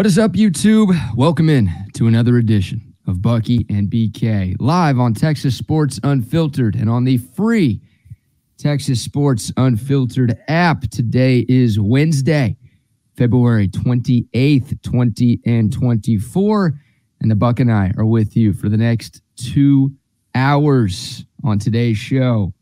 What is up, YouTube? Welcome in to another edition of Bucky and BK live on Texas Sports Unfiltered and on the free Texas Sports Unfiltered app. Today is Wednesday, February 28th, 20 and 24. And the Buck and I are with you for the next two hours on today's show.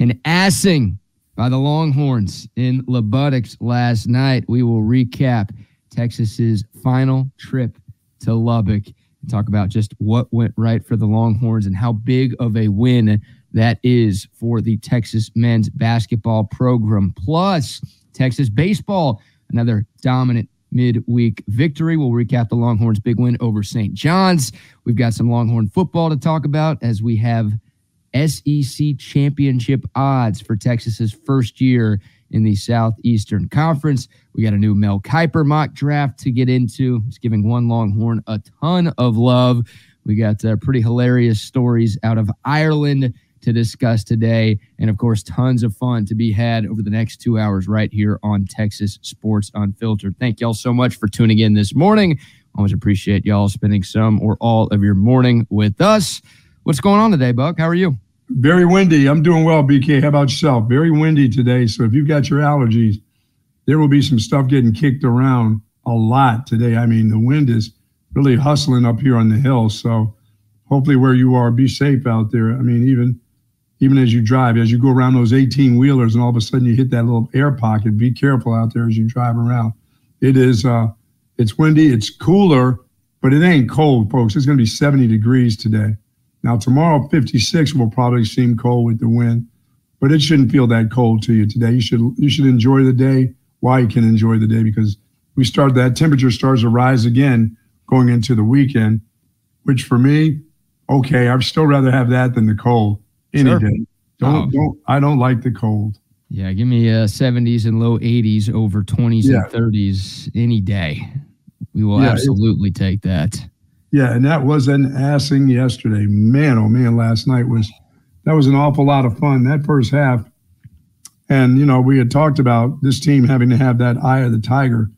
An assing by the Longhorns in Lubbock's last night. We will recap Texas's final trip to Lubbock and talk about just what went right for the Longhorns and how big of a win that is for the Texas men's basketball program. Plus, Texas baseball, another dominant midweek victory. We'll recap the Longhorns' big win over St. John's. We've got some Longhorn football to talk about as we have SEC championship odds for Texas's first year in the Southeastern Conference. We got a new Mel Kiper mock draft to get into. It's giving one Longhorn a ton of love. We got uh, pretty hilarious stories out of Ireland to discuss today. And of course, tons of fun to be had over the next two hours right here on Texas Sports Unfiltered. Thank y'all so much for tuning in this morning. Always appreciate y'all spending some or all of your morning with us. What's going on today, Buck? How are you? Very windy. I'm doing well, BK. How about yourself? Very windy today. So if you've got your allergies, there will be some stuff getting kicked around a lot today. I mean, the wind is really hustling up here on the hill. So hopefully where you are, be safe out there. I mean, even even as you drive, as you go around those 18 wheelers and all of a sudden you hit that little air pocket, be careful out there as you drive around. It is uh it's windy, it's cooler, but it ain't cold, folks. It's gonna be 70 degrees today. Now, tomorrow, 56 will probably seem cold with the wind, but it shouldn't feel that cold to you today. You should you should enjoy the day while you can enjoy the day because we start that temperature starts to rise again going into the weekend, which for me, okay, I'd still rather have that than the cold any sure. day. Don't oh. don't I don't like the cold. Yeah, give me uh, 70s and low 80s over 20s yeah. and 30s any day. We will yeah, absolutely take that. Yeah, and that was an assing yesterday. Man, oh man, last night was that was an awful lot of fun. That first half, and you know, we had talked about this team having to have that eye of the tiger.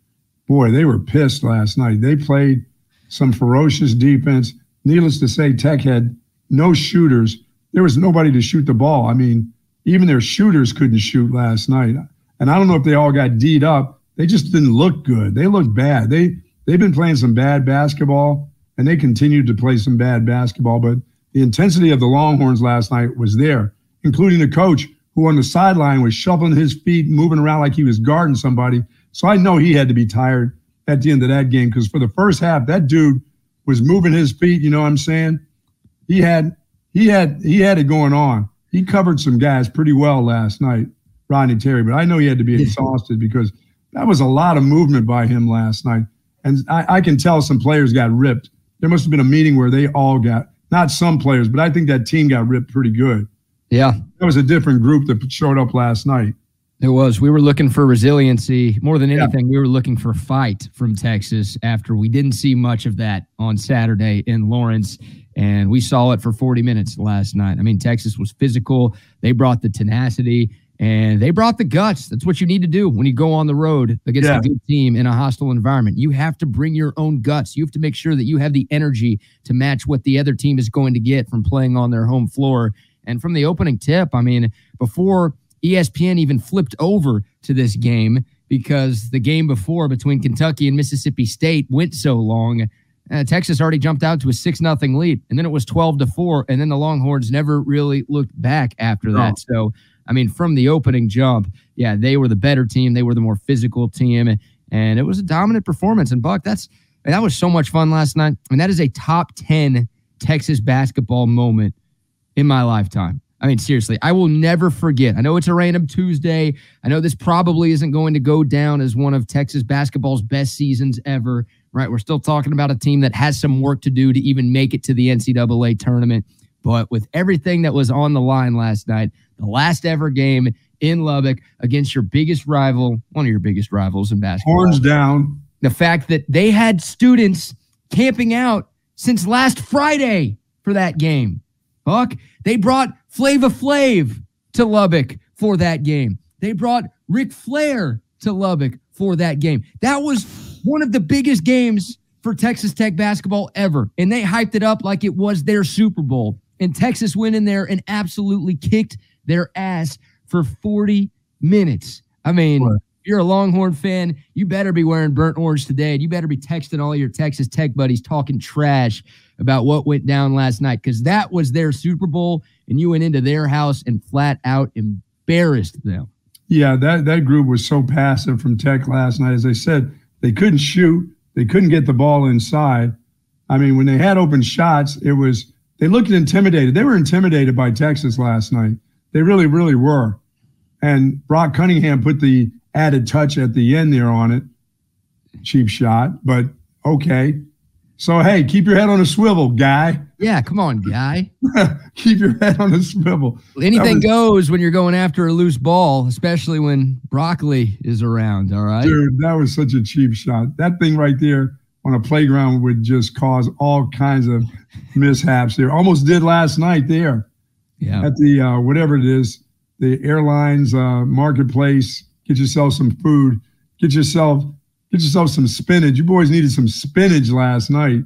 Boy, they were pissed last night. They played some ferocious defense. Needless to say, Tech had no shooters. There was nobody to shoot the ball. I mean, even their shooters couldn't shoot last night. And I don't know if they all got D'd up. They just didn't look good. They looked bad. They they've been playing some bad basketball and they continued to play some bad basketball. But the intensity of the Longhorns last night was there, including the coach who on the sideline was shuffling his feet, moving around like he was guarding somebody. So I know he had to be tired at the end of that game because for the first half, that dude was moving his feet. You know what I'm saying? He had he had he had it going on. He covered some guys pretty well last night, Rodney Terry. But I know he had to be exhausted because that was a lot of movement by him last night. And I, I can tell some players got ripped there must have been a meeting where they all got not some players, but I think that team got ripped pretty good. Yeah. That was a different group that showed up last night. It was. We were looking for resiliency more than anything. Yeah. We were looking for fight from Texas after we didn't see much of that on Saturday in Lawrence. And we saw it for 40 minutes last night. I mean, Texas was physical. They brought the tenacity and they brought the guts. That's what you need to do when you go on the road against yeah. a good team in a hostile environment. You have to bring your own guts. You have to make sure that you have the energy to match what the other team is going to get from playing on their home floor. And from the opening tip, I mean, before ESPN even flipped over to this game, because the game before between Kentucky and Mississippi State went so long, uh, Texas already jumped out to a six nothing lead, and then it was twelve to four, and then the Longhorns never really looked back after that. So I mean, from the opening jump, yeah, they were the better team. They were the more physical team, and it was a dominant performance. And Buck, that's that was so much fun last night. I mean, that is a top ten Texas basketball moment in my lifetime. I mean, seriously, I will never forget. I know it's a random Tuesday. I know this probably isn't going to go down as one of Texas basketball's best seasons ever, right? We're still talking about a team that has some work to do to even make it to the NCAA tournament. But with everything that was on the line last night, the last ever game in Lubbock against your biggest rival, one of your biggest rivals in basketball. Horns down. The fact that they had students camping out since last Friday for that game. Buck, they brought Flava Flav to Lubbock for that game. They brought Ric Flair to Lubbock for that game. That was one of the biggest games for Texas Tech basketball ever. And they hyped it up like it was their Super Bowl. And Texas went in there and absolutely kicked their ass for 40 minutes. I mean, what? you're a Longhorn fan, you better be wearing burnt orange today. And you better be texting all your Texas Tech buddies talking trash about what went down last night because that was their Super Bowl. And you went into their house and flat out embarrassed them. Yeah, that, that group was so passive from Tech last night. As I said, they couldn't shoot, they couldn't get the ball inside. I mean, when they had open shots, it was they looked intimidated. They were intimidated by Texas last night. They really, really were. And Brock Cunningham put the added touch at the end there on it. Cheap shot, but okay. So hey, keep your head on a swivel, guy. Yeah, come on, guy. keep your head on a swivel. Anything was, goes when you're going after a loose ball, especially when broccoli is around. All right, dude, that was such a cheap shot. That thing right there on a playground would just cause all kinds of mishaps. There almost did last night there. Yeah, at the uh, whatever it is, the airlines uh, marketplace. Get yourself some food. Get yourself get yourself some spinach. You boys needed some spinach last night.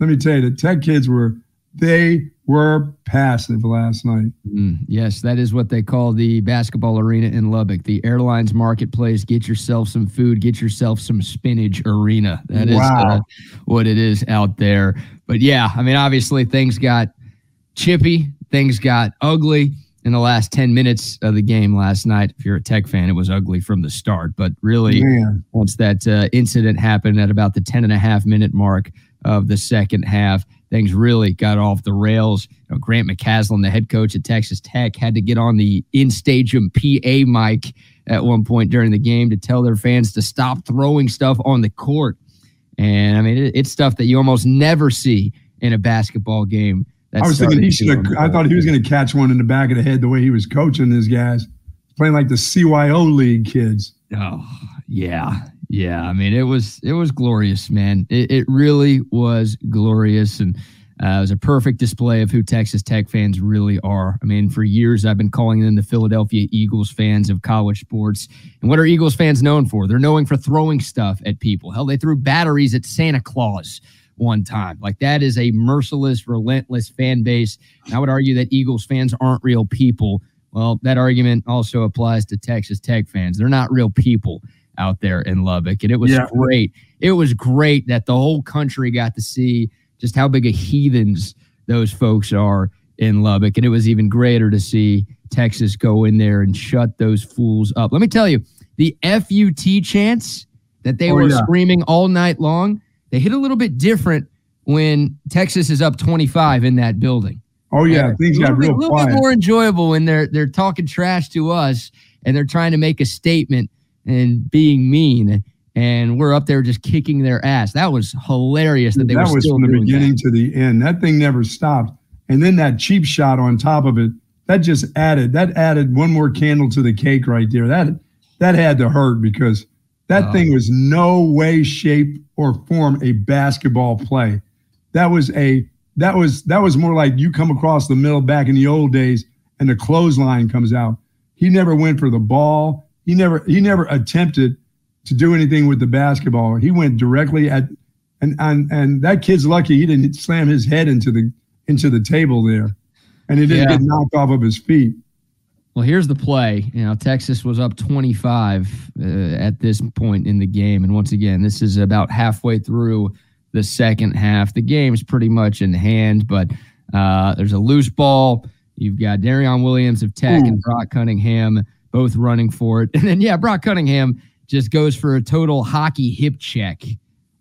Let me tell you, the tech kids were they were passive last night. Mm, yes, that is what they call the basketball arena in Lubbock, the airlines marketplace. Get yourself some food, get yourself some spinach arena. That is wow. uh, what it is out there. But yeah, I mean, obviously things got chippy, things got ugly in the last 10 minutes of the game last night. If you're a Tech fan, it was ugly from the start. But really, Man. once that uh, incident happened at about the 10 and a half minute mark of the second half, things really got off the rails. You know, Grant McCasland, the head coach at Texas Tech, had to get on the in stadium PA mic at one point during the game to tell their fans to stop throwing stuff on the court. And I mean, it, it's stuff that you almost never see in a basketball game I was thinking he should have. I thought he was going to catch one in the back of the head the way he was coaching these guys, playing like the CYO league kids. Oh yeah, yeah. I mean, it was it was glorious, man. It, it really was glorious, and uh, it was a perfect display of who Texas Tech fans really are. I mean, for years I've been calling them the Philadelphia Eagles fans of college sports. And what are Eagles fans known for? They're known for throwing stuff at people. Hell, they threw batteries at Santa Claus one time. Like that is a merciless, relentless fan base. And I would argue that Eagles fans aren't real people. Well, that argument also applies to Texas Tech fans. They're not real people out there in Lubbock. And it was yeah. great. It was great that the whole country got to see just how big of heathens those folks are in Lubbock. And it was even greater to see Texas go in there and shut those fools up. Let me tell you, the FUT chants that they oh, were yeah. screaming all night long, they hit a little bit different when Texas is up 25 in that building. Oh yeah, uh, things got real A little quiet. bit more enjoyable when they're they're talking trash to us and they're trying to make a statement and being mean, and we're up there just kicking their ass. That was hilarious that they that were was from the beginning that. to the end. That thing never stopped, and then that cheap shot on top of it that just added that added one more candle to the cake right there. That that had to hurt because that oh. thing was no way, shape, or form a basketball play. That was a that was that was more like you come across the middle back in the old days and the clothesline comes out. He never went for the ball. He never he never attempted to do anything with the basketball. He went directly at and and and that kid's lucky he didn't slam his head into the into the table there, and he didn't yeah. get knocked off of his feet. Well, here's the play. You know, Texas was up 25 uh, at this point in the game, and once again, this is about halfway through the second half. The game's pretty much in hand, but uh, there's a loose ball. You've got Darrion Williams of Tech Ooh. and Brock Cunningham both running for it, and then yeah, Brock Cunningham just goes for a total hockey hip check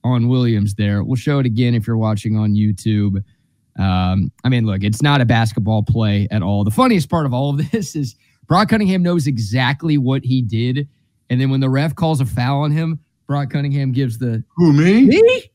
on Williams. There, we'll show it again if you're watching on YouTube. Um, I mean, look, it's not a basketball play at all. The funniest part of all of this is Brock Cunningham knows exactly what he did. And then when the ref calls a foul on him, Brock Cunningham gives the Who me? Me?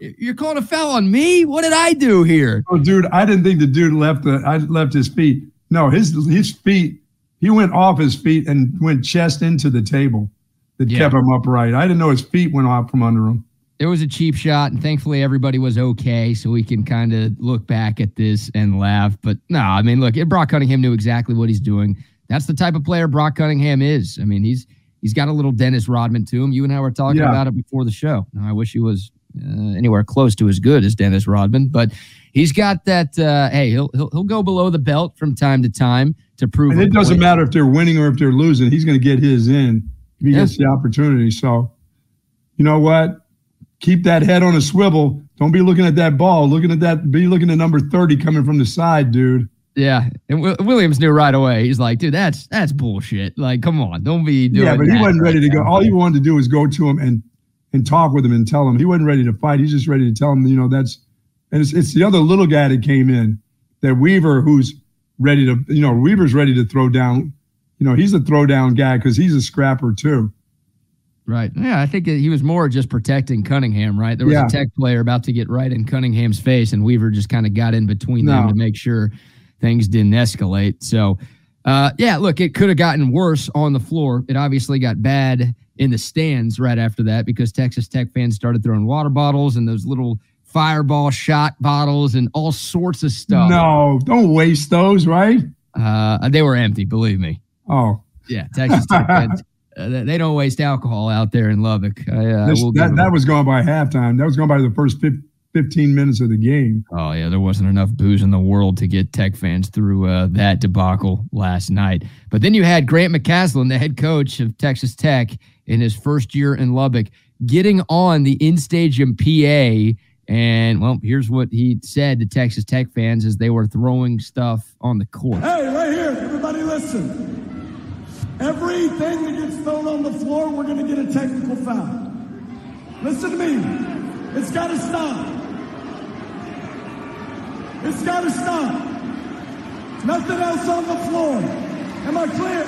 You're calling a foul on me? What did I do here? Oh, dude, I didn't think the dude left the I left his feet. No, his his feet, he went off his feet and went chest into the table that yeah. kept him upright. I didn't know his feet went off from under him it was a cheap shot, and thankfully everybody was okay, so we can kind of look back at this and laugh. But no, I mean, look, Brock Cunningham knew exactly what he's doing. That's the type of player Brock Cunningham is. I mean, he's He's got a little Dennis Rodman to him. You and I were talking about it before the show. Now, I wish he was uh, anywhere close to as good as Dennis Rodman, but he's got that. Uh, hey, he'll, he'll he'll go below the belt from time to time to prove. And it doesn't point. matter if they're winning or if they're losing. He's going to get his in if he yeah. gets the opportunity. So, you know what? Keep that head on a swivel. Don't be looking at that ball. Looking at that. Be looking at number thirty coming from the side, dude. Yeah, and w- Williams knew right away. He's like, dude, that's that's bullshit. Like, come on, don't be doing. Yeah, but he wasn't ready to go. All he wanted to do was go to him and and talk with him and tell him he wasn't ready to fight. He's just ready to tell him, you know, that's and it's, it's the other little guy that came in, that Weaver, who's ready to, you know, Weaver's ready to throw down. You know, he's a throwdown guy because he's a scrapper too. Right. Yeah, I think he was more just protecting Cunningham, right? There was yeah. a tech player about to get right in Cunningham's face, and Weaver just kind of got in between no. them to make sure things didn't escalate. So, uh, yeah, look, it could have gotten worse on the floor. It obviously got bad in the stands right after that because Texas Tech fans started throwing water bottles and those little fireball shot bottles and all sorts of stuff. No, don't waste those, right? Uh, they were empty, believe me. Oh, yeah, Texas Tech fans. Uh, they don't waste alcohol out there in Lubbock. I, uh, this, that, that was gone by halftime. That was gone by the first 15 minutes of the game. Oh, yeah. There wasn't enough booze in the world to get Tech fans through uh, that debacle last night. But then you had Grant McCasland, the head coach of Texas Tech in his first year in Lubbock, getting on the in stadium PA. And, well, here's what he said to Texas Tech fans as they were throwing stuff on the court. Hey, right here, everybody listen. Everything that gets thrown on the floor, we're going to get a technical foul. Listen to me. It's got to stop. It's got to stop. Nothing else on the floor. Am I clear?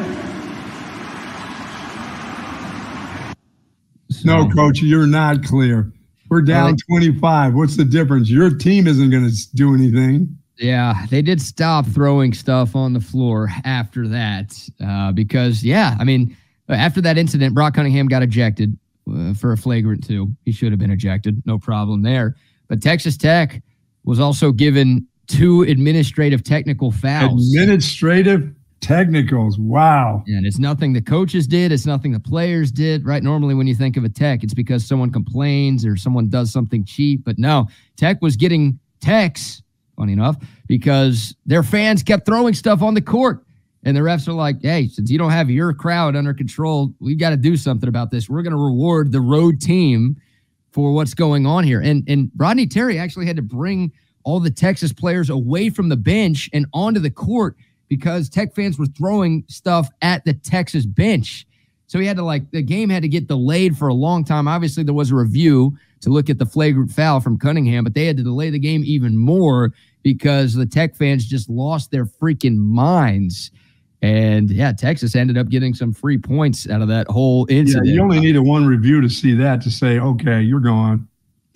No, coach, you're not clear. We're down 25. What's the difference? Your team isn't going to do anything. Yeah, they did stop throwing stuff on the floor after that uh, because, yeah, I mean, after that incident, Brock Cunningham got ejected uh, for a flagrant two. He should have been ejected. No problem there. But Texas Tech was also given two administrative technical fouls. Administrative technicals. Wow. And it's nothing the coaches did. It's nothing the players did, right? Normally, when you think of a tech, it's because someone complains or someone does something cheap. But no, tech was getting techs, funny enough, because their fans kept throwing stuff on the court. And the refs are like, hey, since you don't have your crowd under control, we've got to do something about this. We're going to reward the road team for what's going on here. And and Rodney Terry actually had to bring all the Texas players away from the bench and onto the court because Tech fans were throwing stuff at the Texas bench. So he had to like the game had to get delayed for a long time. Obviously, there was a review to look at the flagrant foul from Cunningham, but they had to delay the game even more because the Tech fans just lost their freaking minds. And yeah, Texas ended up getting some free points out of that whole incident. Yeah, you only needed one review to see that to say, okay, you're gone.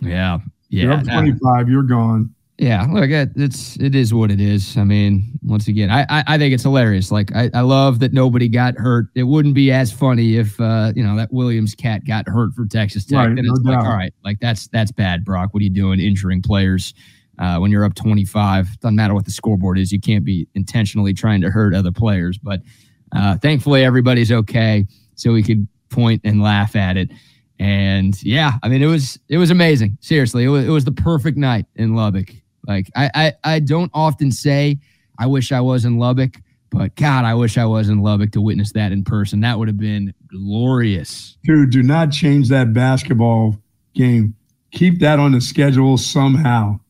Yeah. Yeah. You're up 25, you're gone. Yeah, look, it's it is what it is. I mean, once again, I I, I think it's hilarious. Like I, I love that nobody got hurt. It wouldn't be as funny if uh you know that Williams cat got hurt for Texas Tech. Right, then it's no like, doubt. all right, like that's that's bad, Brock. What are you doing, injuring players? Uh, when you're up 25, doesn't matter what the scoreboard is. You can't be intentionally trying to hurt other players. But uh, thankfully, everybody's okay, so we could point and laugh at it. And yeah, I mean, it was it was amazing. Seriously, it was, it was the perfect night in Lubbock. Like I, I, I don't often say I wish I was in Lubbock, but God, I wish I was in Lubbock to witness that in person. That would have been glorious. Dude, do not change that basketball game. Keep that on the schedule somehow.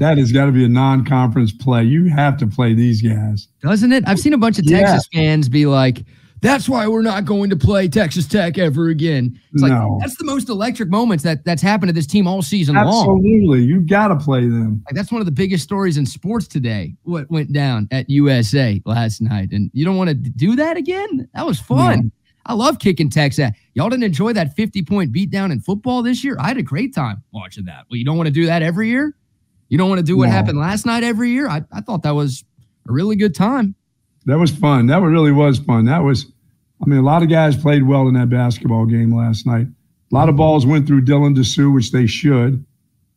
That has got to be a non-conference play. You have to play these guys, doesn't it? I've seen a bunch of Texas yeah. fans be like, that's why we're not going to play Texas Tech ever again. It's like no. that's the most electric moments that that's happened to this team all season Absolutely. long. Absolutely. You got to play them. Like that's one of the biggest stories in sports today. What went down at USA last night. And you don't want to do that again? That was fun. No. I love kicking Texas. Y'all didn't enjoy that 50 point beatdown in football this year? I had a great time watching that. Well, you don't want to do that every year? You don't want to do what no. happened last night every year? I, I thought that was a really good time. That was fun. That really was fun. That was I mean, a lot of guys played well in that basketball game last night. A lot of balls went through Dylan Disu, which they should.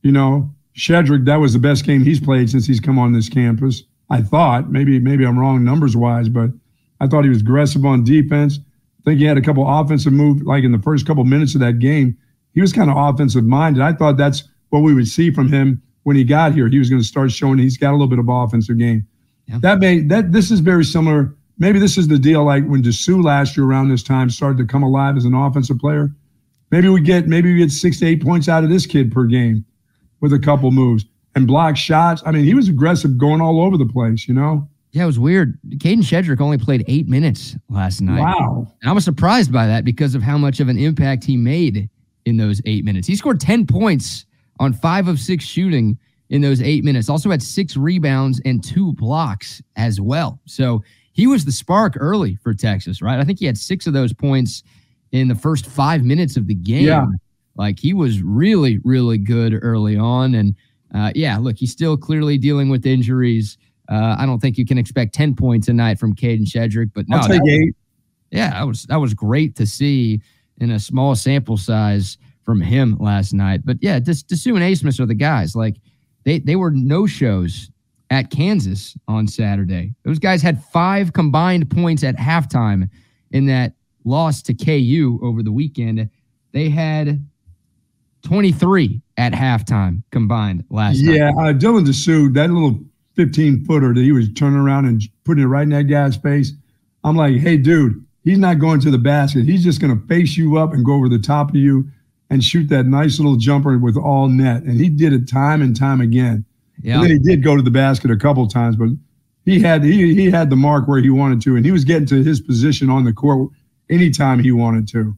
You know, Shedrick, that was the best game he's played since he's come on this campus. I thought maybe maybe I'm wrong numbers wise, but I thought he was aggressive on defense. I think he had a couple offensive moves, like in the first couple minutes of that game. He was kind of offensive minded. I thought that's what we would see from him when he got here. He was going to start showing he's got a little bit of offensive game. Yeah. That may that this is very similar. Maybe this is the deal like when Disu last year around this time started to come alive as an offensive player. Maybe we get maybe we get six to eight points out of this kid per game with a couple moves and block shots. I mean, he was aggressive going all over the place, you know? Yeah, it was weird. Kadin Shedrick only played eight minutes last night. Wow. And I was surprised by that because of how much of an impact he made in those eight minutes. He scored 10 points on five of six shooting in those eight minutes. Also had six rebounds and two blocks as well. So he was the spark early for Texas, right? I think he had six of those points in the first five minutes of the game. Yeah. Like he was really, really good early on. And uh, yeah, look, he's still clearly dealing with injuries. Uh, I don't think you can expect 10 points a night from Kadin Shedrick, but no, I'll take eight. Yeah, that was that was great to see in a small sample size from him last night. But yeah, Disu and Abmas are the guys. Like they they were no shows at Kansas on Saturday. Those guys had five combined points at halftime in that loss to KU over the weekend. They had 23 at halftime combined last yeah, night. Yeah, uh, Dylan Disu, that little 15 footer that he was turning around and putting it right in that guy's face. I'm like, hey, dude, he's not going to the basket. He's just going to face you up and go over the top of you and shoot that nice little jumper with all net. And he did it time and time again. Yeah. And then he did go to the basket a couple times, but he had he he had the mark where he wanted to, and he was getting to his position on the court anytime he wanted to.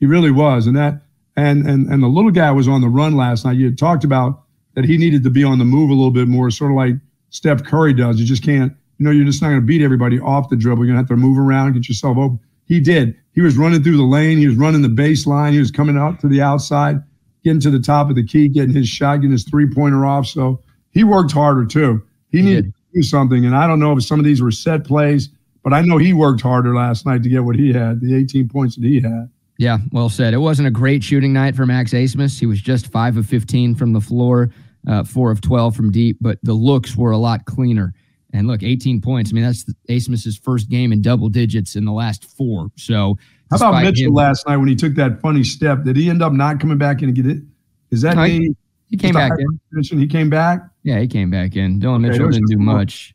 He really was, and that and and and the little guy was on the run last night. You had talked about that he needed to be on the move a little bit more, sort of like Steph Curry does. You just can't, you know, you're just not going to beat everybody off the dribble. You're going to have to move around, get yourself open. He did. He was running through the lane. He was running the baseline. He was coming out to the outside, getting to the top of the key, getting his shot, getting his three pointer off. So he worked harder too. He, he needed did. to do something. And I don't know if some of these were set plays, but I know he worked harder last night to get what he had, the 18 points that he had. Yeah, well said. It wasn't a great shooting night for Max Abmas. He was just five of 15 from the floor, uh, four of 12 from deep, but the looks were a lot cleaner. And look, 18 points. I mean, that's Abmas's first game in double digits in the last four. So, how about Mitchell him, last night when he took that funny step? Did he end up not coming back in and get it? Is that no, he, he came back in? He came back. Yeah, he came back in. Dylan okay, Mitchell didn't do much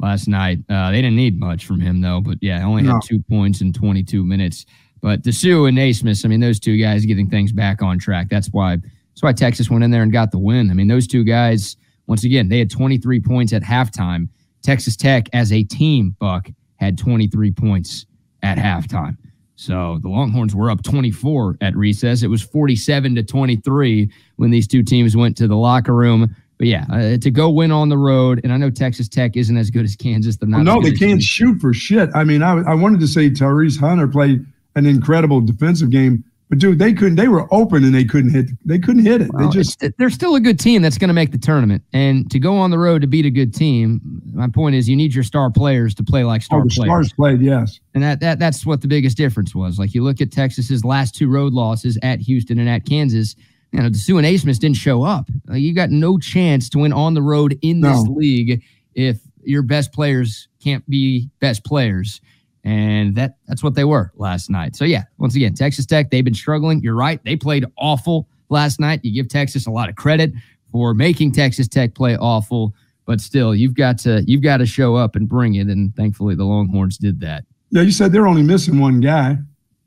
last night. Uh, they didn't need much from him though, but yeah, only no. had two points in 22 minutes. But Disu and Abmas, I mean, those two guys getting things back on track. That's why that's why Texas went in there and got the win. I mean, those two guys, once again, they had 23 points at halftime. Texas Tech as a team, Buck, had 23 points at halftime. So the Longhorns were up 24 at recess. It was 47 to 23 when these two teams went to the locker room. But yeah, uh, to go win on the road, and I know Texas Tech isn't as good as Kansas. They're not. Well, no, they can't shoot for shit. I mean, I, I wanted to say Tyrese Hunter played an incredible defensive game. But dude, they couldn't. They were open and they couldn't hit. They couldn't hit it. Well, they just. They're still a good team that's going to make the tournament. And to go on the road to beat a good team, my point is, you need your star players to play like star oh, the players. Stars played, yes. And that that that's what the biggest difference was. Like you look at Texas's last two road losses at Houston and at Kansas. You know, Disu and Abmas didn't show up. Uh, you got no chance to win on the road in this no. league if your best players can't be best players and that that's what they were last night. So yeah, once again, Texas Tech they've been struggling. You're right; they played awful last night. You give Texas a lot of credit for making Texas Tech play awful, but still, you've got to you've got to show up and bring it. And thankfully, the Longhorns did that. Yeah, you said they're only missing one guy.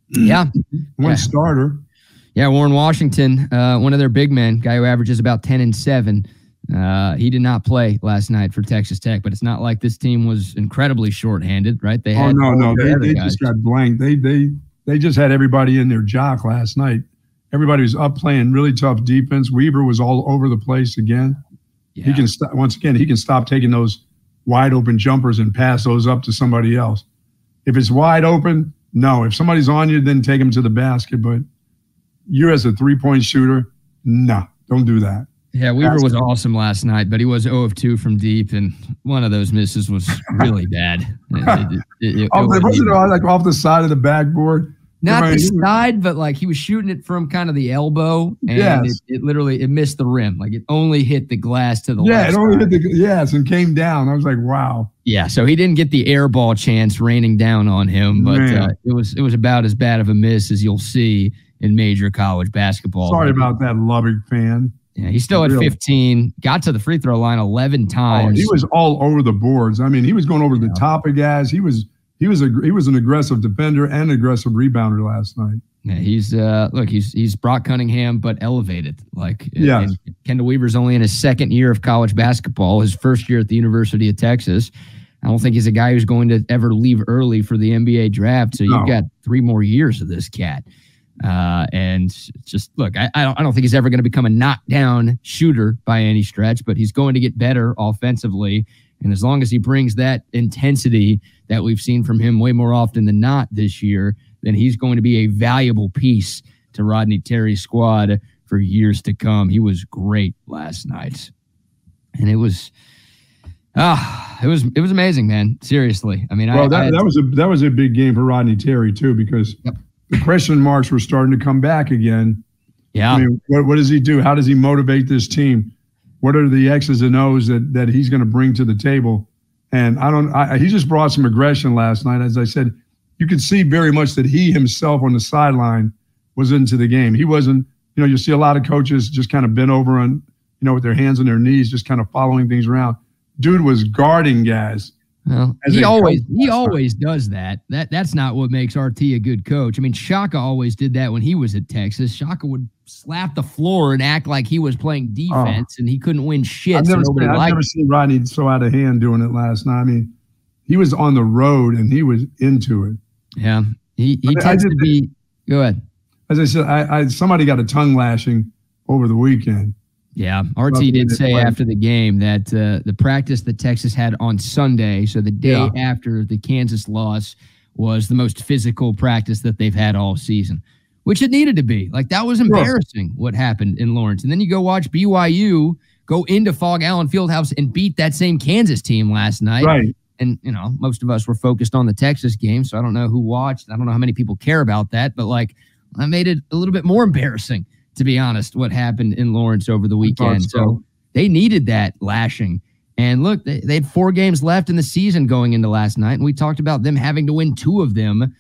Yeah, one yeah. starter. Yeah, Warren Washington, uh, one of their big men, guy who averages about ten and seven. Uh, he did not play last night for Texas Tech, but it's not like this team was incredibly shorthanded, right? They oh no, no, they, they just got blanked. They they they just had everybody in their jock last night. Everybody was up playing really tough defense. Weaver was all over the place again. Yeah. He can st- once again he can stop taking those wide open jumpers and pass those up to somebody else. If it's wide open, no. If somebody's on you, then take them to the basket. But you as a three point shooter, no, don't do that. Yeah, Weaver was awesome last night, but he was 0 of 2 from deep, and one of those misses was really bad. It, it, it, off the, wasn't it like off the side of the backboard? not Right. the side, but like he was shooting it from kind of the elbow, and Yes. it, it literally it missed the rim. Like it only hit the glass to the left. Yeah, it only side. hit the yes and came down. I was like, wow. Yeah, so he didn't get the air ball chance raining down on him, but uh, it was it was about as bad of a miss as you'll see in major college basketball. Sorry about that, Lubbock fan. Yeah, he still had Really. 15, got to the free throw line 11 Oh, times. he was all over the boards. I mean, he was going over the top of guys. He was he was a he was an aggressive defender and aggressive rebounder last night. Yeah, he's uh look, he's he's Brock Cunningham, but elevated. Like yeah. Chendall Weaver's only in his second year of college basketball, his first year at the University of Texas. I don't think he's a guy who's going to ever leave early for the NBA draft. So you've got three more years of this cat. Uh, and just look, I, I don't I don't think he's ever going to become a knockdown shooter by any stretch, but he's going to get better offensively. And as long as he brings that intensity that we've seen from him way more often than not this year, then he's going to be a valuable piece to Rodney Terry's squad for years to come. He was great last night. And it was ah, it was it was amazing, man. Seriously. I mean, Well, I, that, I that was a that was a big game for Rodney Terry too because Yep. The question marks were starting to come back again. yeah. I mean, what, what does he do? How does he motivate this team? What are the X's and O's that that he's going to bring to the table? And I don't. I, he just brought some aggression last night. As I said, you could see very much that he himself on the sideline was into the game. He wasn't. You know, you see a lot of coaches just kind of bent over on, you know, with their hands on their knees, just kind of following things around. Dude was guarding guys. Well, as he always he always does that. That that's not what makes RT a good coach. I mean, Shaka always did that when he was at Texas. Shaka would slap the floor and act like he was playing oh. defense, and he couldn't win shit. Oh. I've so never, nobody seen, I've never seen Rodney so out of hand doing it last night. I mean, he was on the road and he was into it. Yeah, he he I- I tends to did- be. Go ahead. As I said, I, I somebody got a tongue lashing over the weekend. Yeah, RT did say after the game that uh, the practice that Texas had on Sunday, so the day after the Kansas loss, was the most physical practice that they've had all season, which it needed to be. Like that was embarrassing what happened in Lawrence, and then you go watch BYU go into Phog Allen Fieldhouse and beat that same Kansas team last night. Right. And you know, most of us were focused on the Texas game, so I don't know who watched. I don't know how many people care about that, but like, I made it a little bit more embarrassing to be honest, what happened in Lawrence over the weekend. so. So they needed that lashing. And look, they, they had four games left in the season going into last night. And we talked about them having to win two of them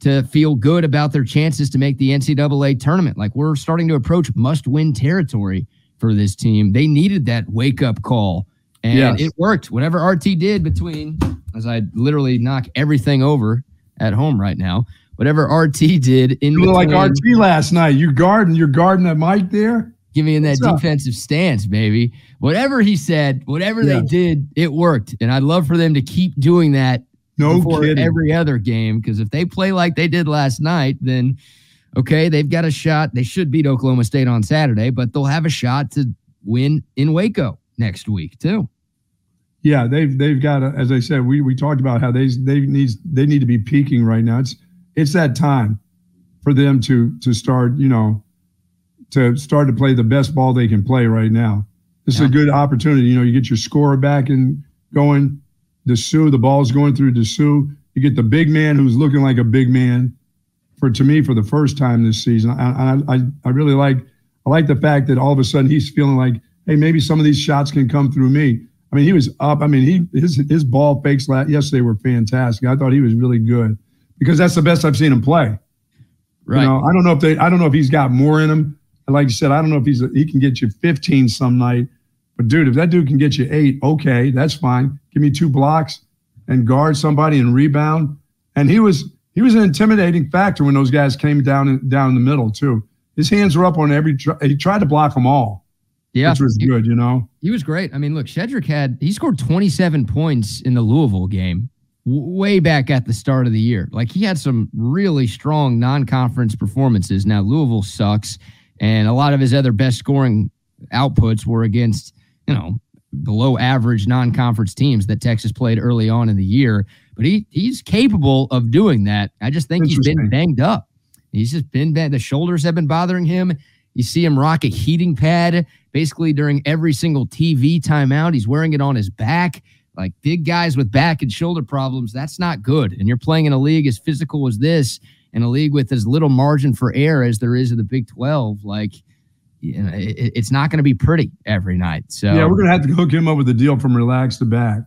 to feel good about their chances to make the NCAA tournament. Like we're starting to approach must win territory for this team. They needed that wake up call. And Yes. it worked. Whatever RT did between, as I literally knock everything over at home right now, whatever RT did in You look like RT last night. You guarding, you're guarding that mic there. Give me in that What's up? defensive stance, baby. Whatever he said, whatever they did, it worked. And I'd love for them to keep doing that No before kidding. every other game. Because if they play like they did last night, then okay, they've got a shot. They should beat Oklahoma State on Saturday, but they'll have a shot to win in Waco next week too. yeah, they've they've got. A, as I said, we we talked about how they they needs they need to be peaking right now. It's it's that time for them to to start. You know, to start to play the best ball they can play right now. This is Yeah. a good opportunity. You know, you get your scorer back and going. Disu, the ball's going through Disu. You get the big man who's looking like a big man. For to me, for the first time this season, I I I, I really like I like the fact that all of a sudden he's feeling like, hey, maybe some of these shots can come through me. I mean, he was up. I mean, he his his ball fakes la- yesterday were fantastic. I thought he was really good because that's the best I've seen him play. Right. You know, I don't know if they, I don't know if he's got more in him. Like you said, I don't know if he's he can get you 15 some night. But dude, if that dude can get you eight, okay, that's fine. Give me two blocks and guard somebody and rebound. And he was he was an intimidating factor when those guys came down in, down in the middle too. His hands were up on every. He tried to block them all, yeah. which was He- good. You know. He was great. I mean, look, Shedrick had he scored 27 points in the Louisville game way back at the start of the year. Like he had some really strong non-conference performances. Now Louisville sucks, and a lot of his other best scoring outputs were against you know below average non-conference teams that Texas played early on in the year. But he he's capable of doing that. I just think he's been banged up. He's just been bad. The shoulders have been bothering him. You see him rock a heating pad basically during every single TV timeout. He's wearing it on his back. Like big guys with back and shoulder problems, that's not good. And you're playing in a league as physical as this, in a league with as little margin for error as there is in the Big 12, like you know, it, it's not going to be pretty every night. So yeah, we're gonna have to hook him up with a deal from Relax The Back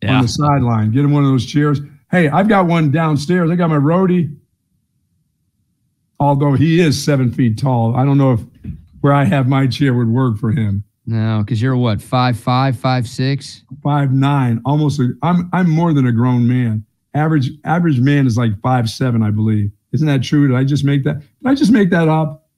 Yeah. on the sideline. Get him one of those chairs. Hey, I've got one downstairs. I got my roadie. Although he is seven feet tall, I don't know if where I have my chair would work for him. No, because you're what five five five six five nine. five five six. Five nine, almost. A, I'm I'm more than a grown man. Average average man is like five seven, I believe. Isn't that true? Did I just make that? Did I just make that up?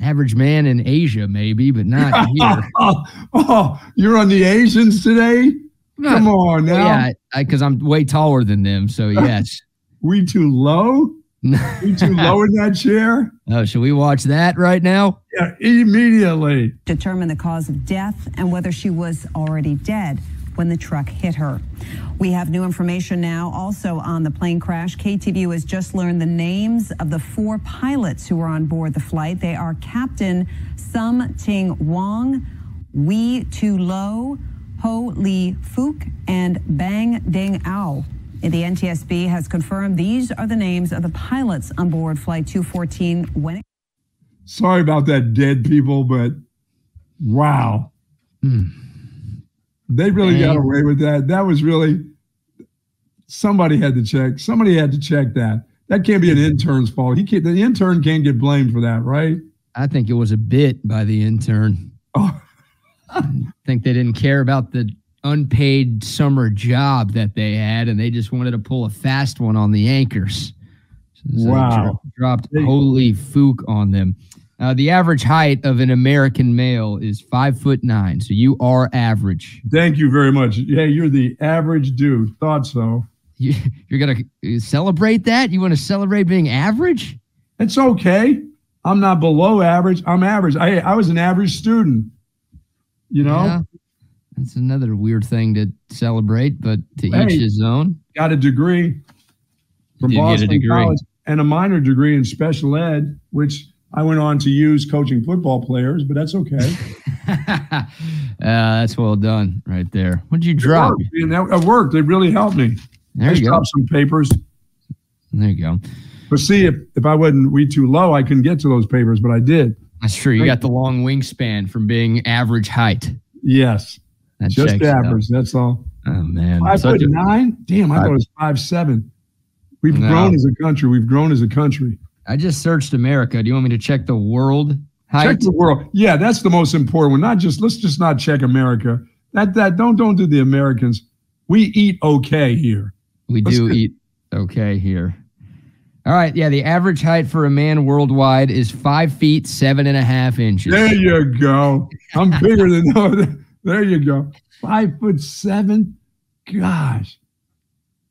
Average man in Asia, maybe, but not here. oh, oh, you're on the Asians today? Not- Come on now. yeah, because I'm way taller than them. So yes. We too low? We too low in that chair? oh, should we watch that right now? Yeah, immediately. determine the cause of death and whether she was already dead when the truck hit her. We have new information now also on the plane crash. KTVU has just learned the names of the four pilots who were on board the flight. They are Captain Sum Ting Wong, Wee Tu Lo, Ho Lee Fook, and Bang Ding Ao. The NTSB has confirmed these are the names of the pilots on board Flight 214 when it Sorry about that, dead people, but wow. Hmm. They really got away with that. That was really somebody had to check. Somebody had to check that. That can't be an intern's fault. He can't, the intern can't get blamed for that, right? I think it was a bit by the intern. Oh, think they didn't care about the unpaid summer job that they had, and they just wanted to pull a fast one on the anchors. So Wow. dropped holy fook on them. Uh, the average height of an American male is five foot nine, so you are average. thank you very much. Yeah, you're the average dude. Thought so. You, you're gonna celebrate that? You want to celebrate being average? It's okay. I'm not below average. I'm average. I I was an average student. You know, Yeah. That's another weird thing to celebrate, but to Hey. each his own. got a degree from Did Boston degree. College and a minor degree in special ed, which I went on to use coaching football players, but that's okay. uh, that's well done right there. What did you It drop? worked. That, it worked. It really helped me. There I you go. dropped some papers. There you go. But see, if, if I wasn't we too low, I couldn't get to those papers, but I did. That's true. You got the long wingspan from being average height. Yes. That just average. That's all. Oh man. Five Such foot a- nine? Damn, I thought it was five seven. We've No. grown as a country. We've grown as a country. I just searched America. Do you want me to check the world height? Check the world. Yeah, that's the most important one. Not just let's just not check America. That that don't don't do the Americans. We eat okay here. we let's do get- eat okay here. All right. Yeah. The average height for a man worldwide is five feet seven and a half inches. There you go. I'm bigger than. There you go. Five foot seven. Gosh.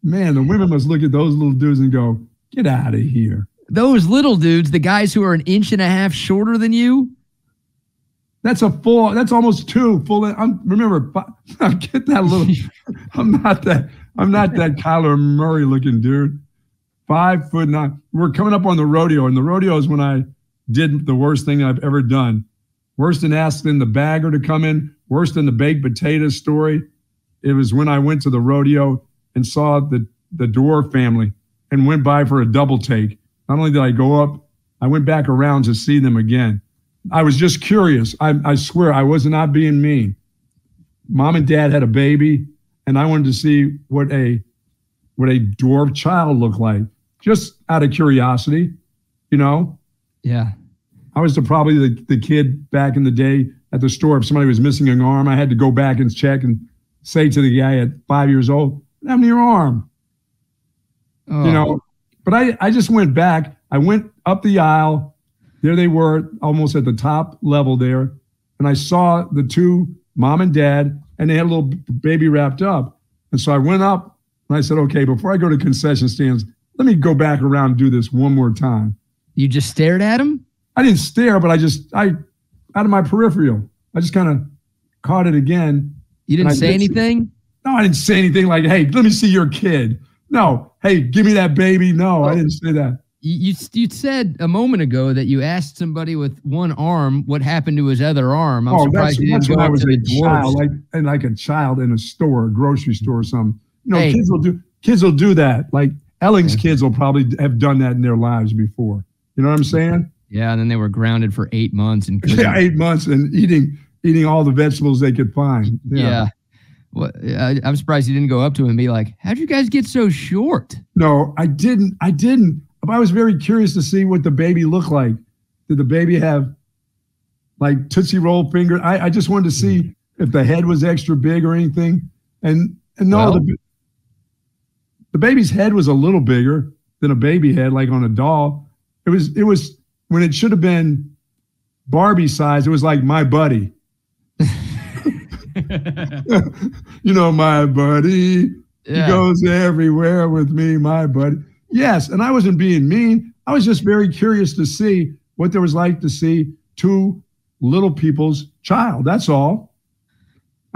Man, the women must look at those little dudes and go, get out of here. Those little dudes, the guys who are an inch and a half shorter than you, That's a full, that's almost two full. I'm remember, fi- get that little, I'm not that, I'm not that Kyler Murray looking dude. Five foot nine. We're coming up on the rodeo, and the rodeo is when I did the worst thing I've ever done. Worse than asking the bagger to come in, worse than the baked potato story. It was when I went to the rodeo and saw the, the Dwarf family and went by for a double take. Not only did I go up, I went back around to see them again. I was just curious. I, I swear I was not being mean. Mom and dad had a baby, and I wanted to see what a what a dwarf child looked like, just out of curiosity. You know, yeah. I was the, probably the, the kid back in the day at the store. If somebody was missing an arm, I had to go back and check and say to the guy at five years old, "What happened to your arm?" Oh, you know oh. but i i just went back i went up the aisle there they were almost at the top level there and i saw the two mom and dad and they had a little baby wrapped up and so i went up and i said okay before i go to concession stands let me go back around and do this one more time you just stared at him? I didn't stare but i just i out of my peripheral i just kind of caught it again You didn't say did see- anything? no i didn't say anything like hey let me see your kid no hey give me that baby no i didn't say that You, you you said a moment ago that you asked somebody with one arm what happened to his other arm. I'm oh, that's, surprised you that's didn't when go I was a child, like and like a child in a store, a grocery store, or something. You know, Hey. kids will do kids will do that. Like, Elling's kids will probably have done that in their lives before. You know what I'm saying? Yeah, and then they were grounded for eight months and yeah, eight months and eating eating all the vegetables they could find. Yeah. yeah. Well, I, I'm surprised you didn't go up to him and be like, "How'd you guys get so short?" No, I didn't. I didn't. I was very curious to see what the baby looked like. Did the baby have like Tootsie Roll finger? I, I just wanted to see mm. if the head was extra big or anything. And, and no, well, the, the baby's head was a little bigger than a baby head, like on a doll. It was, it was when it should have been Barbie size, it was like my buddy. you know, my buddy. Yeah. He goes everywhere with me, my buddy. Yes, and I wasn't being mean. I was just very curious to see what there was like to see two little people's child. That's all.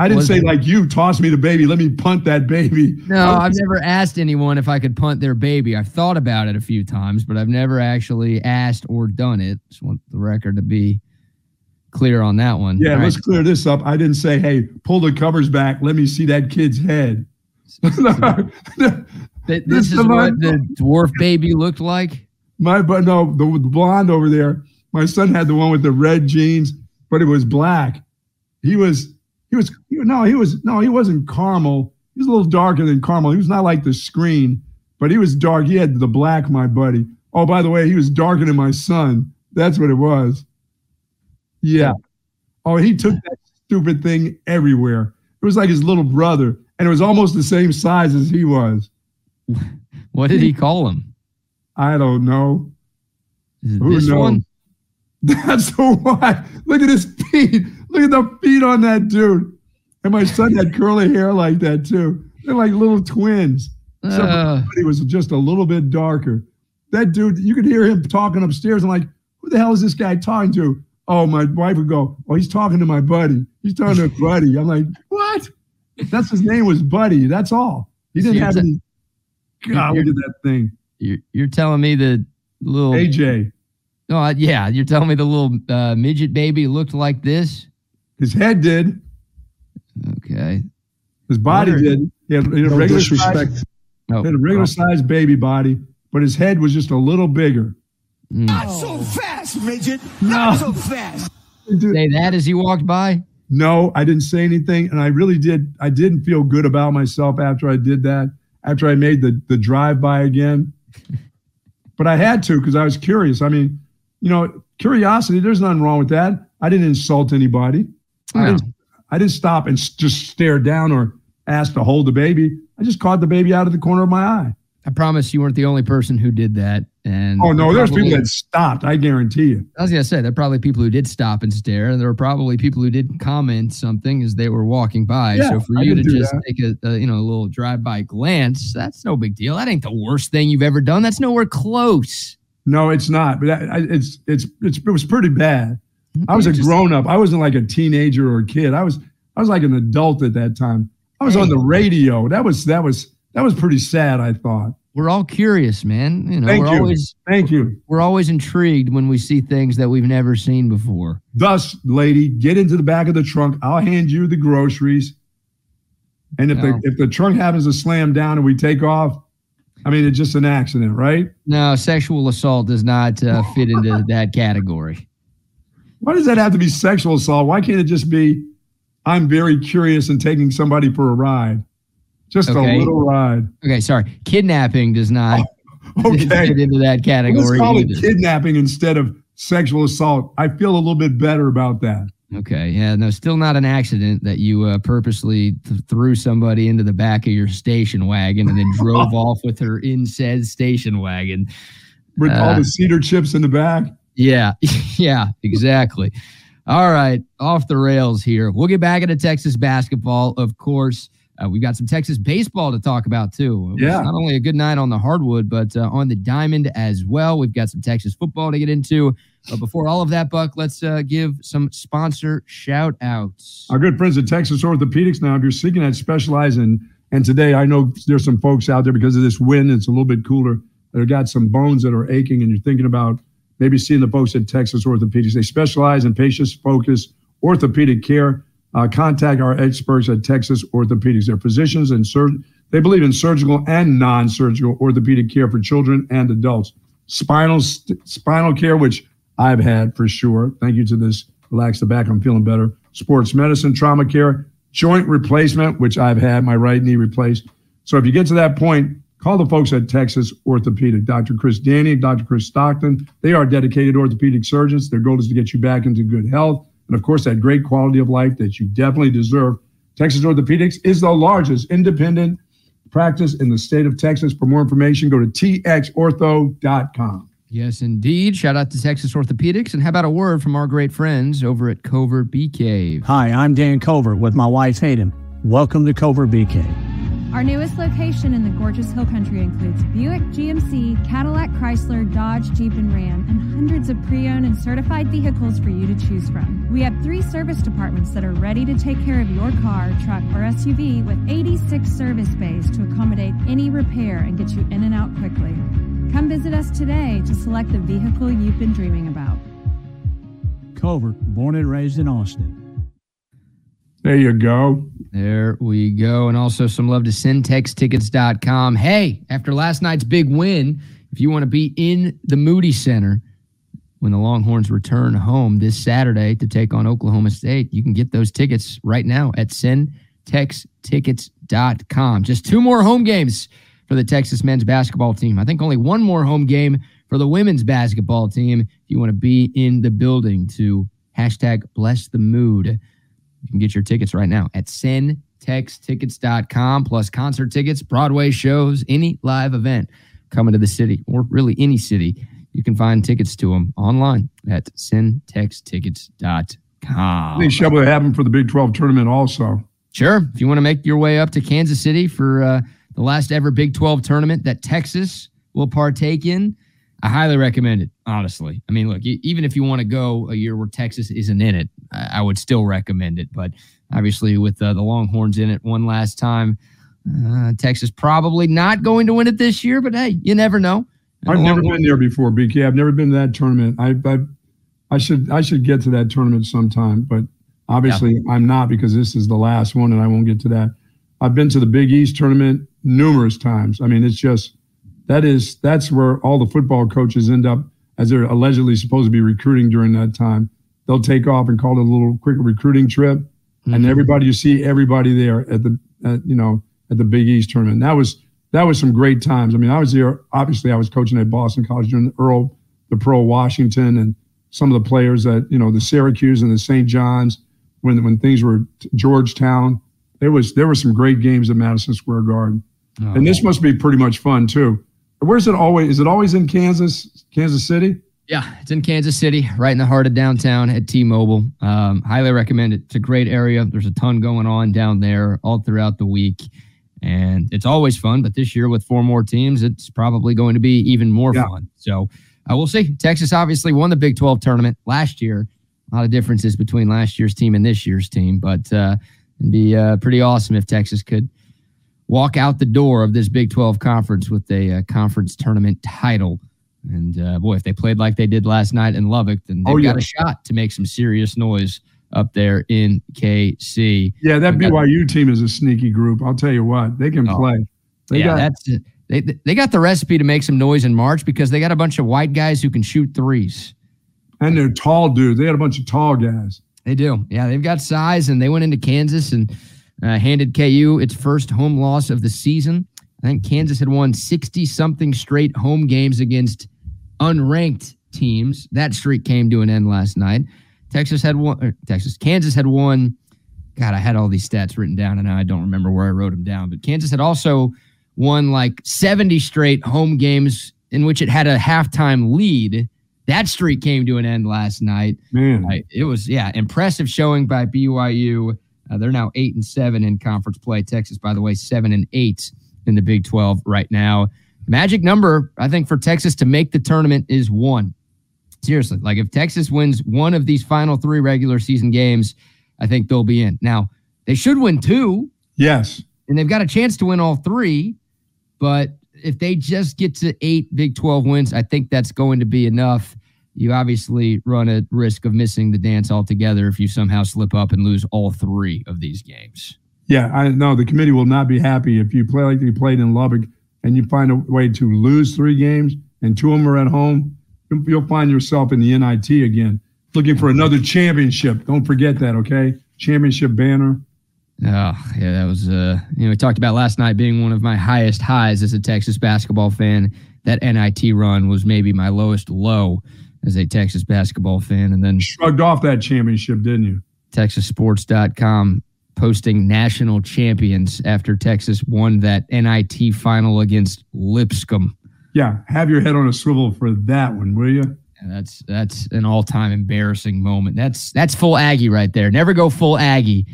I didn't say it? like you toss me the baby, let me punt that baby. No, I've never asked anyone if I could punt their baby. I've thought about it a few times, but I've never actually asked or done it. Just want the record to be clear on that one. Yeah, All let's clear this up. I didn't say, "Hey, pull the covers back, let me see that kid's head." this, this is what the dwarf baby looked like. My but no, the, the blonde over there. My son had the one with the red jeans, but it was black. He was he was no, he was no, he wasn't caramel. He was a little darker than caramel. He was not like the screen, but he was dark. He had the black, my buddy. Oh, by the way, he was darker than my son. That's what it was. Yeah. Oh, he took that stupid thing everywhere. It was like his little brother, and it was almost the same size as he was. What did he call him? I don't know. Who this knows? one? That's the one. Look at his feet. Look at the feet on that dude. And my son had curly hair like that too. They're like little twins. Uh, he was just a little bit darker. That dude, you could hear him talking upstairs. I'm like, who the hell is this guy talking to? Oh, my wife would go, oh, he's talking to my buddy. He's talking to Buddy. I'm like, what? That's his name was Buddy. That's all. He didn't have any God, look at that thing. You're, you're telling me the little AJ. No, uh, yeah, you're telling me the little uh, midget baby looked like this. His head did. Okay. His body did. He had, he had no regular disrespect. Size, no. He had a regular oh. sized baby body, but his head was just a little bigger. Mm. Not so fast, midget. Not no. so fast. Say that as he walked by. No, I didn't say anything, and I really did. I didn't feel good about myself after I did that after I made the the drive by again. But I had to because I was curious. I mean, you know, curiosity. There's nothing wrong with that. I didn't insult anybody. I, didn't, I didn't stop and just stare down or ask to hold the baby. I just caught the baby out of the corner of my eye. I promise you weren't the only person who did that. And oh no, there's people that stopped. I guarantee you. I was gonna say there are probably people who did stop and stare, and there were probably people who did comment something as they were walking by. Yeah, so for I you to just that. take a, a, you know a little drive by glance, that's no big deal. That ain't the worst thing you've ever done. That's nowhere close. No, it's not. But I, it's, it's it's it was pretty bad. I was a grown up. I wasn't like a teenager or a kid. I was I was like an adult at that time. I was hey. on the radio. That was that was that was pretty sad. I thought we're all curious, man. You know, Thank we're you. always Thank you. We're always intrigued when we see things that we've never seen before. Thus, lady, get into the back of the trunk. I'll hand you the groceries. And if no. the if the trunk happens to slam down and we take off, I mean it's just an accident, right? No, sexual assault does not uh, fit into that category. Why does that have to be sexual assault? Why can't it just be I'm very curious and taking somebody for a ride? Just okay. a little ride. Okay, sorry. Kidnapping does not oh, okay. fit into that category. Let's call either. it kidnapping instead of sexual assault. I feel a little bit better about that. Okay, yeah, no, still not an accident that you uh, purposely th- threw somebody into the back of your station wagon and then drove off with her in said station wagon. With uh, all the cedar chips in the back? Yeah, yeah, exactly. all right, off the rails here. We'll get back into Texas basketball, of course. Uh, we've got some Texas baseball to talk about too. Yeah, not only a good night on the hardwood, but uh, on the diamond as well. We've got some Texas football to get into. But before all of that, Buck, let's uh, give some sponsor shout outs. Our good friends at Texas Orthopedics. Now, if you're seeking that specialize in, and today I know there's some folks out there because of this wind, it's a little bit cooler. They've got some bones that are aching, and you're thinking about maybe seeing the folks at Texas Orthopedics. They specialize in patient focused orthopedic care uh, contact our experts at Texas Orthopedics. They're physicians and sur- They believe in surgical and non-surgical orthopedic care for children and adults. Spinal spinal care, which I've had for sure. Thank you to this relax the back. I'm feeling better. Sports medicine, trauma care, joint replacement, which I've had my right knee replaced. So if you get to that point, call the folks at Texas Orthopedic, Dr. Chris Danny, Dr. Chris Stockton. They are dedicated orthopedic surgeons. Their goal is to get you back into good health and, of course, that great quality of life that you definitely deserve. Texas Orthopedics is the largest independent practice in the state of Texas. For more information, go to txortho.com. Yes, indeed. Shout out to Texas Orthopedics. And how about a word from our great friends over at Covert Bee Cave? Hi, I'm Dan Covert with my wife Hayden. Welcome to Covert Bee Cave. Our newest location in the gorgeous Hill Country includes Buick, GMC, Cadillac, Chrysler, Dodge, Jeep, and Ram, and hundreds of pre owned and certified vehicles for you to choose from. We have three service departments that are ready to take care of your car, truck, or SUV with 86 service bays to accommodate any repair and get you in and out quickly. Come visit us today to select the vehicle you've been dreaming about. Covert, born and raised in Austin. There you go. There we go. And also some love to centextickets.com. Hey, after last night's big win, if you want to be in the Moody Center when the Longhorns return home this Saturday to take on Oklahoma State, you can get those tickets right now at centextickets.com. Just two more home games for the Texas men's basketball team. I think only one more home game for the women's basketball team. If you want to be in the building to hashtag bless the mood. You can get your tickets right now at centextickets.com plus concert tickets, Broadway shows, any live event coming to the city or really any city. You can find tickets to them online at think Shelby will have them for the Big 12 tournament also. Sure. If you want to make your way up to Kansas City for uh, the last ever Big 12 tournament that Texas will partake in, I highly recommend it, honestly. I mean, look, even if you want to go a year where Texas isn't in it, I would still recommend it. But obviously, with uh, the Longhorns in it one last time, uh, Texas probably not going to win it this year. But hey, you never know. And I've never been there before, BK. I've never been to that tournament. I, I, I should I should get to that tournament sometime, but obviously yeah. I'm not because this is the last one, and I won't get to that. I've been to the Big East tournament numerous times. I mean, it's just that is that's where all the football coaches end up as they're allegedly supposed to be recruiting during that time. They'll take off and call it a little quick recruiting trip, mm-hmm. and everybody you see everybody there at the at, you know at the Big East tournament. And that was that was some great times. I mean, I was there. Obviously, I was coaching at Boston College during the Earl, the Pro Washington, and some of the players at you know the Syracuse and the St. John's when when things were Georgetown. There was there were some great games at Madison Square Garden, oh, and this must be pretty much fun too. Where's it always? Is it always in Kansas, Kansas City? Yeah, it's in Kansas City, right in the heart of downtown at T-Mobile. Um, highly recommend it. It's a great area. There's a ton going on down there all throughout the week, and it's always fun. But this year, with four more teams, it's probably going to be even more yeah. fun. So uh, we'll see. Texas obviously won the Big 12 tournament last year. A lot of differences between last year's team and this year's team, but uh, it'd be uh, pretty awesome if Texas could – walk out the door of this Big 12 conference with a uh, conference tournament title. And uh, boy, if they played like they did last night in Lubbock, then they've oh, yeah. got a shot to make some serious noise up there in KC. Yeah, that BYU team is a sneaky group. I'll tell you what, they can oh, play. They yeah, got, that's they they got the recipe to make some noise in March because they got a bunch of white guys who can shoot threes. And they're tall dudes. They got a bunch of tall guys. They do. Yeah, they've got size, and they went into Kansas and uh, handed KU its first home loss of the season. I think Kansas had won 60 something straight home games against unranked teams. That streak came to an end last night. Texas had won, er, Texas, Kansas had won. God, I had all these stats written down and now I don't remember where I wrote them down. But Kansas had also won like 70 straight home games in which it had a halftime lead. That streak came to an end last night. Man, it was yeah, impressive showing by BYU. Uh, they're now eight and seven in conference play. Texas, by the way, seven and eight in the Big 12 right now. Magic number, I think, for Texas to make the tournament is one. Seriously, like if Texas wins one of these final three regular season games, I think they'll be in. Now, they should win two. Yes. And they've got a chance to win all three. But if they just get to eight Big 12 wins, I think that's going to be enough you obviously run a risk of missing the dance altogether if you somehow slip up and lose all three of these games. Yeah, I know the committee will not be happy if you play like you played in Lubbock and you find a way to lose three games and two of them are at home. You'll find yourself in the NIT again, looking for another championship. Don't forget that, okay? Championship banner. Oh, yeah, that was, uh, you know, we talked about last night being one of my highest highs as a Texas basketball fan. That NIT run was maybe my lowest low as a Texas basketball fan. And then shrugged off that championship, didn't you? TexasSports.com posting national champions after Texas won that NIT final against Lipscomb. Yeah, have your head on a swivel for that one, will you? that's that's an all-time embarrassing moment. That's that's full Aggie right there. Never go full Aggie.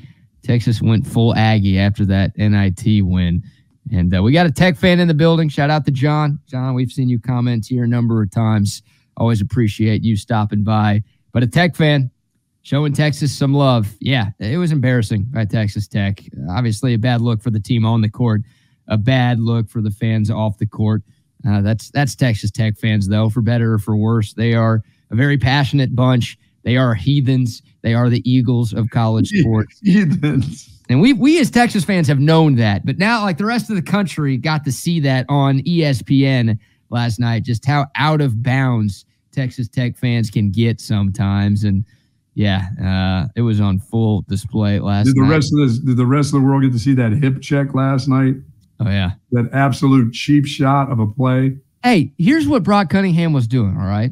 Texas went full Aggie after that NIT win. And uh, we got a Tech fan in the building. Shout out to John. John, we've seen you comment here a number of times. Always appreciate you stopping by. But a Tech fan, showing Texas some love. Yeah, it was embarrassing by Texas Tech. Obviously, a bad look for the team on the court, a bad look for the fans off the court. Uh, that's that's Texas Tech fans, though, for better or for worse. They are a very passionate bunch. They are heathens. They are the Eagles of college sports. heathens. And we we as Texas fans have known that, but now like the rest of the country got to see that on ESPN last night, just how out of bounds Texas Tech fans can get sometimes. And yeah, uh, it was on full display last did the night. Rest of the, did the rest of the world get to see that hip check last night? Oh, yeah. That absolute cheap shot of a play. Hey, here's what Brock Cunningham was doing, all right?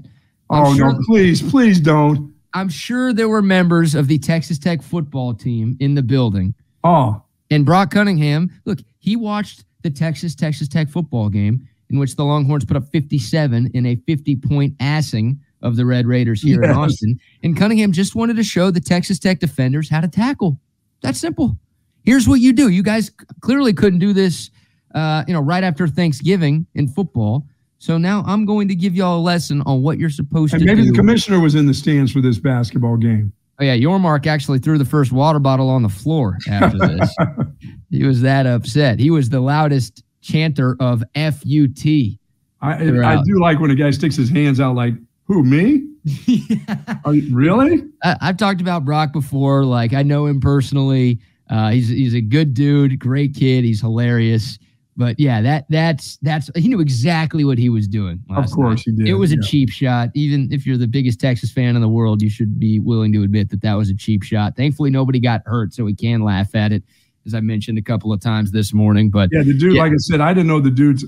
I'm oh, sure, no, please, please don't. I'm sure there were members of the Texas Tech football team in the building. Oh. And Brock Cunningham, look, he watched the Texas Texas Tech football game in which the Longhorns put up 57 in a 50 point assing of the Red Raiders here yes. in Austin. And Cunningham just wanted to show the Texas Tech defenders how to tackle. That's simple. Here's what you do. You guys clearly couldn't do this, uh, you know, right after Thanksgiving in football. So now I'm going to give y'all a lesson on what you're supposed and to maybe do. Maybe the commissioner was in the stands for this basketball game. Oh yeah, Yormark actually threw the first water bottle on the floor after this. he was that upset. He was the loudest chanter of FUT. I, I do like when a guy sticks his hands out like, who, me? yeah. You, really? I, have talked about Brock before. Like, I know him personally. Uh, he's he's a good dude, great kid. He's hilarious. But yeah, that that's that's he knew exactly what he was doing. of course, night. he did. It was yeah. a cheap shot. Even if you're the biggest Texas fan in the world, you should be willing to admit that that was a cheap shot. Thankfully, nobody got hurt, so we can laugh at it, as I mentioned a couple of times this morning. But yeah, the dude, yeah. like I said, I didn't know the dude's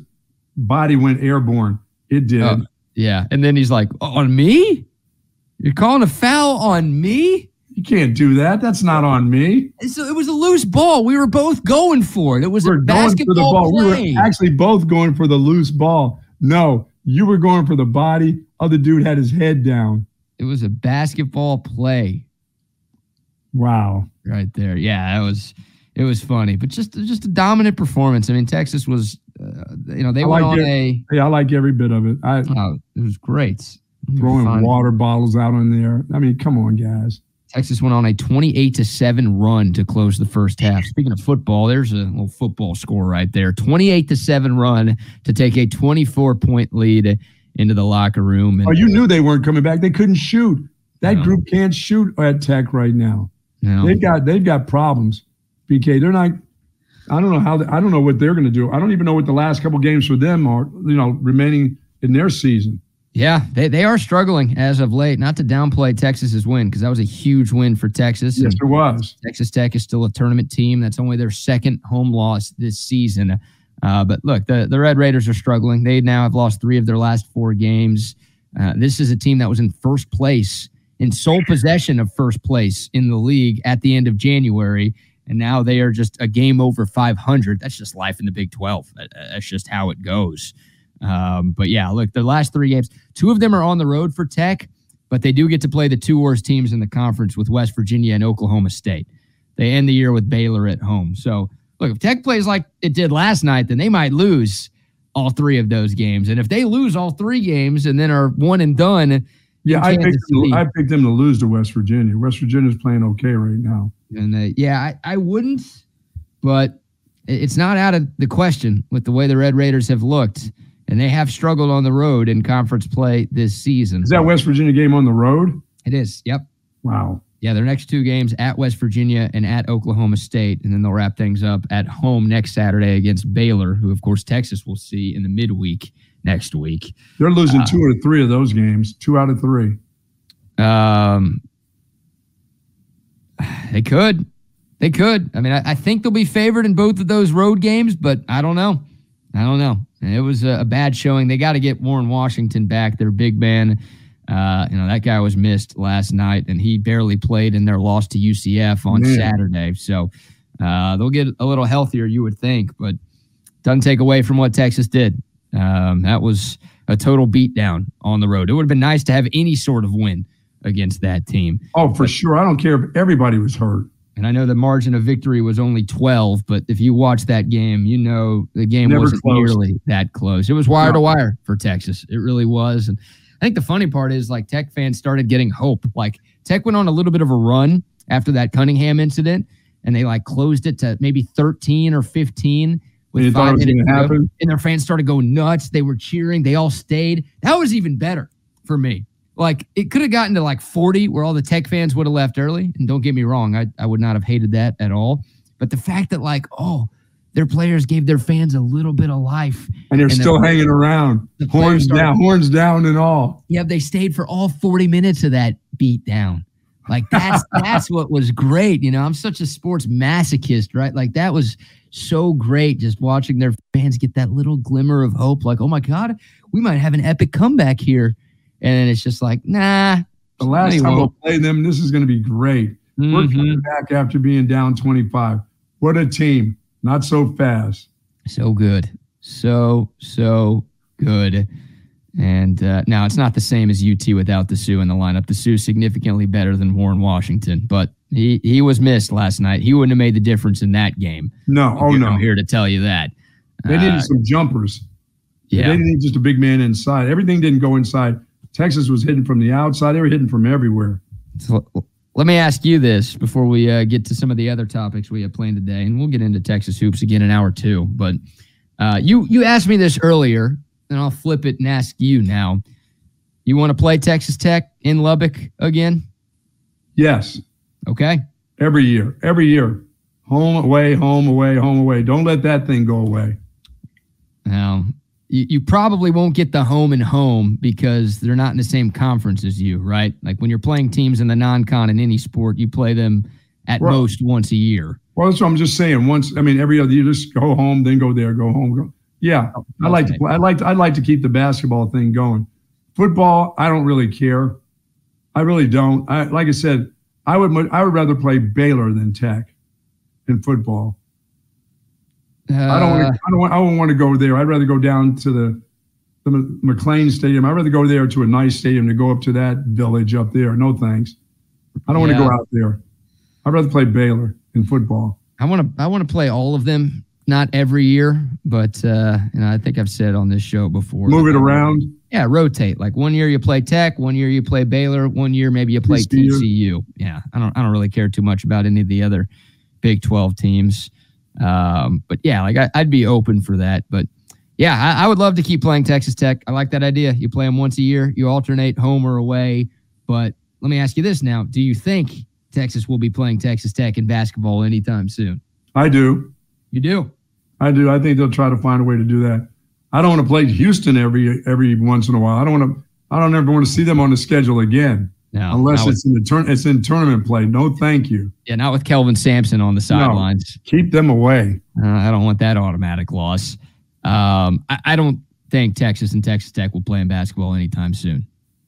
body went airborne. It did. Uh, yeah, and then he's like, "On me? You're calling a foul on me?" You can't do that. That's not on me. So it was a loose ball. We were both going for it. It was we a basketball play. We were actually both going for the loose ball. No, you were going for the body. Other dude had his head down. It was a basketball play. Wow. Right there. Yeah, that was it was funny, but just just a dominant performance. I mean, Texas was uh, you know, they I went like on a Yeah, I like every bit of it. I oh, it was great. Throwing water bottles out on there. I mean, come on, guys. Texas went on a 28 to 7 run to close the first half. Speaking of football, there's a little football score right there. 28 to 7 run to take a 24 point lead into the locker room. And, oh, you knew they weren't coming back. They couldn't shoot. That no. group can't shoot at Tech right now. No. They've got they've got problems. BK, they're not I don't know how they, I don't know what they're going to do. I don't even know what the last couple games for them are, you know, remaining in their season. Yeah, they, they are struggling as of late. Not to downplay Texas's win because that was a huge win for Texas. Yes, it was. Texas Tech is still a tournament team. That's only their second home loss this season. Uh, but look, the, the Red Raiders are struggling. They now have lost three of their last four games. Uh, this is a team that was in first place, in sole possession of first place in the league at the end of January. And now they are just a game over 500. That's just life in the Big 12. That's just how it goes. Um, but yeah, look, the last three games, two of them are on the road for Tech, but they do get to play the two worst teams in the conference with West Virginia and Oklahoma State. They end the year with Baylor at home. So look, if Tech plays like it did last night, then they might lose all three of those games. And if they lose all three games and then are one and done, yeah, I picked, them, I picked them to lose to West Virginia. West Virginia's playing okay right now. And uh, yeah, I, I wouldn't, but it's not out of the question with the way the Red Raiders have looked and they have struggled on the road in conference play this season. Is that West Virginia game on the road? It is. Yep. Wow. Yeah, their next two games at West Virginia and at Oklahoma State, and then they'll wrap things up at home next Saturday against Baylor, who of course Texas will see in the midweek next week. They're losing uh, two out of three of those games. Two out of three. Um, they could, they could. I mean, I, I think they'll be favored in both of those road games, but I don't know. I don't know. It was a, a bad showing. They got to get Warren Washington back, their big man. Uh, you know, that guy was missed last night and he barely played in their loss to UCF on Man. Saturday. So uh, they'll get a little healthier, you would think, but doesn't take away from what Texas did. Um, that was a total beatdown on the road. It would have been nice to have any sort of win against that team. Oh, for but, sure. I don't care if everybody was hurt. And I know the margin of victory was only 12, but if you watch that game, you know the game Never wasn't close. nearly that close. It was wire to wire for Texas. It really was. And I think the funny part is like Tech fans started getting hope. Like Tech went on a little bit of a run after that Cunningham incident, and they like closed it to maybe 13 or 15 with five minutes. And their fans started going nuts. They were cheering. They all stayed. That was even better for me. Like it could have gotten to like 40 where all the Tech fans would have left early. And don't get me wrong, I, I would not have hated that at all. But the fact that like, oh, their players gave their fans a little bit of life. And they're and still hanging around. Horns started, down, horns down and all. Yeah, they stayed for all 40 minutes of that beat down. Like that's that's what was great. You know, I'm such a sports masochist, right? Like that was so great just watching their fans get that little glimmer of hope, like, oh my God, we might have an epic comeback here. And then it's just like, nah. The last time we'll play them, this is going to be great. Mm-hmm. We're coming back after being down 25. What a team. Not so fast. So good. So, so good. And uh, now it's not the same as UT without Disu in the lineup. Disu significantly better than Warren Washington, but he, he was missed last night. He wouldn't have made the difference in that game. No, oh no. I'm here to tell you that. They needed uh, some jumpers. Yeah. They didn't just a big man inside. Everything didn't go inside. Texas was hitting from the outside. They were hitting from everywhere. So, let me ask you this before we uh, get to some of the other topics we have planned today, and we'll get into Texas hoops again in hour two. But uh, you you asked me this earlier, and I'll flip it and ask you now. You want to play Texas Tech in Lubbock again? Yes. Okay. Every year, every year, home away, home away, home away. Don't let that thing go away. Now, you, you probably won't get the home and home because they're not in the same conference as you, right? Like when you're playing teams in the non-con in any sport, you play them at well, most once a year. Well, that's what I'm just saying. Once, I mean, every other you just go home, then go there, go home, go. Yeah, oh, I like to. Play, I like. To, I like to keep the basketball thing going. Football, I don't really care. I really don't. I like I said, I would. I would rather play Baylor than Tech in football. Uh, I don't. Wanna, I don't. Want, I don't want to go there. I'd rather go down to the the McLane Stadium. I'd rather go there to a nice stadium to go up to that village up there. No thanks. I don't yeah. want to go out there. I'd rather play Baylor in football. I want to. I want to play all of them. Not every year, but uh, and I think I've said on this show before. Move it around. Yeah, rotate. Like one year you play Tech, one year you play Baylor, one year maybe you play TCU. TCU. Yeah, I don't. I don't really care too much about any of the other Big Twelve teams. Um, but yeah, like I, would be open for that. But yeah, I, I, would love to keep playing Texas Tech. I like that idea. You play them once a year, you alternate home or away. But let me ask you this now: Do you think Texas will be playing Texas Tech in basketball anytime soon? I do. You do. I do. I think they'll try to find a way to do that. I don't want to play Houston every every once in a while. I don't want to. I don't ever want to see them on the schedule again. No, unless it's in the turn, it's in tournament play. No, thank you. Yeah, not with Kelvin Sampson on the sidelines. No, keep them away. Uh, I don't want that automatic loss. Um, I, I, don't think Texas and Texas Tech will play in basketball anytime soon.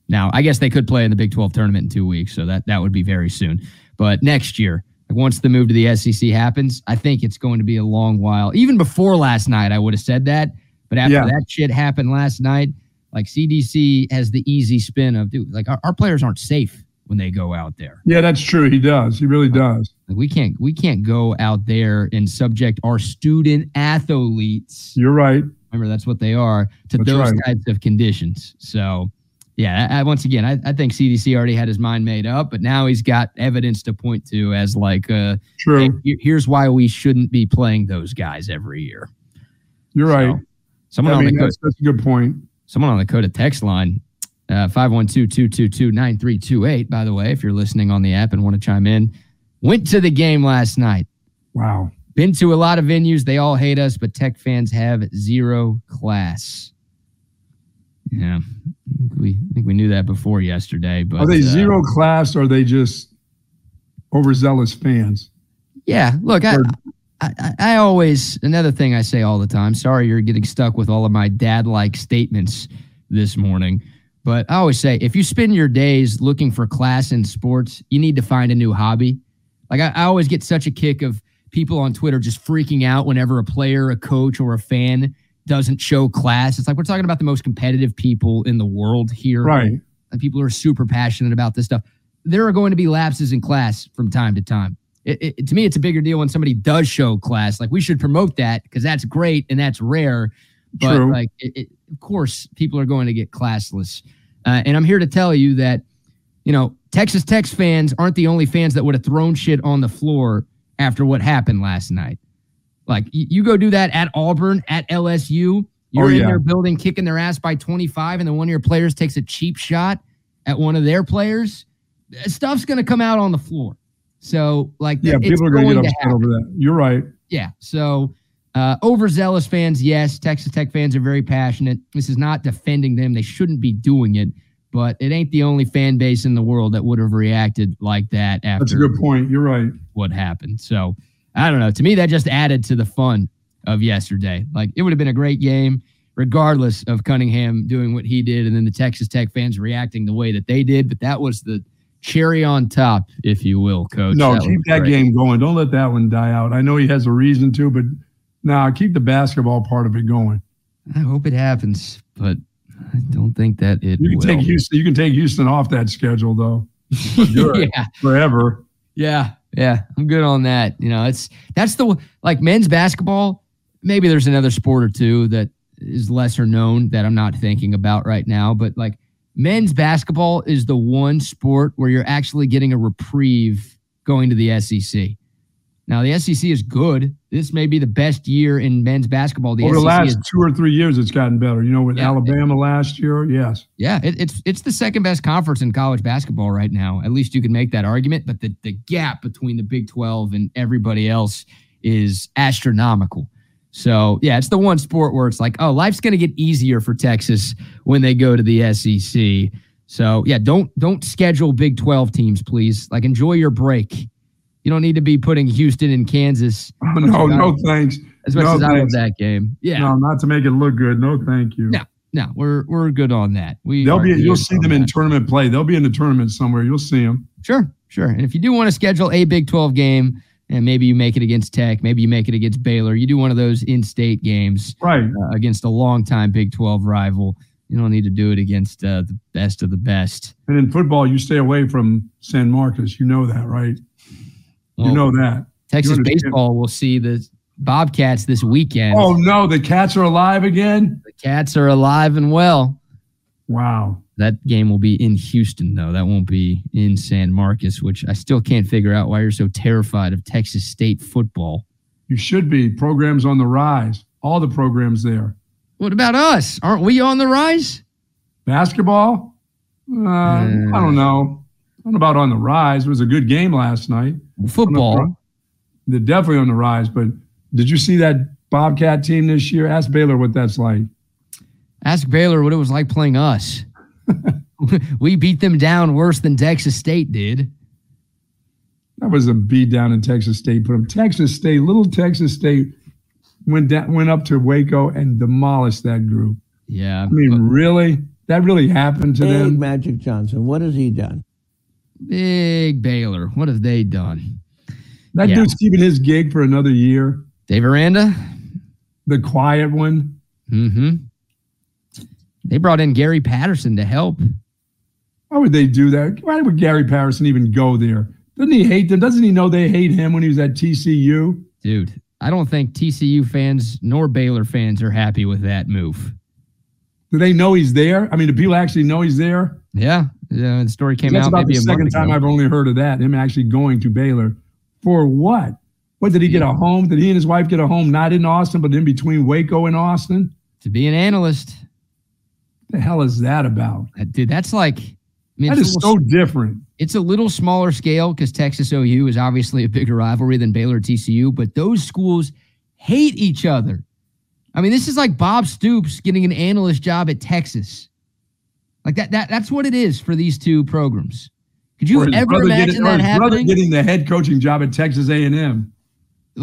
Now, I guess they could play in the Big 12 tournament in two weeks, so that that would be very soon. But next year, once the move to the SEC happens, I think it's going to be a long while. Even before last night, I would have said that. But after yeah. that shit happened last night, like CDC has the easy spin of, dude, like our, our players aren't safe when they go out there. Yeah, that's true. He does. He really does. Like we can't we can't go out there and subject our student athletes. You're right. Remember, that's what they are to that's those right. types of conditions. So, yeah, I, I, once again, I, I, think CDC already had his mind made up, but now he's got evidence to point to as like, uh, true. Hey, here's why we shouldn't be playing those guys every year. You're so, right. Someone I mean, on the that's, that's a good point someone on the Coda text line Uh, 512-222-9328, by the way, if you're listening on the app and want to chime in. Went to the game last night. Wow. Been to a lot of venues. They all hate us, but Tech fans have zero class. Yeah. I think we, I think we knew that before yesterday. But Are they uh, zero class or are they just overzealous fans? Yeah, look, I, I, I, always another thing I say all the time. Sorry, you're getting stuck with all of my dad-like statements this morning, but I always say if you spend your days looking for class in sports, you need to find a new hobby. Like I, I always get such a kick of people on Twitter just freaking out whenever a player, a coach, or a fan doesn't show class. It's like we're talking about the most competitive people in the world here Right. and people are super passionate about this stuff. There are going to be lapses in class from time to time. It, it, to me, it's a bigger deal when somebody does show class. Like we should promote that because that's great and that's rare. But True. like, it, of course, people are going to get classless. Uh, and I'm here to tell you that, you know, Texas Tech fans aren't the only fans that would have thrown shit on the floor after what happened last night. Like y- you go do that at Auburn, at LSU. You're Oh, in yeah. their building kicking their ass by 25, and then one of your players takes a cheap shot at one of their players. uh, Stuff's going to come out on the floor. So, like, Yeah, it's people are going to get upset over that. You're right. Yeah. So, uh, overzealous fans, yes. Texas Tech fans are very passionate. This is not defending them. They shouldn't be doing it, but it ain't the only fan base in the world that would have reacted like that after That's a good point. You're right. what happened. So, I don't know. To me, that just added to the fun of yesterday. Like, it would have been a great game, regardless of Cunningham doing what he did and then the Texas Tech fans reacting the way that they did. But that was the cherry on top, if you will, coach. No, That keep that great. game going. Don't let that one die out. I know he has a reason to, but now keep the basketball part of it going. I hope it happens, but I don't think that it You can will. take Houston. You can take Houston off that schedule though yeah, forever. yeah, yeah. I'm good on that. You know, it's that's the like men's basketball. Maybe there's another sport or two that is lesser known that I'm not thinking about right now, but like men's basketball is the one sport where you're actually getting a reprieve going to the SEC. Now the SEC is good. This may be the best year in men's basketball. The Over the last is two or three years, it's gotten better. You know, with Yeah. Alabama last year, yes. Yeah, it, it's it's the second best conference in college basketball right now. At least you can make that argument. But the the gap between the Big Twelve and everybody else is astronomical. So yeah, it's the one sport where it's like, oh, life's going to get easier for Texas when they go to the SEC. So yeah, don't don't schedule Big Twelve teams, please. Like enjoy your break. You don't need to be putting Houston and Kansas. Oh, no, no, thanks. As much no, as I love that game. Yeah, No, not to make it look good. No, thank you. No, no, we're we're good on that. We They'll be. You'll see them in tournament play. They'll be in the tournament somewhere. You'll see them. Sure, sure. And if you do want to schedule a Big 12 game, and maybe you make it against Tech, maybe you make it against Baylor, you do one of those in-state games Right. uh, against a longtime Big 12 rival. You don't need to do it against uh, the best of the best. And in football, you stay away from San Marcos. You know that, right? Well, you know that. Texas baseball will see the Bobcats this weekend. Oh no, the cats are alive again. The Cats are alive and well. Wow. That game will be in Houston, though. That won't be in San Marcos, which I still can't figure out why you're so terrified of Texas State football. You should be. Programs on the rise. All the programs there. What about us? Aren't we on the rise? Basketball? Uh, I don't know. I don't know about on the rise. It was a good game last night. Football. They're definitely on the rise. But did you see that Bobcat team this year? Ask Baylor what that's like. Ask Baylor what it was like playing us. we beat them down worse than Texas State did. That was a beat down in Texas State. Put them Texas State, little Texas State, went down, went up to Waco and demolished that group. Yeah. I mean, really? That really happened to Big them? Magic Johnson. What has he done? Big Baylor. What have they done? That Yeah. dude's keeping his gig for another year. Dave Aranda? The quiet one. Mm-hmm. They brought in Gary Patterson to help. Why would they do that? Why would Gary Patterson even go there? Doesn't he hate them? Doesn't he know they hate him when he was at TCU? Dude, I don't think TCU fans nor Baylor fans are happy with that move. Do they know he's there? I mean, do people actually know he's there? Yeah. Yeah, the story came That's out about maybe the a second time ago. I've only heard of that. Him actually going to Baylor for what? What did he get a home? Did he and his wife get a home not in Austin, but in between Waco and Austin? to be an analyst. The hell is that about? Uh, Dude, that's like, I mean, That is little- so different. it's a little smaller scale because Texas OU is obviously a bigger rivalry than Baylor TCU, but those schools hate each other. I mean, this is like Bob Stoops getting an analyst job at Texas. Like that, that that's what it is for these two programs. Could you ever imagine getting- that his brother happening? getting the head coaching job at Texas A&M.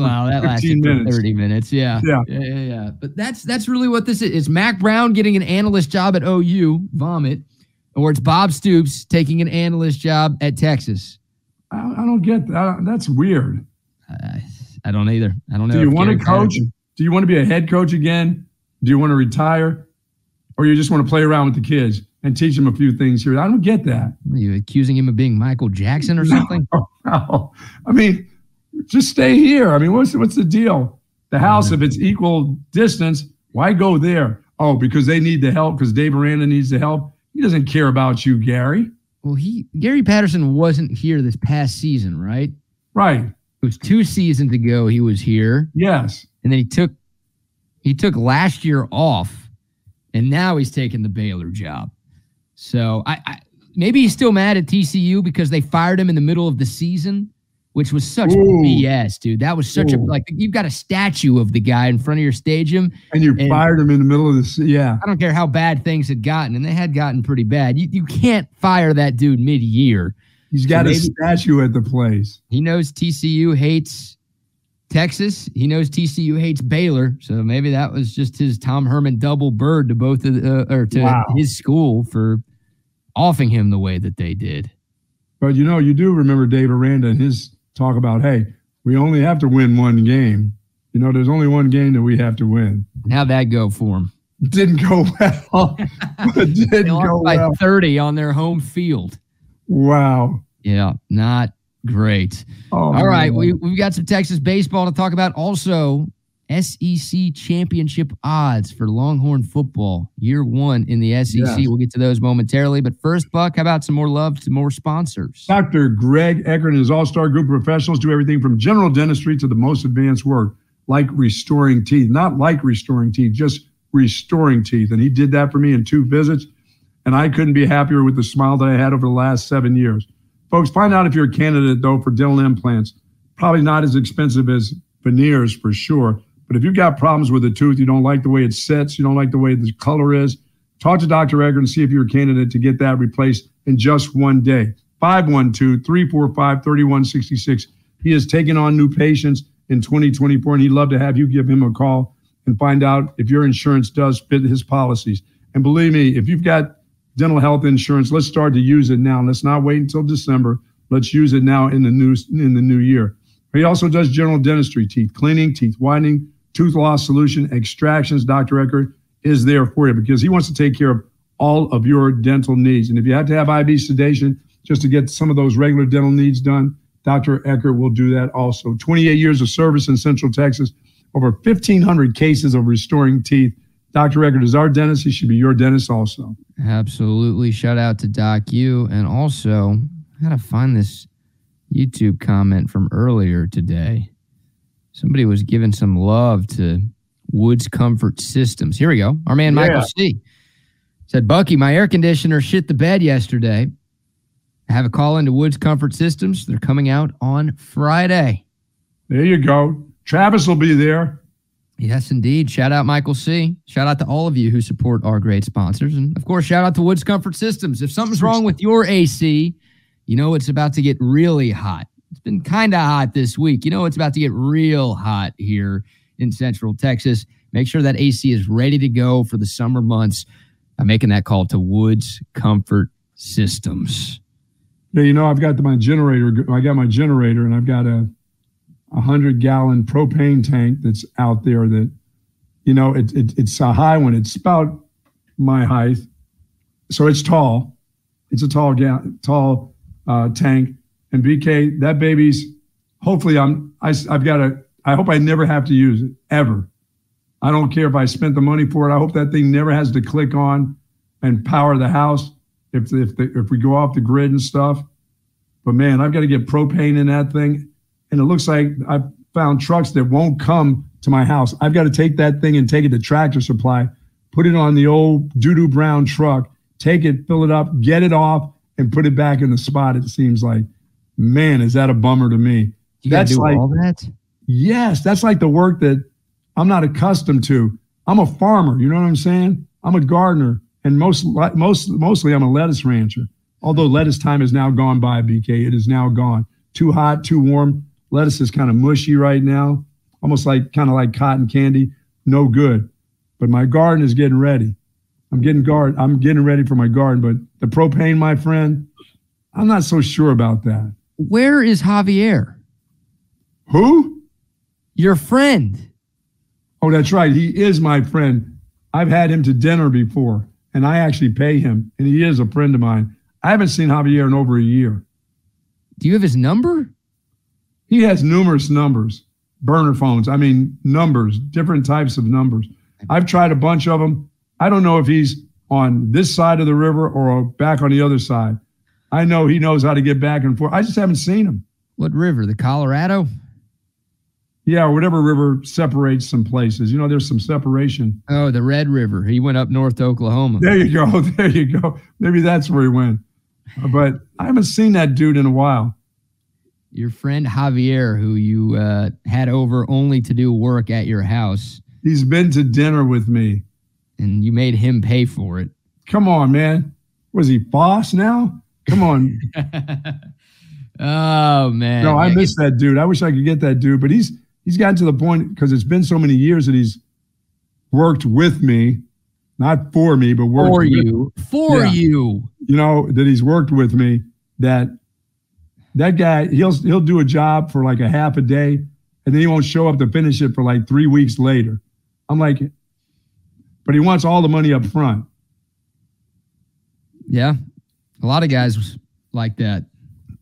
Wow, that 15 lasted minutes. 30 minutes. Yeah. Yeah. yeah. Yeah, yeah. But that's that's really what this is. It's Mack Brown getting an analyst job at OU, vomit, or it's Bob Stoops taking an analyst job at Texas. I, I don't get that. That's weird. I, I don't either. I don't know. Do you want to coach? Do you want to be a head coach again? Do you want to retire? Or you just want to play around with the kids and teach them a few things here? I don't get that. Are you accusing him of being Michael Jackson or something? No. I mean, just stay here. I mean, what's what's the deal? The house, if mm-hmm. it's equal distance, why go there? Oh, because they need the help, because Dave Aranda needs the help. He doesn't care about you, Gary. Well, he Gary Patterson wasn't here this past season, right? Right. It was two seasons ago he was here, Yes. and then he took he took last year off, and now he's taking the Baylor job. So I, I maybe he's still mad at TCU because they fired him in the middle of the season, which was such Ooh. BS, dude. That was such a Ooh. like you've got a statue of the guy in front of your stadium. And you And- fired him in the middle of the yeah. I don't care how bad things had gotten, and they had gotten pretty bad. You, you can't fire that dude mid year. He's got a maybe- statue at the place. He knows TCU hates Texas. He knows TCU hates Baylor. So maybe that was just his Tom Herman double bird to both of the, uh, or to Wow. his school for offing him the way that they did. But you know, you do remember Dave Aranda and his talk about, hey, we only have to win one game. You know, there's only one game that we have to win. How'd that go for him? It didn't go well. didn't They go by well. 30 on their home field. Wow. Yeah, not great. Oh, All right, man. we, we've got some Texas baseball to talk about. Also, SEC championship odds for Longhorn football, year one in the SEC. Yes. We'll get to those momentarily. But first, Buck, how about some more love to more sponsors? Dr. Greg Eckert and his all star group of professionals do everything from general dentistry to the most advanced work, like restoring teeth. Not like restoring teeth, just restoring teeth. And he did that for me in two visits. And I couldn't be happier with the smile that I had over the last seven years. Folks, find out if you're a candidate, though, for dental implants. Probably not as expensive as veneers for sure. But if you've got problems with the tooth, you don't like the way it sits, you don't like the way the color is, talk to Dr. Eckert and see if you're a candidate to get that replaced in just one day. 512 345 3166. He is taking on new patients in 2024, and he'd love to have you give him a call and find out if your insurance does fit his policies. And believe me, if you've got dental health insurance, let's start to use it now. Let's not wait until December. Let's use it now in the new in the new year. He also does general dentistry, teeth cleaning, teeth whitening, tooth loss solution, extractions. Dr. Eckert is there for you because he wants to take care of all of your dental needs. And if you have to have IV sedation just to get some of those regular dental needs done, Dr. Eckert will do that also. 28 years of service in Central Texas, over 1,500 cases of restoring teeth. Dr. Eckert is our dentist. He should be your dentist also. Absolutely. Shout out to Doc U. And also, I gotta find this YouTube comment from earlier today. Somebody was giving some love to Woods Comfort Systems. Here we go. Our man Michael Yeah. C. said, Bucky, my air conditioner shit the bed yesterday. I have a call into Woods Comfort Systems. They're coming out on Friday. There you go. Travis will be there. Yes, indeed. Shout out Michael C. Shout out to all of you who support our great sponsors. And of course, shout out to Woods Comfort Systems. If something's wrong with your AC, you know it's about to get really hot. It's been kind of hot this week. You know it's about to get real hot here in Central Texas. Make sure that AC is ready to go for the summer months by making that call to Woods Comfort Systems. Yeah, you know, I've got my generator. I got my generator, and I've got a a hundred gallon propane tank that's out there. That you know, it, it it's a high one. It's about my height, so it's tall. It's a tall ga- tall uh, tank. And BK, that baby's. Hopefully, I'm. I, I've got a. I hope I never have to use it ever. I don't care if I spent the money for it. I hope that thing never has to click on and power the house if if the, if we go off the grid and stuff. But man, I've got to get propane in that thing, and it looks like I've found trucks that won't come to my house. I've got to take that thing and take it to Tractor Supply, put it on the old doo brown truck, take it, fill it up, get it off, and put it back in the spot. It seems like, man, is that a bummer to me? You That's do like- all that. Yes, that's like the work that I'm not accustomed to. I'm a farmer, you know what I'm saying? I'm a gardener, and most most mostly I'm a lettuce rancher. Although lettuce time is now gone by, BK, it is now gone. Too hot, too warm. Lettuce is kind of mushy right now, almost like kind of like cotton candy. No good. But my garden is getting ready. I'm getting guard. I'm getting ready for my garden. But the propane, my friend, I'm not so sure about that. Where is Javier? Who? Your friend. Oh, that's right. He is my friend. I've had him to dinner before, and I actually pay him, and he is a friend of mine. I haven't seen Javier in over a year. Do you have his number? He has numerous numbers, burner phones. I mean, numbers, different types of numbers. I've tried a bunch of them. I don't know if he's on this side of the river or back on the other side. I know he knows how to get back and forth. I just haven't seen him. What river? The Colorado? Yeah, whatever river separates some places. You know, there's some separation. Oh, the Red River. He went up north to Oklahoma. There you go. There you go. Maybe that's where he went. But I haven't seen that dude in a while. Your friend Javier, who you uh, had over only to do work at your house, He's been to dinner with me. and you made him pay for it. Come on, man. Was he boss now? Come on. oh man. No, I miss that dude. I wish I could get that dude, but he's he's gotten to the point because it's been so many years that he's worked with me, not for me, but worked for with, you. For Yeah. you. You know that he's worked with me. That that guy he'll he'll do a job for like a half a day, and then he won't show up to finish it for like three weeks later. I'm like, but he wants all the money up front. Yeah. A lot of guys like that.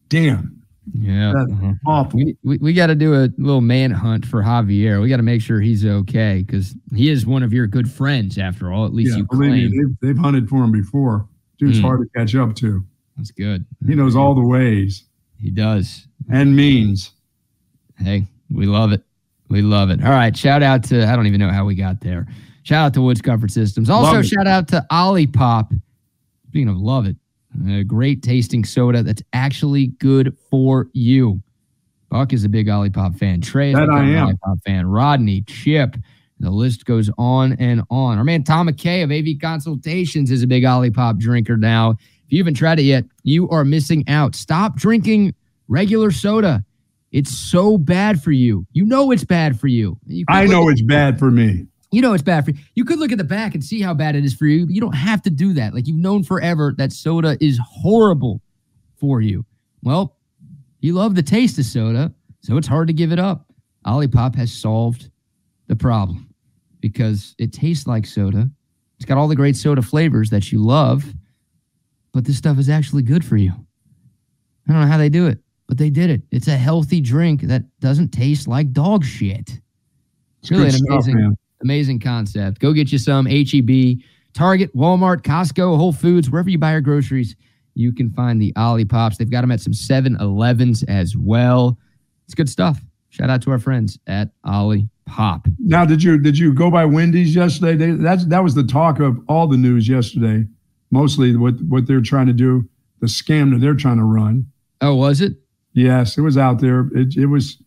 Damn, Yeah. that's uh-huh. awful. We, we, we got to do a little manhunt for Javier. We got to make sure he's okay because he is one of your good friends, after all. At least Yeah, you claim. me, they've, they've hunted for him before. Dude's Hmm. hard to catch up to. That's good. He knows all the ways He does. and means. Hey, we love it. We love it. All right. Shout out to, I don't even know how we got there. Shout out to Woods Comfort Systems. Also, shout out to Olipop. Speaking of love it, a great tasting soda that's actually good for you. Buck is a big Olipop fan. Trey is That a big. Olipop fan. Rodney, Chip, the list goes on and on. Our man Tom McKay of AV Consultations is a big Olipop drinker now. If you haven't tried it yet, you are missing out. Stop drinking regular soda. It's so bad for you. You know it's bad for you. You I know it's bad for me. You know it's bad for you. You could look at the back and see how bad it is for you. But you don't have to do that. Like you've known forever that soda is horrible for you. Well, you love the taste of soda, so it's hard to give it up. Olipop has solved the problem because it tastes like soda. It's got all the great soda flavors that you love, but this stuff is actually good for you. I don't know how they do it, but they did it. It's a healthy drink that doesn't taste like dog shit. It's really an Good stuff, amazing, concept. Go get you some HEB, Target, Walmart, Costco, Whole Foods, wherever you buy your groceries. You can find the Olipops. They've got them at some 7 Elevens as well. It's good stuff. Shout out to our friends at Ollie Pop. Now, did you did you go by Wendy's yesterday? They, that's that was the talk of all the news yesterday. Mostly what what they're trying to do, the scam that they're trying to run. Oh, was it? Yes, it was out there. It, it was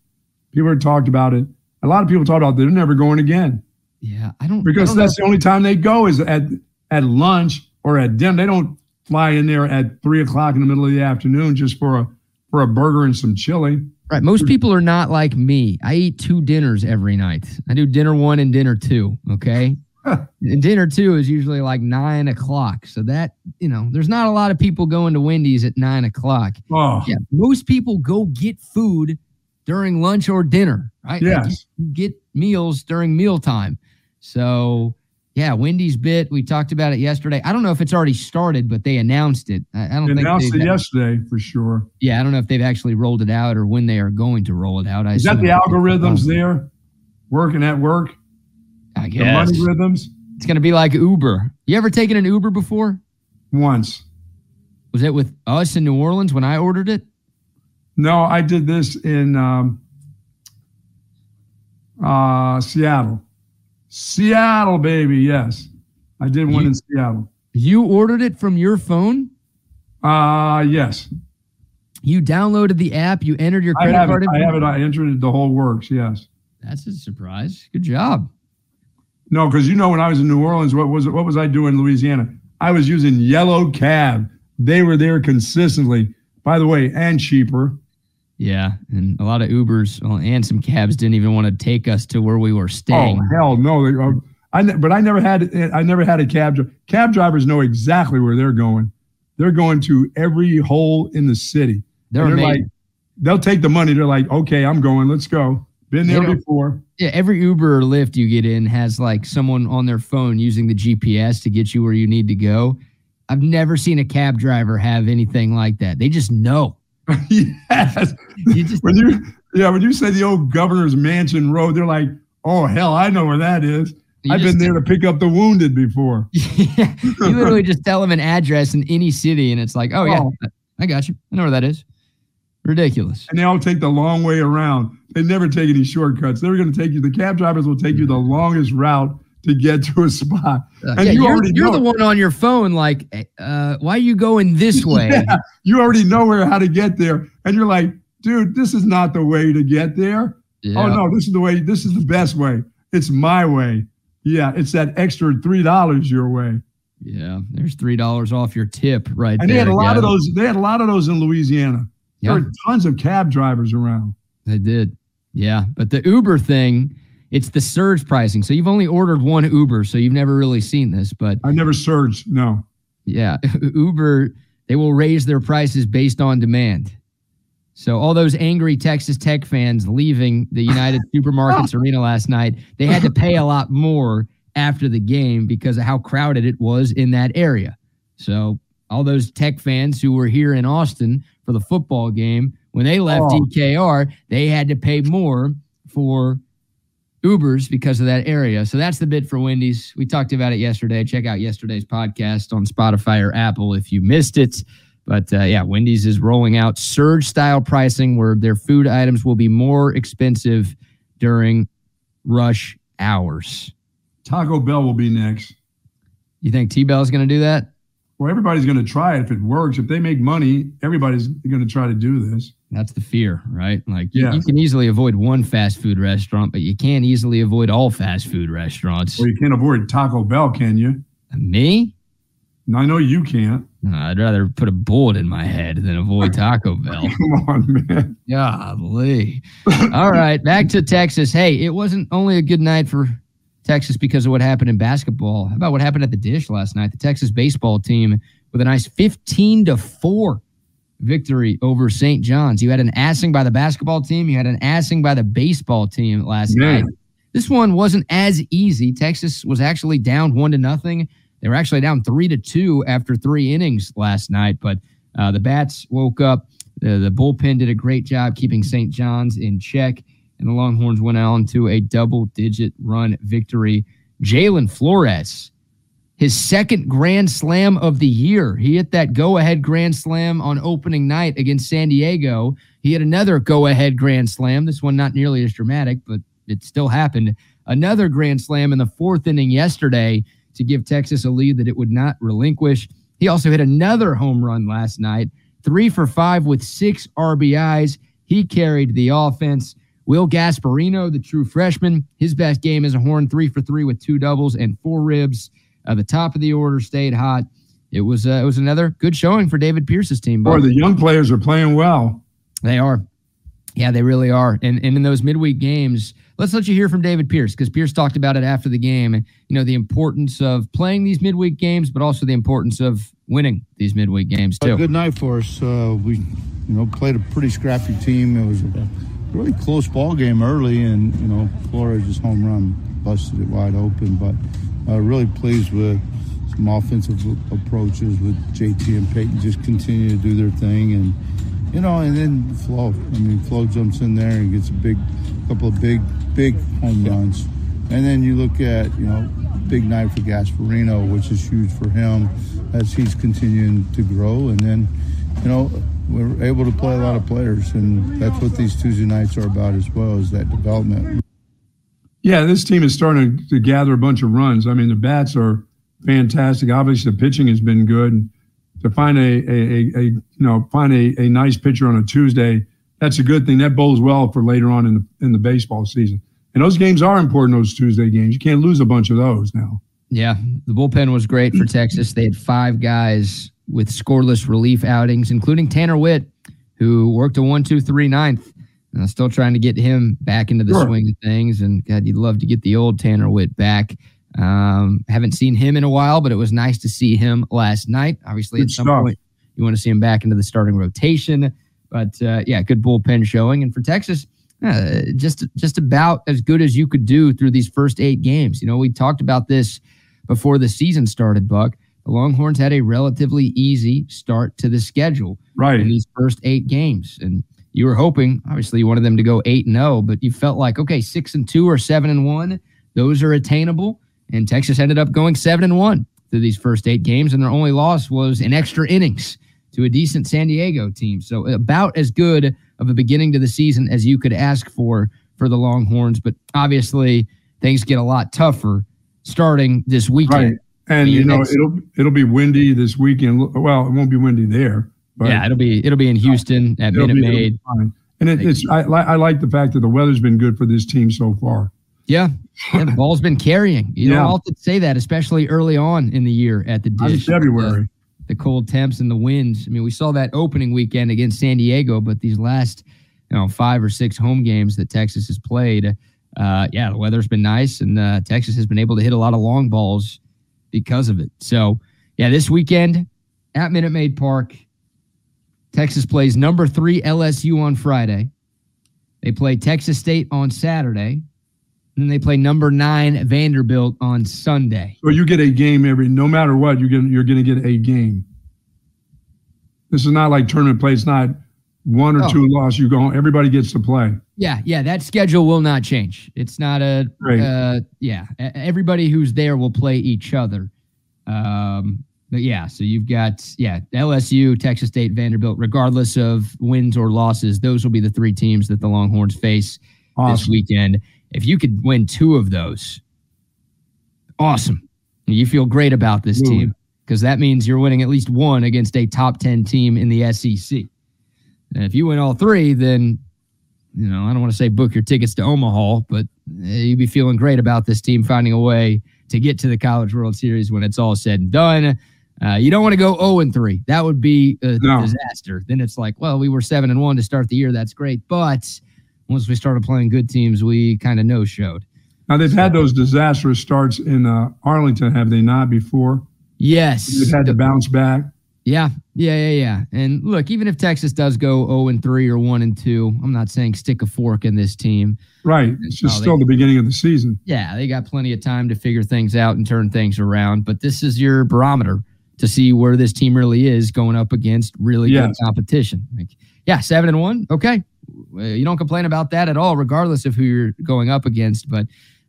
people talked about it. A lot of people talked about it. they're never going again Yeah, I don't because I don't that's the only time they go is at at lunch or at dinner. They don't fly in there at three o'clock in the middle of the afternoon just for a for a burger and some chili. right. Most people are not like me. I eat two dinners every night. I do dinner one and dinner two. Okay. and dinner two is usually like nine o'clock. So that, you know, there's not a lot of people going to Wendy's at nine o'clock. Oh, Yeah, most people go get food during lunch or dinner, right? Yes. get meals during mealtime. So, yeah, Wendy's bit. We talked about it yesterday. I don't know if it's already started, but they announced it. I, I don't they think announced it yesterday for sure. Yeah, I don't know if they've actually rolled it out or when they are going to roll it out. I Is that the algorithms there working at work? I The guess money rhythms? it's going to be like Uber. You ever taken an Uber before? Once. Was it with us in New Orleans when I ordered it? No, I did this in um, uh, Seattle. Seattle, baby, yes. I did one You- in Seattle. You ordered it from your phone? Uh yes. You downloaded the app, you entered your I credit have card it. I have it. I entered it. The whole works. Yes. That's a surprise. Good job. No, because you know when I was in New Orleans, what was what was I doing in Louisiana? I was using Yellow Cab. They were there consistently. By the way, and cheaper. Yeah, and a lot of Ubers and some cabs didn't even want to take us to where we were staying. Oh hell no! Uh, I but I never had I never had a cab. Cab drivers know exactly where they're going. They're going to every hole in the city. They're amazing. like, they'll take the money. They're like, okay, I'm going. Let's go. Been there don't- before. Yeah, every Uber or Lyft you get in has like someone on their phone using the GPS to get you where you need to go. I've never seen a cab driver have anything like that. They just know. yes. You just when you yeah, when you say the old governor's mansion road, they're like, oh hell, I know where that is. You I've been there to pick up the wounded before. yeah, you literally just tell them an address in any city, and it's like, oh yeah, Oh. I got you. I know where that is. Ridiculous. And they all take the long way around. They never take any shortcuts. They're going to take you. The cab drivers will take you the longest route to get to a spot. Uh, And yeah, you you're, already you're know the one on your phone, like, uh, why are you going this way? Yeah, you already know where how to get there, and you're like, dude, this is not the way to get there. Yeah. Oh no, this is the way. This is the best way. It's my way. Yeah, it's that extra three dollars your way. Yeah, there's three dollars off your tip right And there. they had a lot of those. They had a lot of those in Louisiana. Yeah. There were tons of cab drivers around. They did. Yeah, but the Uber thing, it's the surge pricing. So you've only ordered one Uber, so you've never really seen this. But I never surged. No. yeah, Uber they will raise their prices based on demand. So all those angry Texas Tech fans leaving the United Supermarkets Arena last night, they had to pay a lot more after the game because of how crowded it was in that area. So all those Tech fans who were here in Austin for the football game, when they left Oh. DKR, they had to pay more for Ubers because of that area. So that's the bid for Wendy's. We talked about it yesterday. Check out yesterday's podcast on Spotify or Apple if you missed it. But uh, yeah, Wendy's is rolling out surge style pricing where their food items will be more expensive during rush hours. Taco Bell will be next. You think T Bell is going to do that? Well, everybody's going to try it if it works. If they make money, everybody's going to try to do this. That's the fear, right? Like you, Yeah. you can easily avoid one fast food restaurant, but you can't easily avoid all fast food restaurants. Well, you can't avoid Taco Bell, can you? Uh, me? I know you can't. I'd rather put a bullet in my head than avoid Taco Bell. Come on, man. Golly. All right, back to Texas. Hey, it wasn't only a good night for Texas because of what happened in basketball. How about what happened at the Disch last night? The Texas baseball team with a nice 15 to 4 victory over St. John's. You had an assing by the basketball team, you had an assing by the baseball team last Man. night. This one wasn't as easy. Texas was actually down 1 to nothing. They were actually down 3 to 2 after 3 innings last night, but uh, the Bats woke up. The, the bullpen did a great job keeping St. John's in check, and the Longhorns went on to a double digit run victory. Jalen Flores, his second grand slam of the year. He hit that go ahead grand slam on opening night against San Diego. He had another go ahead grand slam. This one not nearly as dramatic, but it still happened. Another grand slam in the fourth inning yesterday to give Texas a lead that it would not relinquish. He also hit another home run last night, three for five with six RBIs. He carried the offense. Will Gasparino, the true freshman, his best game as a horn, three for three with two doubles and four ribs. Uh, the top of the order stayed hot. It was uh, it was another good showing for David Pierce's team. Boy, the young players are playing well. They are. Yeah, they really are. And and in those midweek games, let's let you hear from David Pierce because Pierce talked about it after the game. And you know the importance of playing these midweek games, but also the importance of winning these midweek games A too. good night for us. Uh, we, you know, played a pretty scrappy team. It was a really close ball game early, and you know, Flores just home run busted it wide open. But uh, really pleased with some offensive approaches with JT and Peyton just continue to do their thing, and you know, and then Flo. I mean, Flo jumps in there and gets a big, couple of big, big home runs. And then you look at, you know, big night for Gasparino, which is huge for him as he's continuing to grow. And then, you know, we're able to play a lot of players, and that's what these Tuesday nights are about as well, is that development. Yeah, this team is starting to gather a bunch of runs. I mean, the bats are fantastic. Obviously, the pitching has been good. To find a, a, a, a you know find a, a nice pitcher on a Tuesday, that's a good thing. That bowls well for later on in the in the baseball season. And those games are important. Those Tuesday games, you can't lose a bunch of those now. Yeah, the bullpen was great for Texas. They had five guys with scoreless relief outings, including Tanner Witt, who worked a one, two, three ninth. And I'm still trying to get him back into the Sure. swing of things. And God, you'd love to get the old Tanner Witt back. Um, haven't seen him in a while, but it was nice to see him last night. Obviously, Good at some stuff. point, you want to see him back into the starting rotation. But uh, yeah, good bullpen showing. And for Texas, uh, just just about as good as you could do through these first eight games. You know, we talked about this before the season started, Buck. The Longhorns had a relatively easy start to the schedule Right. in these first eight games. And you were hoping, obviously, you wanted them to go eight and zero, but you felt like, okay, six and two or seven and one, those are attainable. And Texas ended up going seven and one through these first eight games, and their only loss was in extra innings to a decent San Diego team. So about as good of a beginning to the season as you could ask for for the Longhorns. But obviously, things get a lot tougher starting this weekend. Right. And you know it'll it'll be windy this weekend. Well, it won't be windy there, but Yeah, it'll be it'll be in Houston at Minute be, Maid. And it, it's I, I like the fact that the weather's been good for this team so far. Yeah. yeah, the ball's been carrying. You Yeah. don't often say that, especially early on in the year at the Disch. February. The, the cold temps and the winds. I mean, we saw that opening weekend against San Diego, but these last, you know, five or six home games that Texas has played, uh, yeah, the weather's been nice, and uh, Texas has been able to hit a lot of long balls because of it. So, yeah, this weekend at Minute Maid Park, Texas plays number three LSU on Friday. They play Texas State on Saturday. And then they play number nine Vanderbilt on Sunday. So you get a game every, no matter what, you get you're going to get a game. This is not like tournament play. It's not one or Oh. two loss. You go. Everybody gets to play. Yeah, yeah, that schedule will not change. It's not a Right. uh yeah, everybody who's there will play each other. Um but yeah, so you've got yeah, LSU, Texas State, Vanderbilt, regardless of wins or losses, those will be the three teams that the Longhorns face this weekend. If you could win two of those, awesome. You feel great about this Absolutely. team because that means you're winning at least one against a top 10 team in the SEC. And if you win all three, then, you know, I don't want to say book your tickets to Omaha, but eh, you'd be feeling great about this team finding a way to get to the College World Series when it's all said and done. Uh, you don't want to go 0 and 3. That would be a No. disaster. Then it's like, well, we were 7 and 1 to start the year. That's great. But once we started playing good teams, we kind of no showed. Now they've had those disastrous starts in uh, Arlington, have they not? Before Yes. they've had to bounce back. Yeah, yeah, yeah, yeah. And look, even if Texas does go 0 and 3 or 1 and 2, I'm not saying stick a fork in this team. Right. It's just Oh, they- still the beginning of the season. Yeah, they got plenty of time to figure things out and turn things around. But this is your barometer to see where this team really is going up against really Yes. good competition. Like, yeah, seven and one. Okay. You don't complain about that at all, regardless of who you're going up against. But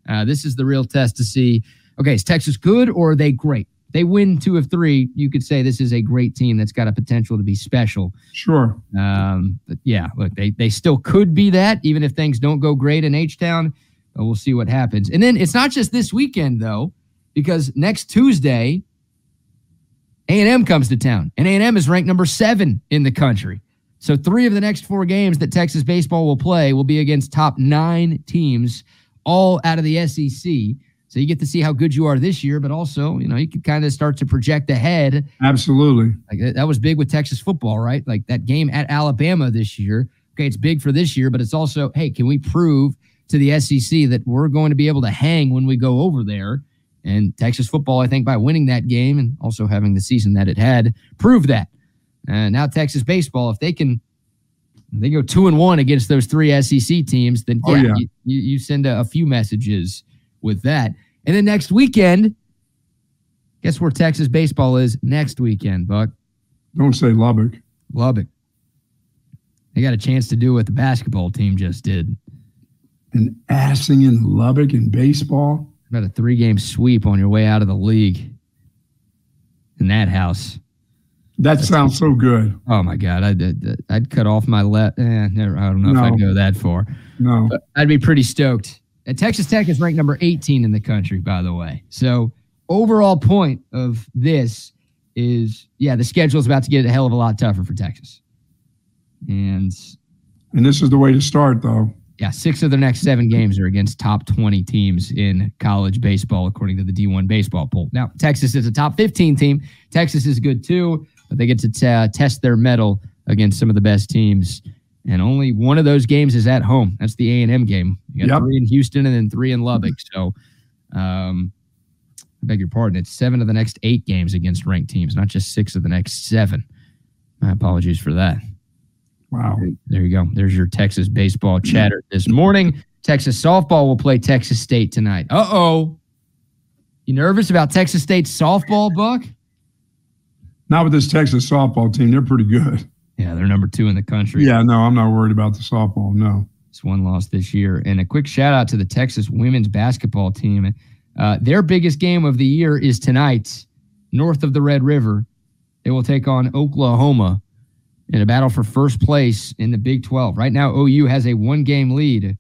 uh, this is the real test to see okay, is Texas good or are they great? They win two of three. You could say this is a great team that's got a potential to be special. Sure. Um, but yeah, look, they they still could be that, even if things don't go great in H Town. We'll see what happens. And then it's not just this weekend though, because next Tuesday, A and M comes to town, and A and M is ranked number seven in the country. So three of the next four games that Texas baseball will play will be against top nine teams, all out of the SEC. So you get to see how good you are this year, but also, you know, you can kind of start to project ahead Absolutely. like that, that was big with Texas football, right? Like that game at Alabama this year. Okay, it's big for this year, but it's also, hey, can we prove to the SEC that we're going to be able to hang when we go over there? And Texas football, I think, by winning that game and also having the season that it had, proved that. And now Texas baseball, if they can, they go two and one against those three SEC teams, then Oh, yeah, yeah. You, you, you send a, a few messages with that. And then next weekend, guess where Texas baseball is next weekend, Buck? Don't say Lubbock. Lubbock. They got a chance to do what the basketball team just did. And assing in Lubbock in baseball. About a three game sweep on your way out of the league in that house. That sounds so good. Oh my God. I'd, I'd, I'd cut off my left. Eh, I don't know if I'd go that far. No. But I'd be pretty stoked. And Texas Tech is ranked number 18 in the country, by the way. So overall point of this is yeah, the schedule is about to get a hell of a lot tougher for Texas. And and this is the way to start though. Yeah, six of their next seven games are against top 20 teams in college baseball, according to the D1 baseball poll. Now, Texas is a top 15 team. Texas is good too, but they get to t- uh, test their mettle against some of the best teams. And only one of those games is at home. That's the A&M game. You got yep. three in Houston and then three in Lubbock. So, um, I beg your pardon. It's seven of the next eight games against ranked teams, not just six of the next seven. My apologies for that. Wow. There you go. There's your Texas baseball chatter this morning. Texas softball will play Texas State tonight. Uh oh. You nervous about Texas State softball, Buck? Not with this Texas softball team. They're pretty good. Yeah, they're number two in the country. Yeah, no, I'm not worried about the softball. No. It's one loss this year. And a quick shout out to the Texas women's basketball team. Uh, their biggest game of the year is tonight, north of the Red River. They will take on Oklahoma in a battle for first place in the Big 12. Right now, OU has a one game lead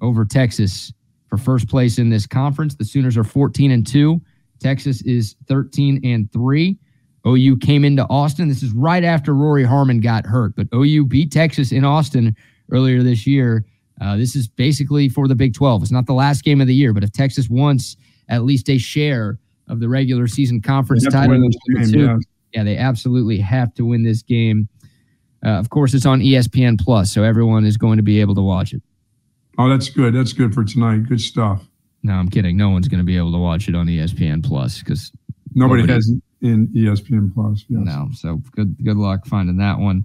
over Texas for first place in this conference. The Sooners are 14 and 2. Texas is 13 and 3. OU came into Austin. This is right after Rori Harmon got hurt, but OU beat Texas in Austin earlier this year. Uh, this is basically for the Big 12. It's not the last game of the year, but if Texas wants at least a share of the regular season conference title, game, yeah. yeah, they absolutely have to win this game. Uh, of course, it's on ESPN Plus, so everyone is going to be able to watch it. Oh, that's good. That's good for tonight. Good stuff. No, I'm kidding. No one's going to be able to watch it on ESPN Plus because nobody, nobody, has in ESPN Plus. Yes. No, so good. Good luck finding that one.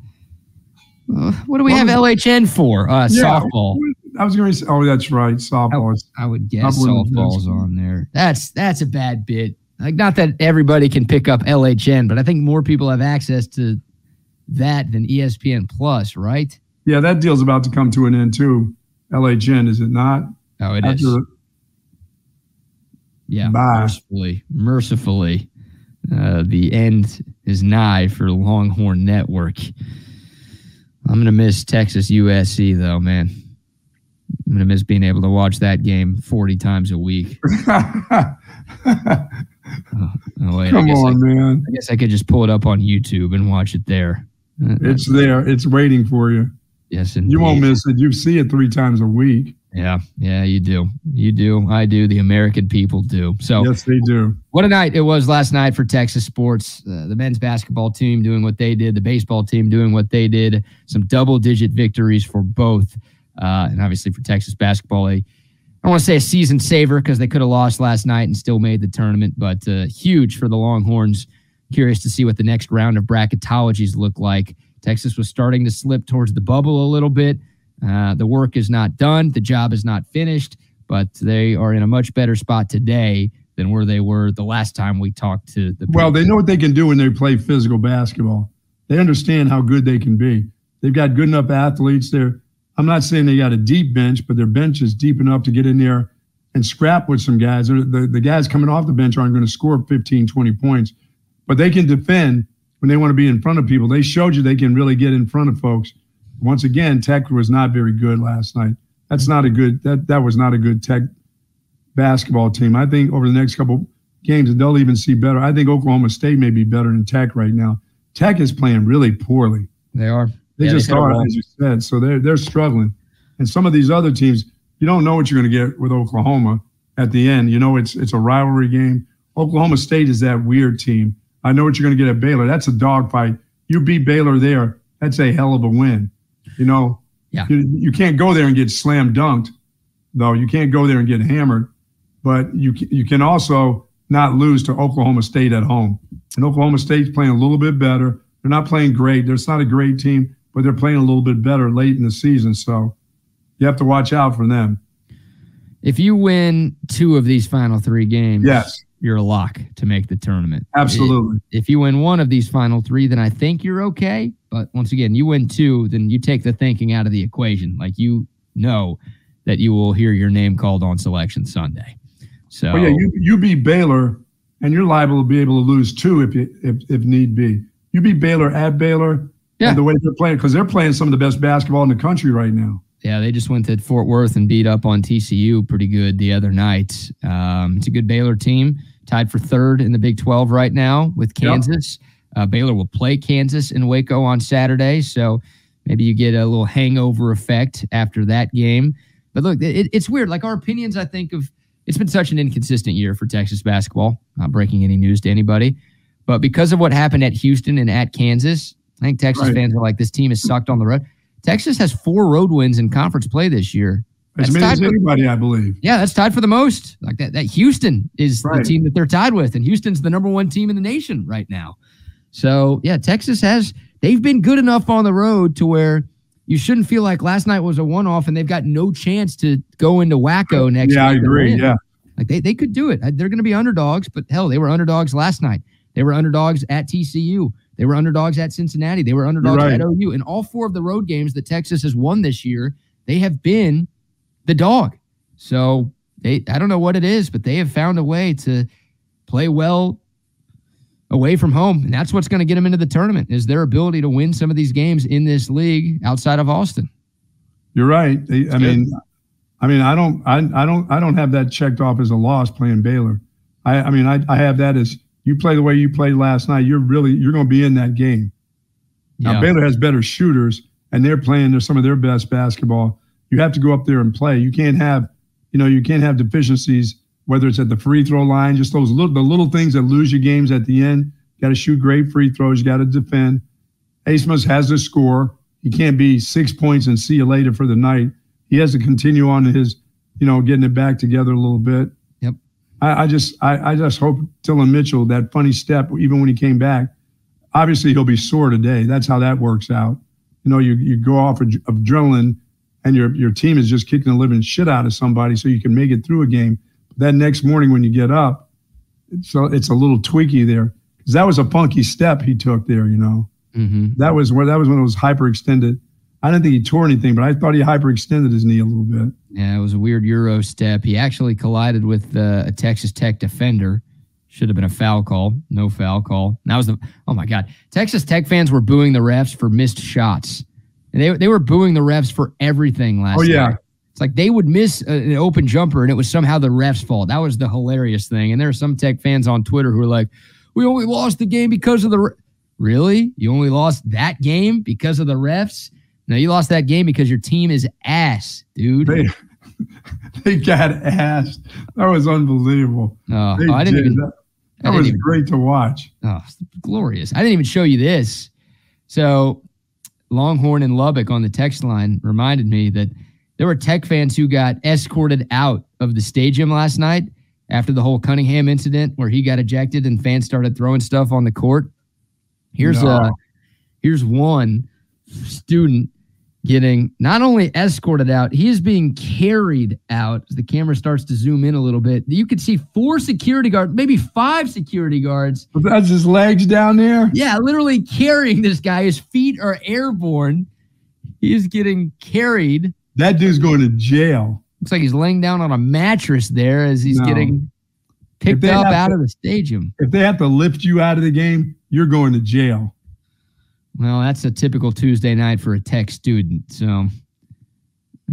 Uh, what do we have LHN for? Uh, yeah, softball. I was going to say. Oh, that's right. Softball. I, I would guess softball's on there. That's that's a bad bit. Like, not that everybody can pick up LHN, but I think more people have access to that than ESPN Plus, right? Yeah, that deal's about to come to an end too. LHN, is it not? Oh, it After is. Yeah, bye. mercifully, mercifully, uh, the end is nigh for Longhorn Network. I'm gonna miss Texas USC though, man. I'm gonna miss being able to watch that game 40 times a week. Oh, oh, wait, Come on, I, man. I guess I could just pull it up on YouTube and watch it there. It's there. It's waiting for you. Yes, indeed. You won't miss it. You see it three times a week. Yeah, yeah, you do. You do. I do. The American people do. So yes, they do. What a night it was last night for Texas sports. Uh, the men's basketball team doing what they did. The baseball team doing what they did. Some double-digit victories for both, uh, and obviously for Texas basketball, a I don't want to say a season saver because they could have lost last night and still made the tournament, but uh, huge for the Longhorns Curious to see what the next round of bracketologies look like. Texas was starting to slip towards the bubble a little bit. Uh, the work is not done. The job is not finished, but they are in a much better spot today than where they were the last time we talked to the. Well, they know what they can do when they play physical basketball. They understand how good they can be. They've got good enough athletes there. I'm not saying they got a deep bench, but their bench is deep enough to get in there and scrap with some guys. The, the guys coming off the bench aren't going to score 15, 20 points but they can defend when they want to be in front of people. They showed you they can really get in front of folks. Once again, Tech was not very good last night. That's not a good that that was not a good Tech basketball team. I think over the next couple games, they'll even see better. I think Oklahoma State may be better than Tech right now. Tech is playing really poorly. They are. They yeah, just are, as you said. So they're they're struggling. And some of these other teams, you don't know what you're going to get with Oklahoma at the end. You know, it's it's a rivalry game. Oklahoma State is that weird team I know what you're going to get at Baylor. That's a dogfight. You beat Baylor there. That's a hell of a win. You know, yeah. You, you can't go there and get slam dunked, though. You can't go there and get hammered, but you you can also not lose to Oklahoma State at home. And Oklahoma State's playing a little bit better. They're not playing great. They're not a great team, but they're playing a little bit better late in the season. So you have to watch out for them. If you win two of these final three games, yes, you're a lock to make the tournament. Absolutely. If, if you win one of these final three, then I think you're okay. But once again, you win two, then you take the thinking out of the equation. Like you know that you will hear your name called on selection Sunday. So well, yeah, you you beat Baylor, and you're liable to be able to lose two if you if if need be. You beat Baylor at Baylor. Yeah. the way they're playing, because they're playing some of the best basketball in the country right now. Yeah, they just went to Fort Worth and beat up on TCU pretty good the other night. Um, it's a good Baylor team. Tied for third in the Big 12 right now with Kansas. Yep. Uh, Baylor will play Kansas in Waco on Saturday, so maybe you get a little hangover effect after that game. But look, it, it's weird. Like our opinions, I think of it's been such an inconsistent year for Texas basketball. Not breaking any news to anybody, but because of what happened at Houston and at Kansas, I think Texas right. fans are like, this team is sucked on the road. Texas has four road wins in conference play this year. As many as anybody, I believe. Yeah, that's tied for the most. Like that, that Houston is right. the team that they're tied with, and Houston's the number one team in the nation right now. So yeah, Texas has they've been good enough on the road to where you shouldn't feel like last night was a one off and they've got no chance to go into Waco next. Yeah, I agree. Yeah, like they they could do it. They're going to be underdogs, but hell, they were underdogs last night. They were underdogs at TCU. They were underdogs at Cincinnati. They were underdogs right. at OU. And all four of the road games that Texas has won this year, they have been the dog. So they I don't know what it is, but they have found a way to play well away from home. And that's what's going to get them into the tournament is their ability to win some of these games in this league outside of Austin. You're right. I mean, I mean, I don't, I, I don't, I don't have that checked off as a loss playing Baylor. I, I mean, I, I have that as you play the way you played last night. You're really, you're going to be in that game. Yeah. Now Baylor has better shooters, and they're playing some of their best basketball. You have to go up there and play. You can't have, you know, you can't have deficiencies whether it's at the free throw line, just those little the little things that lose you games at the end. You Got to shoot great free throws. You got to defend. Abmas has to score. He can't be six points and see you later for the night. He has to continue on his, you know, getting it back together a little bit. Yep. I, I just I, I just hope Dillon Mitchell that funny step even when he came back. Obviously he'll be sore today. That's how that works out. You know, you you go off of adrenaline, and your your team is just kicking the living shit out of somebody so you can make it through a game that next morning when you get up, it's a, it's a little tweaky there because that was a funky step he took there. You know, mm-hmm. that was where that was when it was hyperextended. I didn't think he tore anything, but I thought he hyperextended his knee a little bit. Yeah, it was a weird Euro step. He actually collided with uh, a Texas Tech defender. Should have been a foul call. No foul call. And that was the oh my god. Texas Tech fans were booing the refs for missed shots. And they they were booing the refs for everything last. year. Oh yeah. Night. It's like they would miss an open jumper and it was somehow the ref's fault. That was the hilarious thing. And there are some tech fans on Twitter who are like, we only lost the game because of the. Re-. Really? You only lost that game because of the refs? No, you lost that game because your team is ass, dude. They, they got ass. That was unbelievable. Oh, oh I didn't did. even. That, that was even, great to watch. Oh, glorious. I didn't even show you this. So, Longhorn and Lubbock on the text line reminded me that there were Tech fans who got escorted out of the stadium last night after the whole Cunningham incident where he got ejected and fans started throwing stuff on the court. Here's no. uh here's one student getting not only escorted out, he is being carried out. As the camera starts to zoom in a little bit, you could see four security guards, maybe five security guards. That's his legs down there. Yeah, literally carrying this guy. His feet are airborne. He is getting carried that dude's going to jail. Looks like he's laying down on a mattress there as he's no. getting picked up out to, of the stadium. If they have to lift you out of the game, you're going to jail. Well, that's a typical Tuesday night for a tech student. So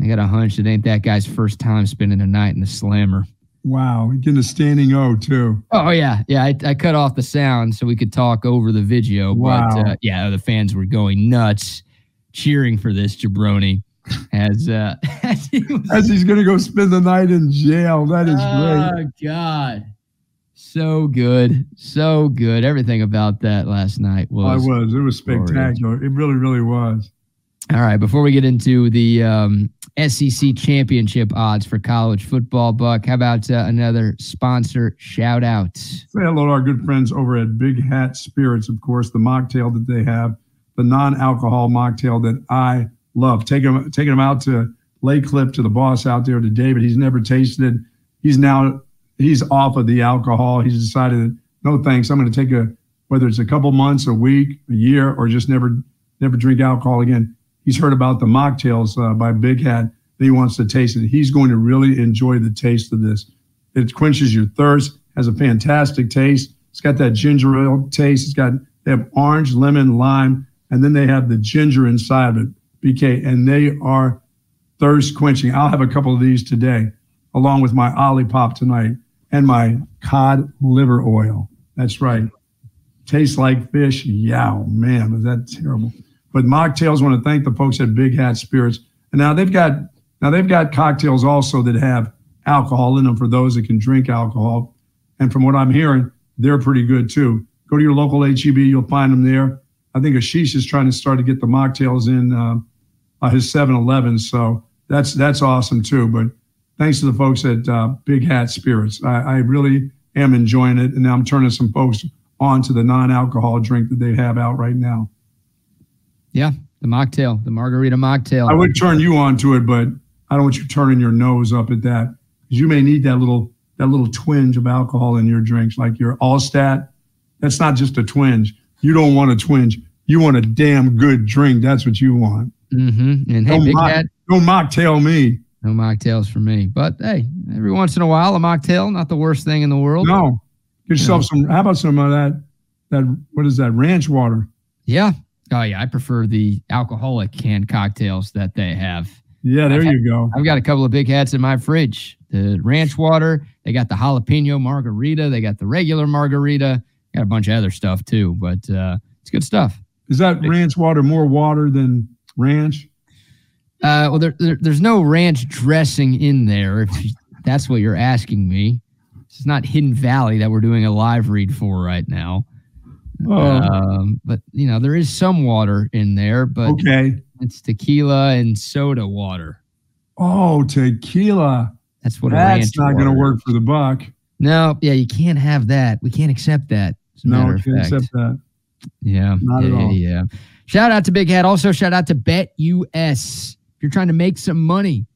I got a hunch it ain't that guy's first time spending a night in the slammer. Wow, getting a standing O too. Oh yeah, yeah. I, I, cut off the sound so we could talk over the video. Wow. But uh, yeah, the fans were going nuts, cheering for this jabroni as uh, as, he was, as he's going to go spend the night in jail. That is oh, great. Oh God, so good, so good. Everything about that last night was. I was. It was spectacular. It really, really was. All right. Before we get into the um, SEC championship odds for college football, Buck, how about uh, another sponsor shout out? Say hello to our good friends over at Big Hat Spirits, of course, the mocktail that they have, the non alcohol mocktail that I love. Taking him, taking him out to Lake Clip to the boss out there to David. He's never tasted. He's now he's off of the alcohol. He's decided no thanks. I'm going to take a whether it's a couple months, a week, a year, or just never never drink alcohol again. He's heard about the mocktails uh, by Big Hat. That he wants to taste it. He's going to really enjoy the taste of this. It quenches your thirst. Has a fantastic taste. It's got that ginger ale taste. It's got they have orange, lemon, lime, and then they have the ginger inside of it. BK, and they are thirst quenching. I'll have a couple of these today, along with my Olipop tonight. And my cod liver oil. That's right. Tastes like fish. Yeah, man, was that terrible. But mocktails want to thank the folks at Big Hat Spirits. And now they've got now they've got cocktails also that have alcohol in them for those that can drink alcohol. And from what I'm hearing, they're pretty good too. Go to your local HEB, you'll find them there. I think Ashish is trying to start to get the mocktails in uh, his 7-Eleven, so that's that's awesome too. But thanks to the folks at uh, Big Hat Spirits, I, I really am enjoying it, and now I'm turning some folks on to the non-alcohol drink that they have out right now. Yeah, the mocktail, the margarita mocktail. I would turn you on to it, but I don't want you turning your nose up at that because you may need that little that little twinge of alcohol in your drinks, like your Altstadt. That's not just a twinge. You don't want a twinge. You want a damn good drink. That's what you want. Mm-hmm. And hey, don't Big mock, Hat, don't mocktail me. No mocktails for me. But hey, every once in a while, a mocktail, not the worst thing in the world. No, get yourself some. How about some of that? That what is that? Ranch water. Yeah. Oh yeah, I prefer the alcoholic canned cocktails that they have. Yeah, there I've you go. I've got a couple of big hats in my fridge. The ranch water, they got the jalapeno margarita, they got the regular margarita, got a bunch of other stuff too, but uh, it's good stuff. Is that ranch water more water than ranch? Uh, well, there, there, there's no ranch dressing in there. If that's what you're asking me, it's not Hidden Valley that we're doing a live read for right now. Oh, Um, but you know, there is some water in there, but okay. it's tequila and soda water. Oh, tequila. That's what That's ranch not going to work for the buck. No, yeah, you can't have that. We can't accept that. No, of can't accept that. Yeah, Not at all. yeah. Shout out to Big Hat. Also, shout out to Bet US. If you're trying to make some money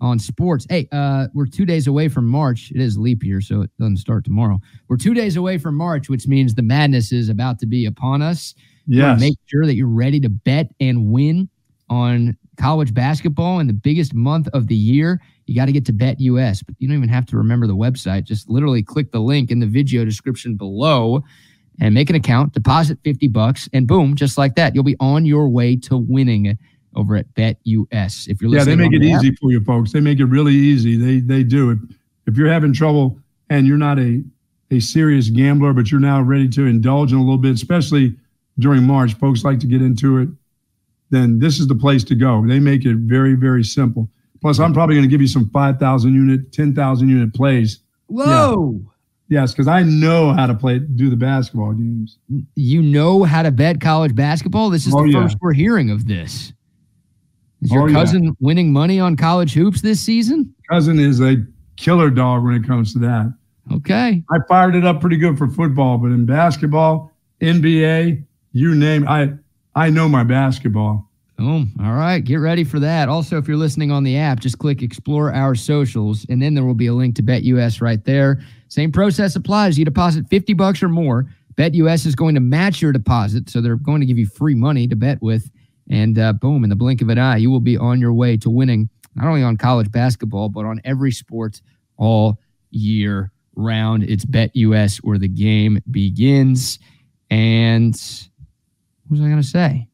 on sports, hey, uh, we're two days away from March. It is leap year, so it doesn't start tomorrow. We're two days away from March, which means the madness is about to be upon us. Yeah. Make sure that you're ready to bet and win on college basketball in the biggest month of the year. You got to get to Bet US, but you don't even have to remember the website. Just literally click the link in the video description below and make an account, deposit 50 bucks, and boom, just like that, you'll be on your way to winning over at Bet US. If you're Yeah, they make it the app- easy for you folks. They make it really easy. They they do it. If you're having trouble and you're not a a serious gambler, but you're now ready to indulge in a little bit, especially during March, folks like to get into it. Then this is the place to go. They make it very very simple. Plus, I'm probably going to give you some 5,000 unit, 10,000 unit plays. Whoa. Yes, because I know how to play, do the basketball games. You know how to bet college basketball? This is Oh, the yeah. first we're hearing of this. Is your Oh, yeah. cousin winning money on college hoops this season? Cousin is a killer dog when it comes to that. Okay. I fired it up pretty good for football, but in basketball, NBA, you name I I know my basketball. Boom. All right. Get ready for that. Also, if you're listening on the app, just click explore our socials, and then there will be a link to BetUS right there. Same process applies. You deposit 50 bucks or more. BetUS is going to match your deposit. So they're going to give you free money to bet with. And uh, boom, in the blink of an eye, you will be on your way to winning not only on college basketball, but on every sport all year round. It's BetUS where the game begins. And what was I going to say?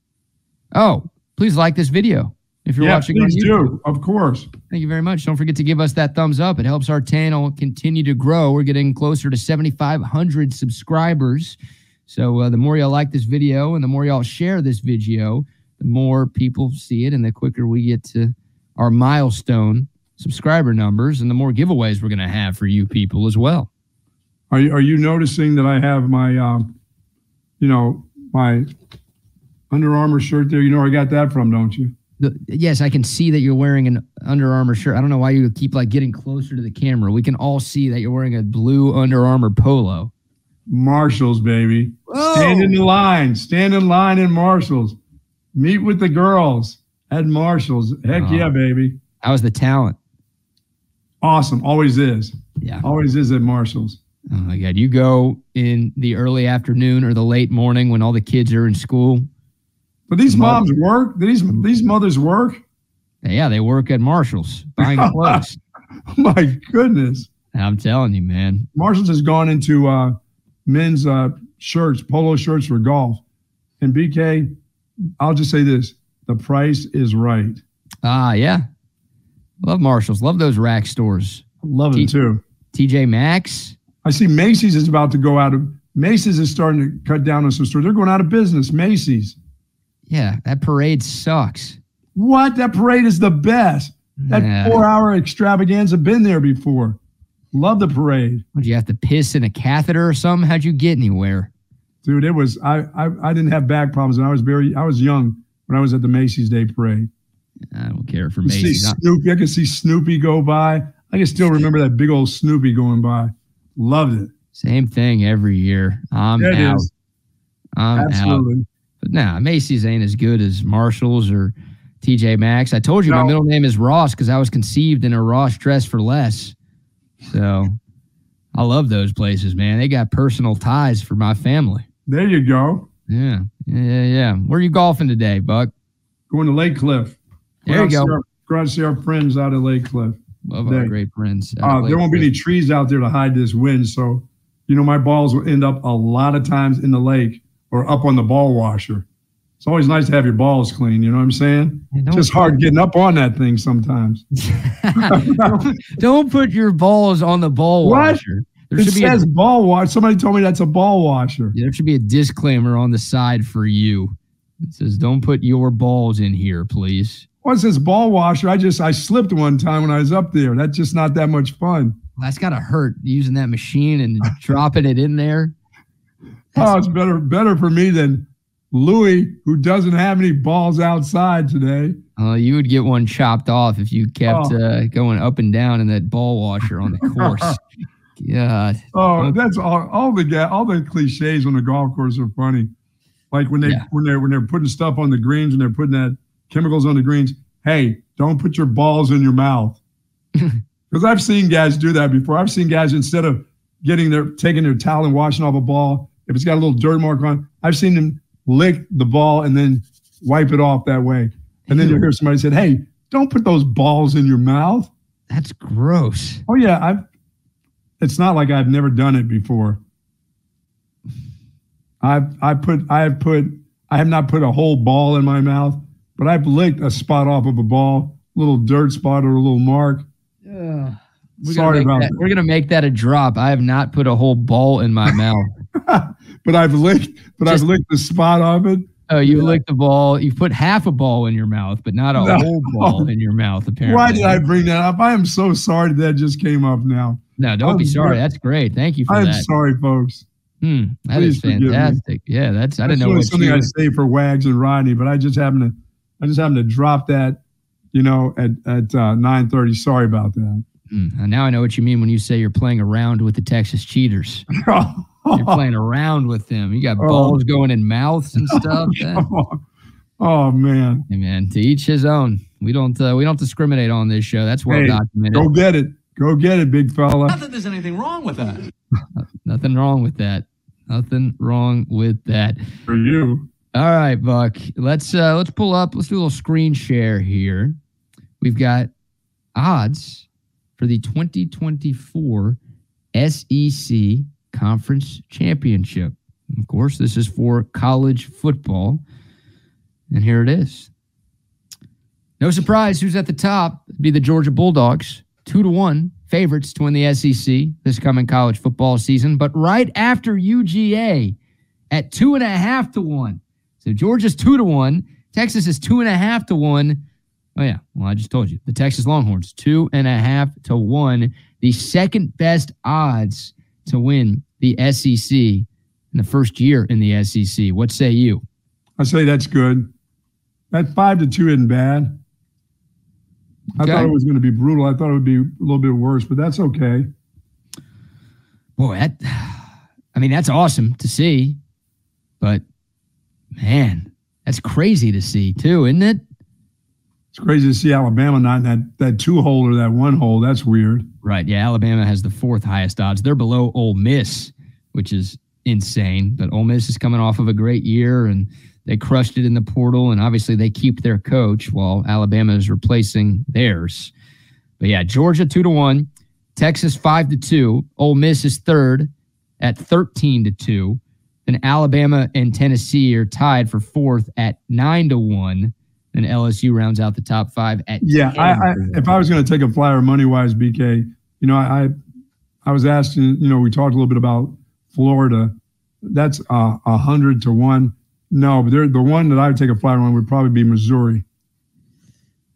Oh, please like this video if you're yeah, watching please do. Of course. Thank you very much. Don't forget to give us that thumbs up. It helps our channel continue to grow. We're getting closer to 7,500 subscribers. So uh, the more y'all like this video and the more y'all share this video, the more people see it and the quicker we get to our milestone subscriber numbers and the more giveaways we're going to have for you people as well. Are you are you noticing that I have my um, you know, my Under Armour shirt there? You know where I got that from, don't you? The, yes, I can see that you're wearing an Under Armour shirt. I don't know why you keep like getting closer to the camera. We can all see that you're wearing a blue Under Armour polo. Marshalls, baby. Stand in the line. Stand in line in Marshalls. Meet with the girls at Marshalls. Heck Oh. yeah, baby. That was the talent. Awesome. Always is. Yeah. Always is at Marshalls. Oh my God. You go in the early afternoon or the late morning when all the kids are in school. But these Mother- moms work. These these mothers work. Yeah, they work at Marshall's buying clothes. My goodness. I'm telling you, man. Marshalls has gone into uh, men's uh, shirts, polo shirts for golf. And BK, I'll just say this: the price is right. Ah, yeah. Love Marshalls. Love those rack stores. Love T- too. TJ Maxx. I see Macy's is about to go out of Macy's is starting to cut down on some stores. They're going out of business. Macy's. Yeah, that parade sucks. What? That parade is the best. That Yeah. four hour extravaganza been there before. Love the parade. Would you have to piss in a catheter or something? How'd you get anywhere? Dude, it was I, I I didn't have back problems and I was very I was young when I was at the Macy's Day Parade. I don't care for Macy's. I- Snoopy, I could see Snoopy go by. I can still remember that big old Snoopy going by. Loved it. Same thing every year. I'm Yeah, out. I'm out. Absolutely. But nah, Macy's ain't as good as Marshalls or TJ Maxx. I told you my middle name is Ross because I was conceived in a Ross dress for less. So I love those places, man. They got personal ties for my family. There you go. Yeah. Yeah, yeah, yeah. Where are you golfing today, Buck? Going to Lake Cliff. There you Go out go. to see our- to see our friends out at Lake Cliff. Love our great friends. Uh, there won't be any trees out there to hide this wind. So, you know, my balls will end up a lot of times in the lake or up on the ball washer. It's always nice to have your balls clean. You know what I'm saying? Yeah, Just hard getting up on that thing sometimes. don't, don't put your balls on the ball What? washer. There It should be a says ball wash. Somebody told me that's a ball washer. Yeah, there should be a disclaimer on the side for you. It says, "Don't put your balls in here, please." What's this ball washer? I just I slipped one time when I was up there. That's just not that much fun. That's gotta hurt using that machine and dropping it in there. Oh, it's better better for me than Louis, who doesn't have any balls outside today. Uh, you would get one chopped off if you kept Oh. uh, going up and down in that ball washer on the course. God, Oh, that's all. All the all the cliches on the golf course are funny. Like when they Yeah. when they're when they're putting stuff on the greens and they're putting that chemicals on the greens. Hey, don't put your balls in your mouth. Because I've seen guys do that before. I've seen guys instead of getting their taking their towel and washing off a ball, if it's got a little dirt mark on, I've seen them lick the ball and then wipe it off that way. And then you hear somebody said, "Hey, don't put those balls in your mouth." that's gross. Oh yeah, I've. It's not like I've never done it before. I've I put I have put I have not put a whole ball in my mouth, but I've licked a spot off of a ball, a little dirt spot or a little mark. We're Sorry about make that, We're gonna make that a drop. I have not put a whole ball in my mouth. But I've licked, but Just- I've licked the spot off it. Oh, you Yeah. licked the ball. You put half a ball in your mouth, but not a No. whole ball in your mouth. Apparently. Why did I bring that up? I am so sorry that just came up now. No, don't be I'm sorry. very- That's great. Thank you for that. I'm sorry, folks. Hmm, that is Please me. fantastic. Yeah, that's. I didn't know what something you. I say for Wags and Rodney, but I just happened to, I just happened to drop that, you know, at at uh, nine thirty. Sorry about that. Hmm, and now I know what you mean when you say you're playing around with the Texas Cheaters. You're playing around with them. You got Oh. balls going in mouths and stuff. That- oh man, hey man, to each his own. We don't. Uh, we don't discriminate on this show. That's well Hey, documented. go get it, go get it, big fella. Not that there's anything wrong with that. Nothing wrong with that. Nothing wrong with that. For you, All right, Buck. Let's uh let's pull up. Let's do a little screen share here. We've got odds for the 2024 SEC Conference Championship. Of course, this is for college football. And here it is. No surprise who's at the top. It'd be the Georgia Bulldogs, two to one favorites to win the SEC this coming college football season. But right after UGA at two and a half to one. So Georgia's two to one. Texas is two and a half to one. Oh, yeah. Well, I just told you. The Texas Longhorns, two and a half to one. The second best odds to win the SEC in the first year in the SEC. What say you? I say that's good. That five to two isn't bad. I thought it was going to be brutal. I thought it would be a little bit worse, but that's okay. Boy, that, I mean, that's awesome to see. But man, that's crazy to see too, isn't it? It's crazy to see Alabama not that that two hole or that one hole. That's weird. Right. Yeah. Alabama has the fourth highest odds. They're below Ole Miss, which is insane. But Ole Miss is coming off of a great year and they crushed it in the portal. And obviously they keep their coach while Alabama is replacing theirs. But yeah, Georgia two to one, Texas five to two. Ole Miss is third at 13 to two. Then Alabama and Tennessee are tied for fourth at nine to one. Then LSU rounds out the top five at Yeah, I, I if. I was going to take a flyer money wise, BK, you know, I I was asking, you know, we talked a little bit about Florida. That's a uh, hundred to one. No, but the one that I would take a flyer on would probably be Missouri.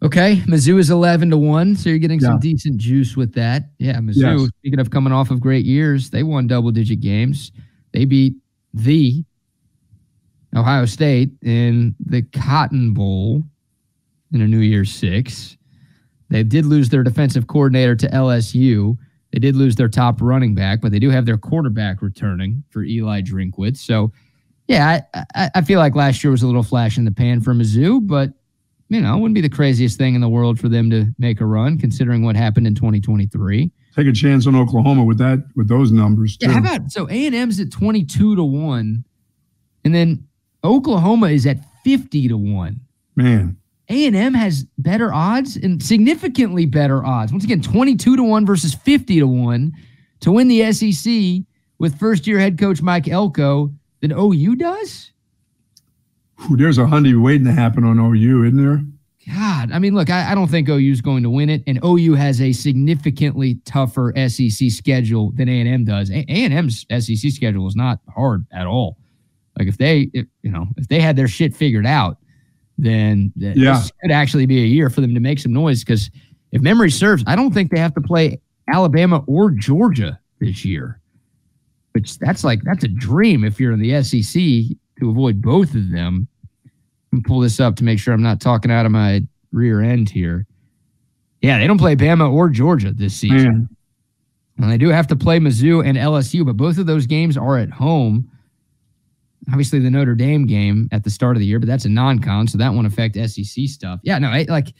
Okay, Mizzou is eleven to one, so you're getting yeah. some decent juice with that. Yeah, Mizzou. Yes. Speaking of coming off of great years, they won double digit games. They beat the Ohio State in the Cotton Bowl in a New Year's Six. They did lose their defensive coordinator to LSU. They did lose their top running back, but they do have their quarterback returning for Eli Drinkwitz. So, yeah, I, I feel like last year was a little flash in the pan for Mizzou, but you know, it wouldn't be the craziest thing in the world for them to make a run, considering what happened in 2023. Take a chance on Oklahoma with that, with those numbers. Too. Yeah, how about so A and M's at 22 to one, and then Oklahoma is at 50 to one. Man, A and M has better odds and significantly better odds. Once again, 22 to one versus 50 to one to win the SEC with first year head coach Mike Elko than OU does there's a hundred waiting to happen on OU, isn't there? God, I mean, look, I, I don't think OU is going to win it, and OU has a significantly tougher SEC schedule than A and M does. A and M's SEC schedule is not hard at all. Like if they, if, you know, if they had their shit figured out, then yeah. this could actually be a year for them to make some noise. Because if memory serves, I don't think they have to play Alabama or Georgia this year. Which that's like that's a dream if you're in the SEC to avoid both of them. And pull this up to make sure I'm not talking out of my rear end here. Yeah, they don't play Bama or Georgia this season. Mm. And they do have to play Mizzou and LSU, but both of those games are at home. Obviously, the Notre Dame game at the start of the year, but that's a non-con, so that won't affect SEC stuff. Yeah, no, like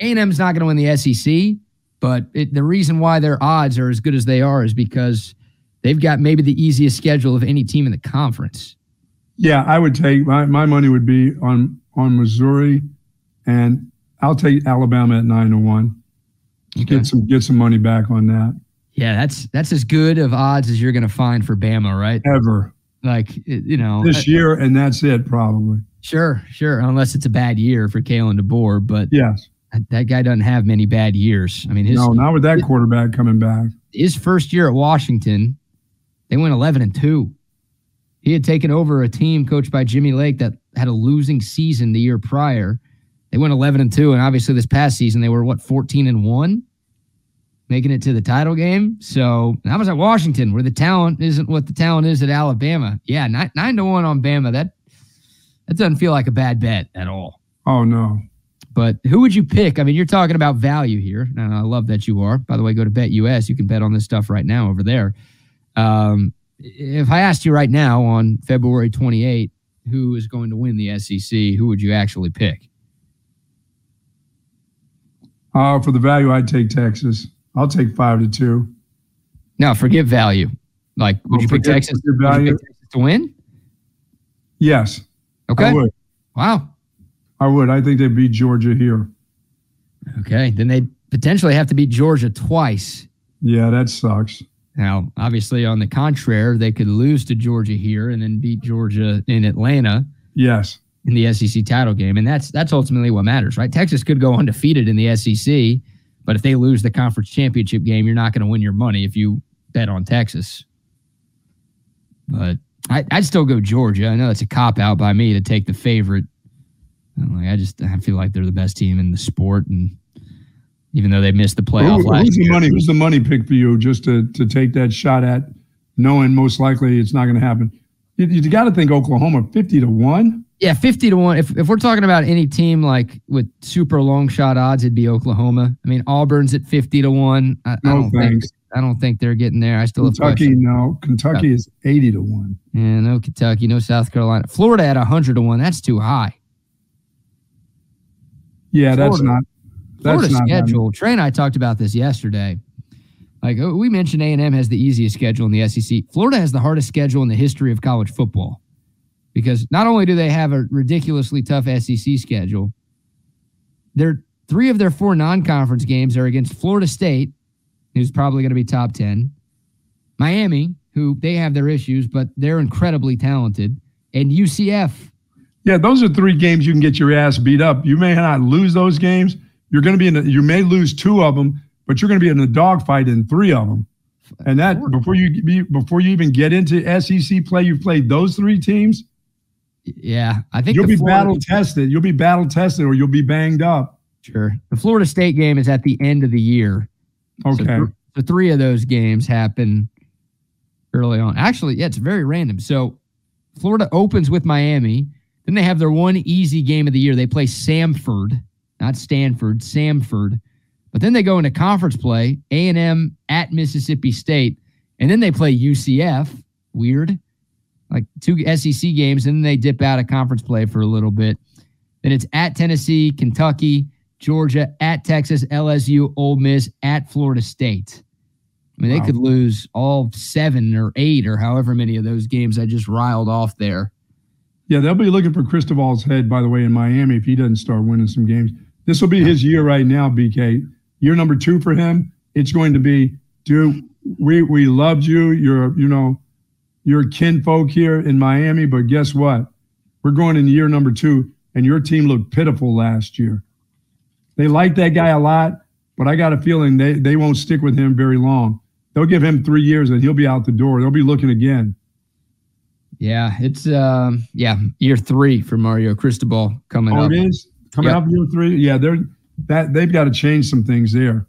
A&M's not going to win the SEC, but it, the reason why their odds are as good as they are is because they've got maybe the easiest schedule of any team in the conference. Yeah, I would take my, my money would be on on Missouri, and I'll take Alabama at nine to one. Okay. Get some get some money back on that. Yeah, that's that's as good of odds as you're going to find for Bama, right? Ever. Like you know, this year, and that's it probably. Sure, sure. Unless it's a bad year for Kalen DeBoer, but yes, that guy doesn't have many bad years. I mean, his, no, not with that quarterback coming back. His first year at Washington, they went eleven and two. He had taken over a team coached by Jimmy Lake that had a losing season the year prior. They went 11 and 2 and obviously this past season they were what 14 and 1 making it to the title game. So, I was at Washington where the talent isn't what the talent is at Alabama. Yeah, 9, nine to 1 on Bama. That that doesn't feel like a bad bet at all. Oh no. But who would you pick? I mean, you're talking about value here, and I love that you are. By the way, go to BetUS. You can bet on this stuff right now over there. Um, if I asked you right now on February 28, who is going to win the SEC, who would you actually pick? Uh, for the value, I'd take Texas. I'll take five to two. Now, forget value. Like, would, you, pick Texas, would you pick Texas to win? Yes. Okay. I would. Wow. I would. I think they'd beat Georgia here. Okay. Then they potentially have to beat Georgia twice. Yeah, that sucks. Now, obviously, on the contrary, they could lose to Georgia here and then beat Georgia in Atlanta. Yes. In the SEC title game. And that's that's ultimately what matters, right? Texas could go undefeated in the SEC, but if they lose the conference championship game, you're not going to win your money if you bet on Texas. But I, would still go Georgia. I know it's a cop out by me to take the favorite. I just I feel like they're the best team in the sport, and even though they missed the playoff Who, last who's year. The money, who's the money pick for you just to, to take that shot at knowing most likely it's not going to happen? You, you got to think Oklahoma 50 to 1. Yeah, 50 to 1. If, if we're talking about any team like with super long shot odds, it'd be Oklahoma. I mean, Auburn's at 50 to 1. I, no, I don't thanks. think I don't think they're getting there. I still Kentucky, have no. Kentucky is 80 to 1. Yeah, no Kentucky, no South Carolina. Florida at 100 to 1. That's too high. Yeah, Florida. that's not Florida schedule. Trey and I talked about this yesterday. Like we mentioned, A and M has the easiest schedule in the SEC. Florida has the hardest schedule in the history of college football because not only do they have a ridiculously tough SEC schedule, their three of their four non-conference games are against Florida State, who's probably going to be top ten, Miami, who they have their issues, but they're incredibly talented, and UCF. Yeah, those are three games you can get your ass beat up. You may not lose those games, you're going to be in. A, you may lose two of them, but you're going to be in a dogfight in three of them. And that before you before you even get into SEC play, you've played those three teams. Yeah, I think you'll be Florida, battle tested. You'll be battle tested, or you'll be banged up. Sure. The Florida State game is at the end of the year. Okay. So th- the three of those games happen early on. Actually, yeah, it's very random. So Florida opens with Miami. Then they have their one easy game of the year. They play Samford, not Stanford, Samford. But then they go into conference play, A&M at Mississippi State, and then they play UCF. Weird. Like two SEC games, and then they dip out of conference play for a little bit. Then it's at Tennessee, Kentucky, Georgia, at Texas, LSU, Ole Miss, at Florida State. I mean, wow. they could lose all seven or eight or however many of those games I just riled off there. Yeah, they'll be looking for Cristobal's head, by the way, in Miami if he doesn't start winning some games. This will be his year right now, BK. Year number two for him. It's going to be, dude, we we loved you. You're, you know, you're kinfolk here in Miami, but guess what? We're going in year number two, and your team looked pitiful last year. They like that guy a lot, but I got a feeling they, they won't stick with him very long. They'll give him three years and he'll be out the door. They'll be looking again. Yeah, it's uh, yeah, year three for Mario Cristobal coming oh, up. it is coming yep. up year three. Yeah, they're that they've got to change some things there.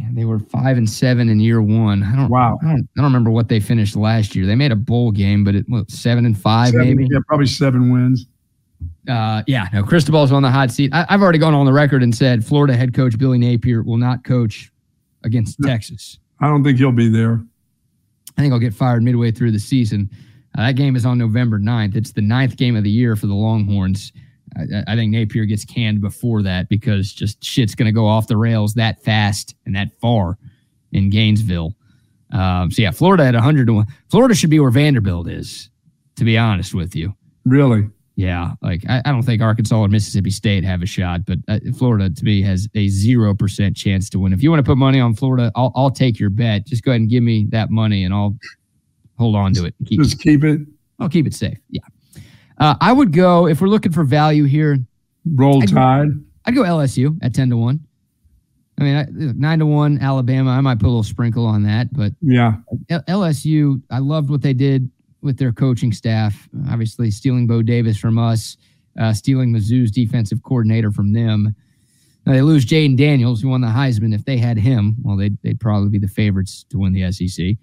Yeah, they were five and seven in year one. I don't. Wow. I don't. I don't remember what they finished last year. They made a bowl game, but it what, seven and five seven, maybe. Yeah, probably seven wins. Uh, yeah, no. Cristobal's on the hot seat. I, have already gone on the record and said Florida head coach Billy Napier will not coach against no, Texas. I don't think he'll be there. I think I'll get fired midway through the season. Uh, that game is on November 9th. It's the ninth game of the year for the Longhorns. I, I think Napier gets canned before that because just shit's going to go off the rails that fast and that far in Gainesville. Um, so yeah, Florida at 100 to 1. Florida should be where Vanderbilt is, to be honest with you. Really? Yeah, like I, I don't think Arkansas or Mississippi State have a shot, but uh, Florida to me has a zero percent chance to win. If you want to put money on Florida, I'll, I'll take your bet. Just go ahead and give me that money, and I'll hold on to it. Keep Just it. keep it. I'll keep it safe. Yeah. Uh, I would go if we're looking for value here. Roll I'd Tide. I'd go LSU at ten to one. I mean, I, nine to one Alabama. I might put a little sprinkle on that, but yeah, LSU. I loved what they did with their coaching staff. Obviously, stealing Bo Davis from us, uh, stealing Mizzou's defensive coordinator from them. Now they lose Jayden Daniels, who won the Heisman. If they had him, well, they'd, they'd probably be the favorites to win the SEC.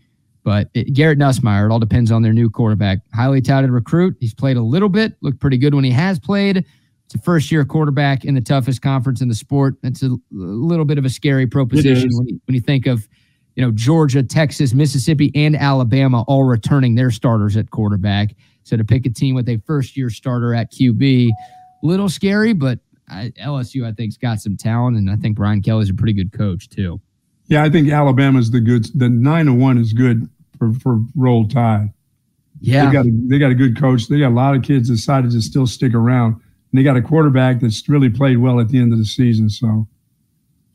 But it, Garrett Nussmeier, it all depends on their new quarterback. Highly touted recruit. He's played a little bit, looked pretty good when he has played. It's a first year quarterback in the toughest conference in the sport. That's a, little bit of a scary proposition when you, when you think of you know, Georgia, Texas, Mississippi, and Alabama all returning their starters at quarterback. So to pick a team with a first year starter at QB, little scary, but I, LSU, I think, has got some talent, and I think Brian Kelly's a pretty good coach, too. Yeah, I think Alabama's the good. The nine to one is good for for roll tide. Yeah, they got a, they got a good coach. They got a lot of kids decided to still stick around. And they got a quarterback that's really played well at the end of the season. So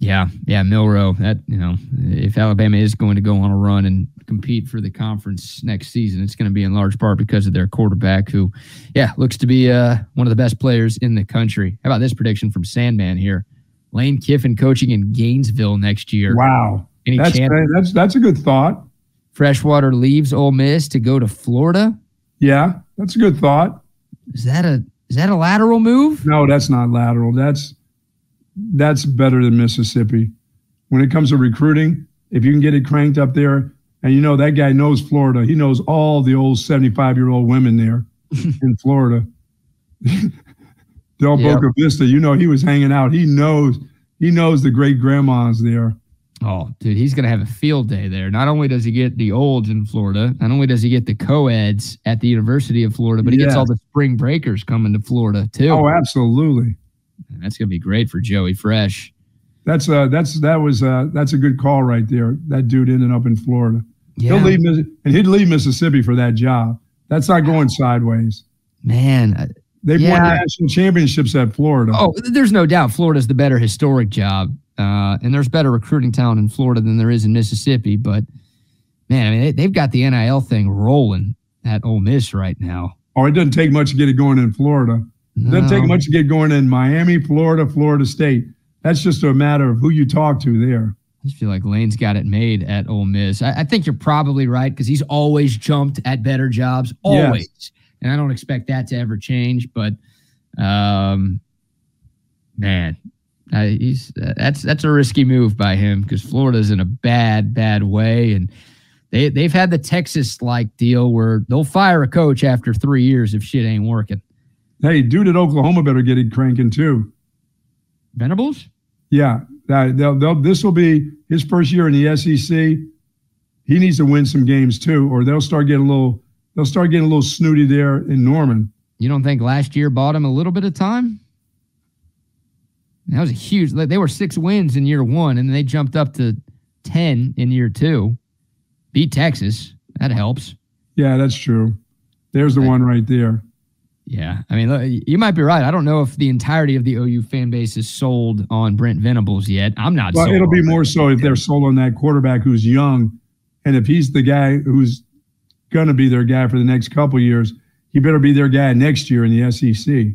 yeah, yeah, Milroe. That you know, if Alabama is going to go on a run and compete for the conference next season, it's going to be in large part because of their quarterback, who, yeah, looks to be uh, one of the best players in the country. How about this prediction from Sandman here? Lane Kiffin coaching in Gainesville next year. Wow, Any that's chance that's that's a good thought. Freshwater leaves Ole Miss to go to Florida. Yeah, that's a good thought. Is that a is that a lateral move? No, that's not lateral. That's that's better than Mississippi. When it comes to recruiting, if you can get it cranked up there, and you know that guy knows Florida, he knows all the old 75 year old women there in Florida. Del yep. Boca Vista, you know he was hanging out. He knows he knows the great grandmas there. Oh, dude, he's gonna have a field day there. Not only does he get the olds in Florida, not only does he get the co-eds at the University of Florida, but he gets all the spring breakers coming to Florida too. Oh, absolutely. That's gonna be great for Joey Fresh. That's uh that's that was uh that's a good call right there. That dude ended up in Florida. Yeah. He'll leave and he'd leave Mississippi for that job. That's not going sideways. Man, they've yeah. won national championships at Florida. Oh, there's no doubt Florida's the better historic job. Uh, and there's better recruiting talent in Florida than there is in Mississippi. But man, I mean, they, have got the NIL thing rolling at Ole Miss right now. Oh, it doesn't take much to get it going in Florida. It doesn't take much to get going in Miami, Florida, Florida State. That's just a matter of who you talk to there. I just feel like Lane's got it made at Ole Miss. I, I think you're probably right because he's always jumped at better jobs, always, yes. and I don't expect that to ever change. But, um, man, uh, he's uh, that's that's a risky move by him because Florida's in a bad bad way, and they they've had the Texas like deal where they'll fire a coach after three years if shit ain't working. Hey, dude at Oklahoma better get it cranking too. Venables? Yeah, they'll, they'll, this will be his first year in the SEC. He needs to win some games too, or they'll start getting a little. They'll start getting a little snooty there in Norman. You don't think last year bought him a little bit of time? That was a huge. They were six wins in year one, and they jumped up to ten in year two. Beat Texas. That helps. Yeah, that's true. There's the one right there. Yeah, I mean, you might be right. I don't know if the entirety of the OU fan base is sold on Brent Venables yet. I'm not. Well, it'll be more so if they're sold on that quarterback who's young, and if he's the guy who's going to be their guy for the next couple years, he better be their guy next year in the SEC.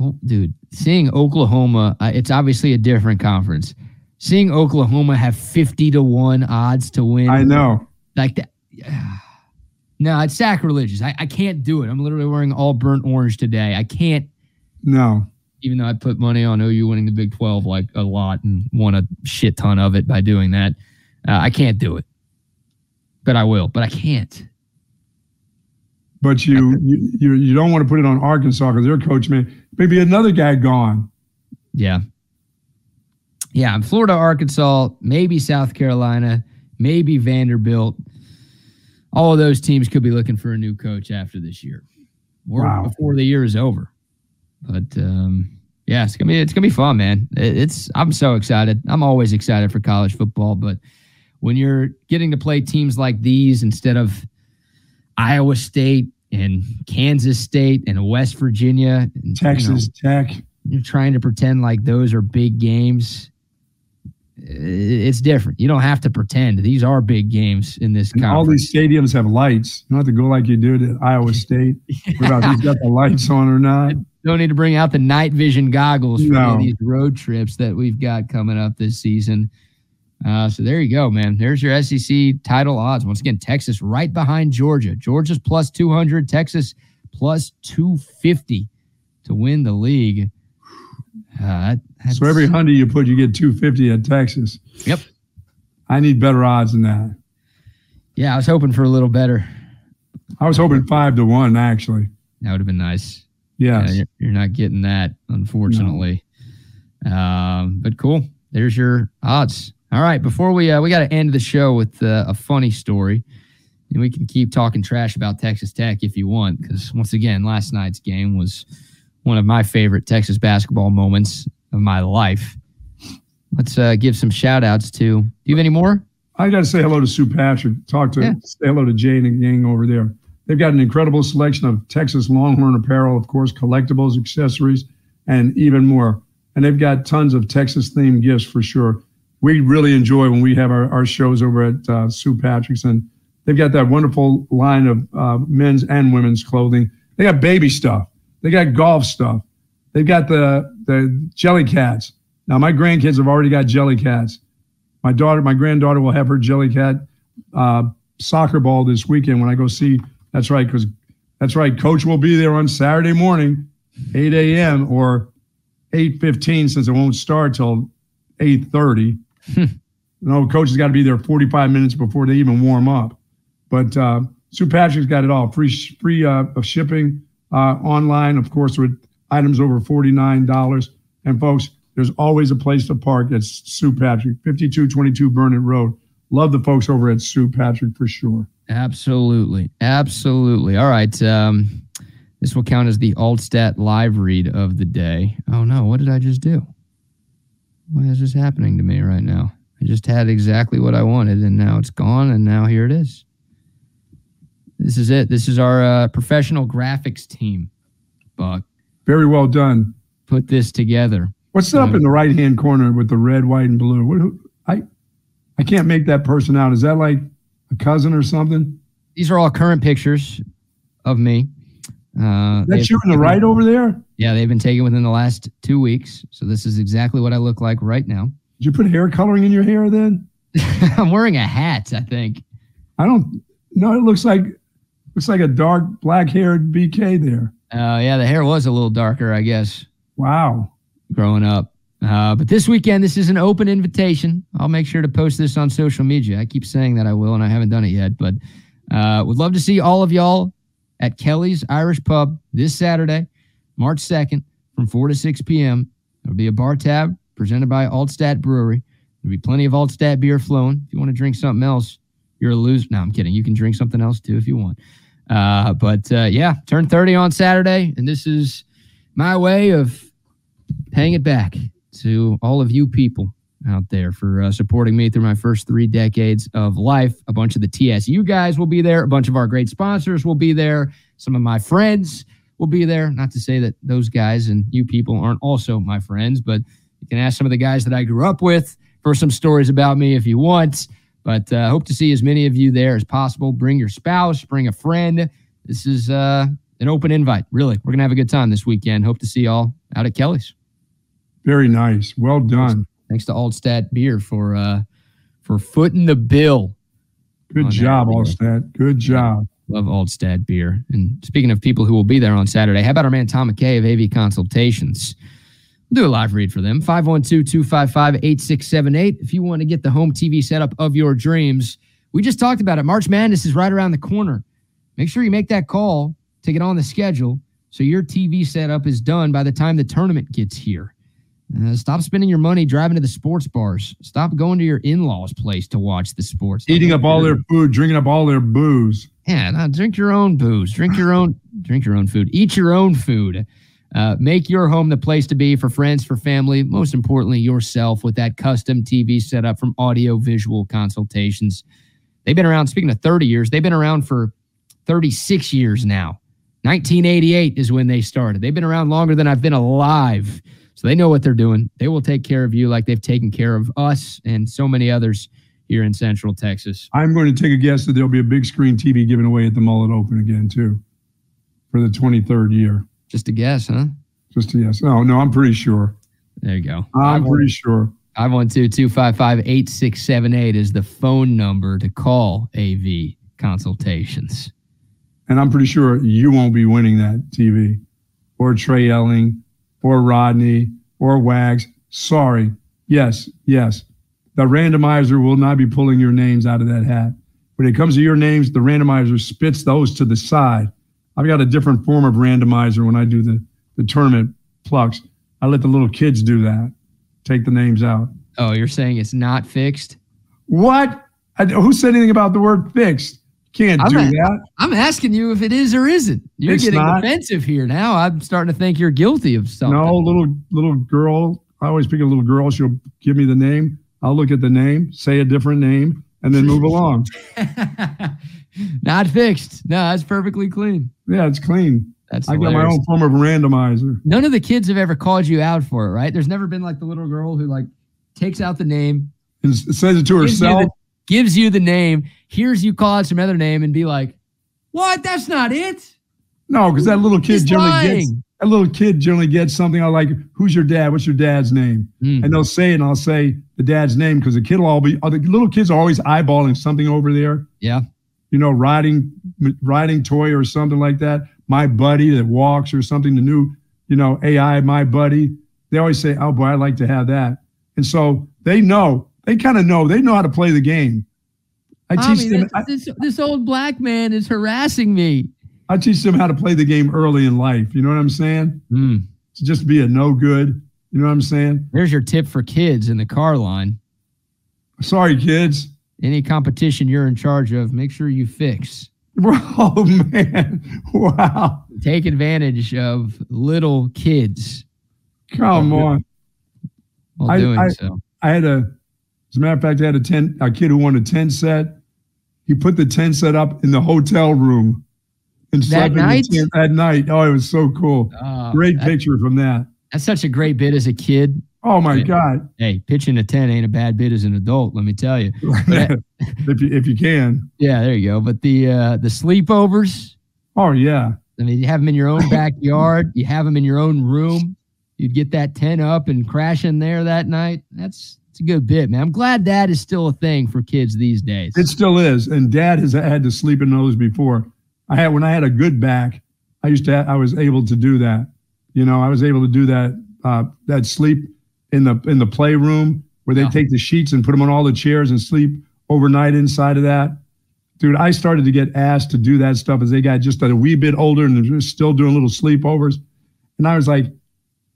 Oh, dude, seeing Oklahoma, uh, it's obviously a different conference. Seeing Oklahoma have fifty to one odds to win, I know, like that. No, it's sacrilegious. I, I can't do it. I'm literally wearing all burnt orange today. I can't. No. Even though I put money on OU winning the Big 12 like a lot and won a shit ton of it by doing that, uh, I can't do it. But I will. But I can't. But you you you, don't want to put it on Arkansas because their coach may maybe another guy gone. Yeah. Yeah, Florida, Arkansas, maybe South Carolina, maybe Vanderbilt all of those teams could be looking for a new coach after this year or wow. before the year is over. But um, yeah, it's gonna be it's gonna be fun, man. It's I'm so excited. I'm always excited for college football, but when you're getting to play teams like these instead of Iowa State and Kansas State and West Virginia, and, Texas you know, Tech, you're trying to pretend like those are big games it's different. You don't have to pretend. These are big games in this. All these stadiums have lights. You don't have to go like you did at Iowa State. yeah. about who's got the lights on or not. Don't need to bring out the night vision goggles for no. these road trips that we've got coming up this season. Uh, so there you go, man. There's your SEC title odds. Once again, Texas right behind Georgia. Georgia's plus 200, Texas plus 250 to win the league. Uh, so every hundred you put, you get two fifty at Texas. Yep. I need better odds than that. Yeah, I was hoping for a little better. I was hoping five to one actually. That would have been nice. Yeah, you're, you're, not getting that, unfortunately. No. Um, but cool. There's your odds. All right. Before we uh, we got to end the show with uh, a funny story, and we can keep talking trash about Texas Tech if you want, because once again, last night's game was one of my favorite Texas basketball moments of my life. Let's uh, give some shout outs to. Do you have any more? I got to say hello to Sue Patrick. Talk to, yeah. say hello to Jane and gang over there. They've got an incredible selection of Texas Longhorn apparel, of course, collectibles, accessories, and even more. And they've got tons of Texas themed gifts for sure. We really enjoy when we have our, our shows over at uh, Sue Patrick's, and they've got that wonderful line of uh, men's and women's clothing. They got baby stuff, they got golf stuff, they've got the the Jellycats. Now my grandkids have already got Jellycats. My daughter, my granddaughter will have her Jellycat uh, soccer ball this weekend when I go see. That's right, because that's right. Coach will be there on Saturday morning, 8 a.m. or 8:15 since it won't start till 8:30. No, coach has got to be there 45 minutes before they even warm up. But uh, Sue Patrick's got it all free free uh, of shipping uh, online, of course, with items over $49. And folks, there's always a place to park at Sue Patrick, 5222 Burnet Road. Love the folks over at Sue Patrick for sure. Absolutely. Absolutely. All right. Um, this will count as the Altstadt live read of the day. Oh no, what did I just do? What is this happening to me right now? I just had exactly what I wanted and now it's gone and now here it is. This is it. This is our uh, professional graphics team, Buck. Very well done. Put this together. What's um, up in the right hand corner with the red, white, and blue? What, I I can't make that person out. Is that like a cousin or something? These are all current pictures of me. Uh, That's you in the right over there. Yeah, they've been taken within the last two weeks. So this is exactly what I look like right now. Did you put hair coloring in your hair then? I'm wearing a hat, I think. I don't no, it looks like looks like a dark black haired BK there. Oh, yeah, the hair was a little darker, I guess, Wow. growing up. Uh, but this weekend, this is an open invitation. I'll make sure to post this on social media. I keep saying that I will, and I haven't done it yet. But uh, would love to see all of y'all at Kelly's Irish Pub this Saturday, March 2nd, from 4 to 6 p.m. There'll be a bar tab presented by Altstadt Brewery. There'll be plenty of Altstadt beer flowing. If you want to drink something else, you're a loser. No, I'm kidding. You can drink something else too if you want. Uh, but uh, yeah, turn 30 on Saturday, and this is my way of paying it back to all of you people out there for uh, supporting me through my first three decades of life. A bunch of the TSU guys will be there. A bunch of our great sponsors will be there. Some of my friends will be there. Not to say that those guys and you people aren't also my friends, but you can ask some of the guys that I grew up with for some stories about me if you want. But uh, hope to see as many of you there as possible. Bring your spouse, bring a friend. This is uh, an open invite. Really, we're gonna have a good time this weekend. Hope to see y'all out at Kelly's. Very nice. Well done. Thanks to Altstadt Beer for uh, for footing the bill. Good job. Altstadt. Good job. Love Altstadt Beer. And speaking of people who will be there on Saturday, how about our man Tom McKay of AV Consultations? We'll do a live read for them. 512-255-8678. If you want to get the home TV setup of your dreams, we just talked about it. March Madness is right around the corner. Make sure you make that call to get on the schedule so your TV setup is done by the time the tournament gets here. Uh, stop spending your money driving to the sports bars. Stop going to your in-laws' place to watch the sports. Eating up all their food, drinking up all their booze. Yeah, no, drink your own booze. Drink your own drink your own food. Eat your own food. Uh, make your home the place to be for friends, for family, most importantly, yourself with that custom TV setup from Audio Visual Consultations. They've been around, speaking of 30 years, they've been around for 36 years now. 1988 is when they started. They've been around longer than I've been alive. So they know what they're doing. They will take care of you like they've taken care of us and so many others here in Central Texas. I'm going to take a guess that there'll be a big screen TV given away at the Mullet Open again, too, for the 23rd year. Just a guess, huh? Just a guess. Oh, no, I'm pretty sure. There you go. I'm pretty sure. 512-255-8678 is the phone number to call AV consultations. And I'm pretty sure you won't be winning that TV or Trey Elling or Rodney or Wags. Sorry. Yes, yes. The randomizer will not be pulling your names out of that hat. When it comes to your names, the randomizer spits those to the side. I've got a different form of randomizer when I do the, the tournament plucks. I let the little kids do that, take the names out. Oh, you're saying it's not fixed? What? I, who said anything about the word fixed? Can't I'm do a- that. I'm asking you if it is or isn't. You're It's getting not. defensive here now. I'm starting to think you're guilty of something. No, little little girl. I always pick a little girl. She'll give me the name. I'll look at the name, say a different name, and then move along. not fixed. No, that's perfectly clean. Yeah, it's clean. That's I got my own form of randomizer. None of the kids have ever called you out for it, right? There's never been like the little girl who like takes out the name, And says it to herself. Gives you the name, hears you call out some other name, and be like, "What? That's not it." No, because that little kid He's generally gets that little kid generally gets something. I like, who's your dad? What's your dad's name? Mm. And they'll say it, and I'll say the dad's name because the kid will all be. The little kids are always eyeballing something over there. Yeah. you know, riding riding toy or something like that. My buddy that walks or something. The new, you know, AI, my buddy. They always say, "Oh boy, I'd like to have that." And so they know. They kind of know. They know how to play the game. I teach them. this, I, this, this old black man is harassing me. I teach them how to play the game early in life. You know what I'm saying? Hmm. To just be a no good. You know what I'm saying? There's your tip for kids in the car line. Sorry, kids. Any competition you're in charge of, make sure you fix. Oh man! Wow! Take advantage of little kids Come on. while I- doing I- so. I had a, as a matter of fact, I had a ten, a kid who won a ten set. He put the ten set up in the hotel room and That slept in the night? tent that night. Oh, it was so cool. Oh, Great that- picture from that. That's such a great bit as a kid. Oh my Yeah. God! Hey, pitching a 10 ain't a bad bit as an adult, let me tell you. if you if you can. Yeah, there you go. But the uh, the sleepovers, Oh yeah. I mean, you have them in your own backyard, you have them in your own room. you'd get that 10 up and crash in there that night. That's it's a good bit, man. I'm glad that is still a thing for kids these days. It still is. And dad has had to sleep in those before. I had when I had a good back, I used to have, I was able to do that. You know, I was able to do that uh, that sleep in the in the playroom where they Yeah. take the sheets and put them on all the chairs and sleep overnight inside of that. Dude, I started to get asked to do that stuff as they got just a wee bit older and they're still doing little sleepovers. And I was like,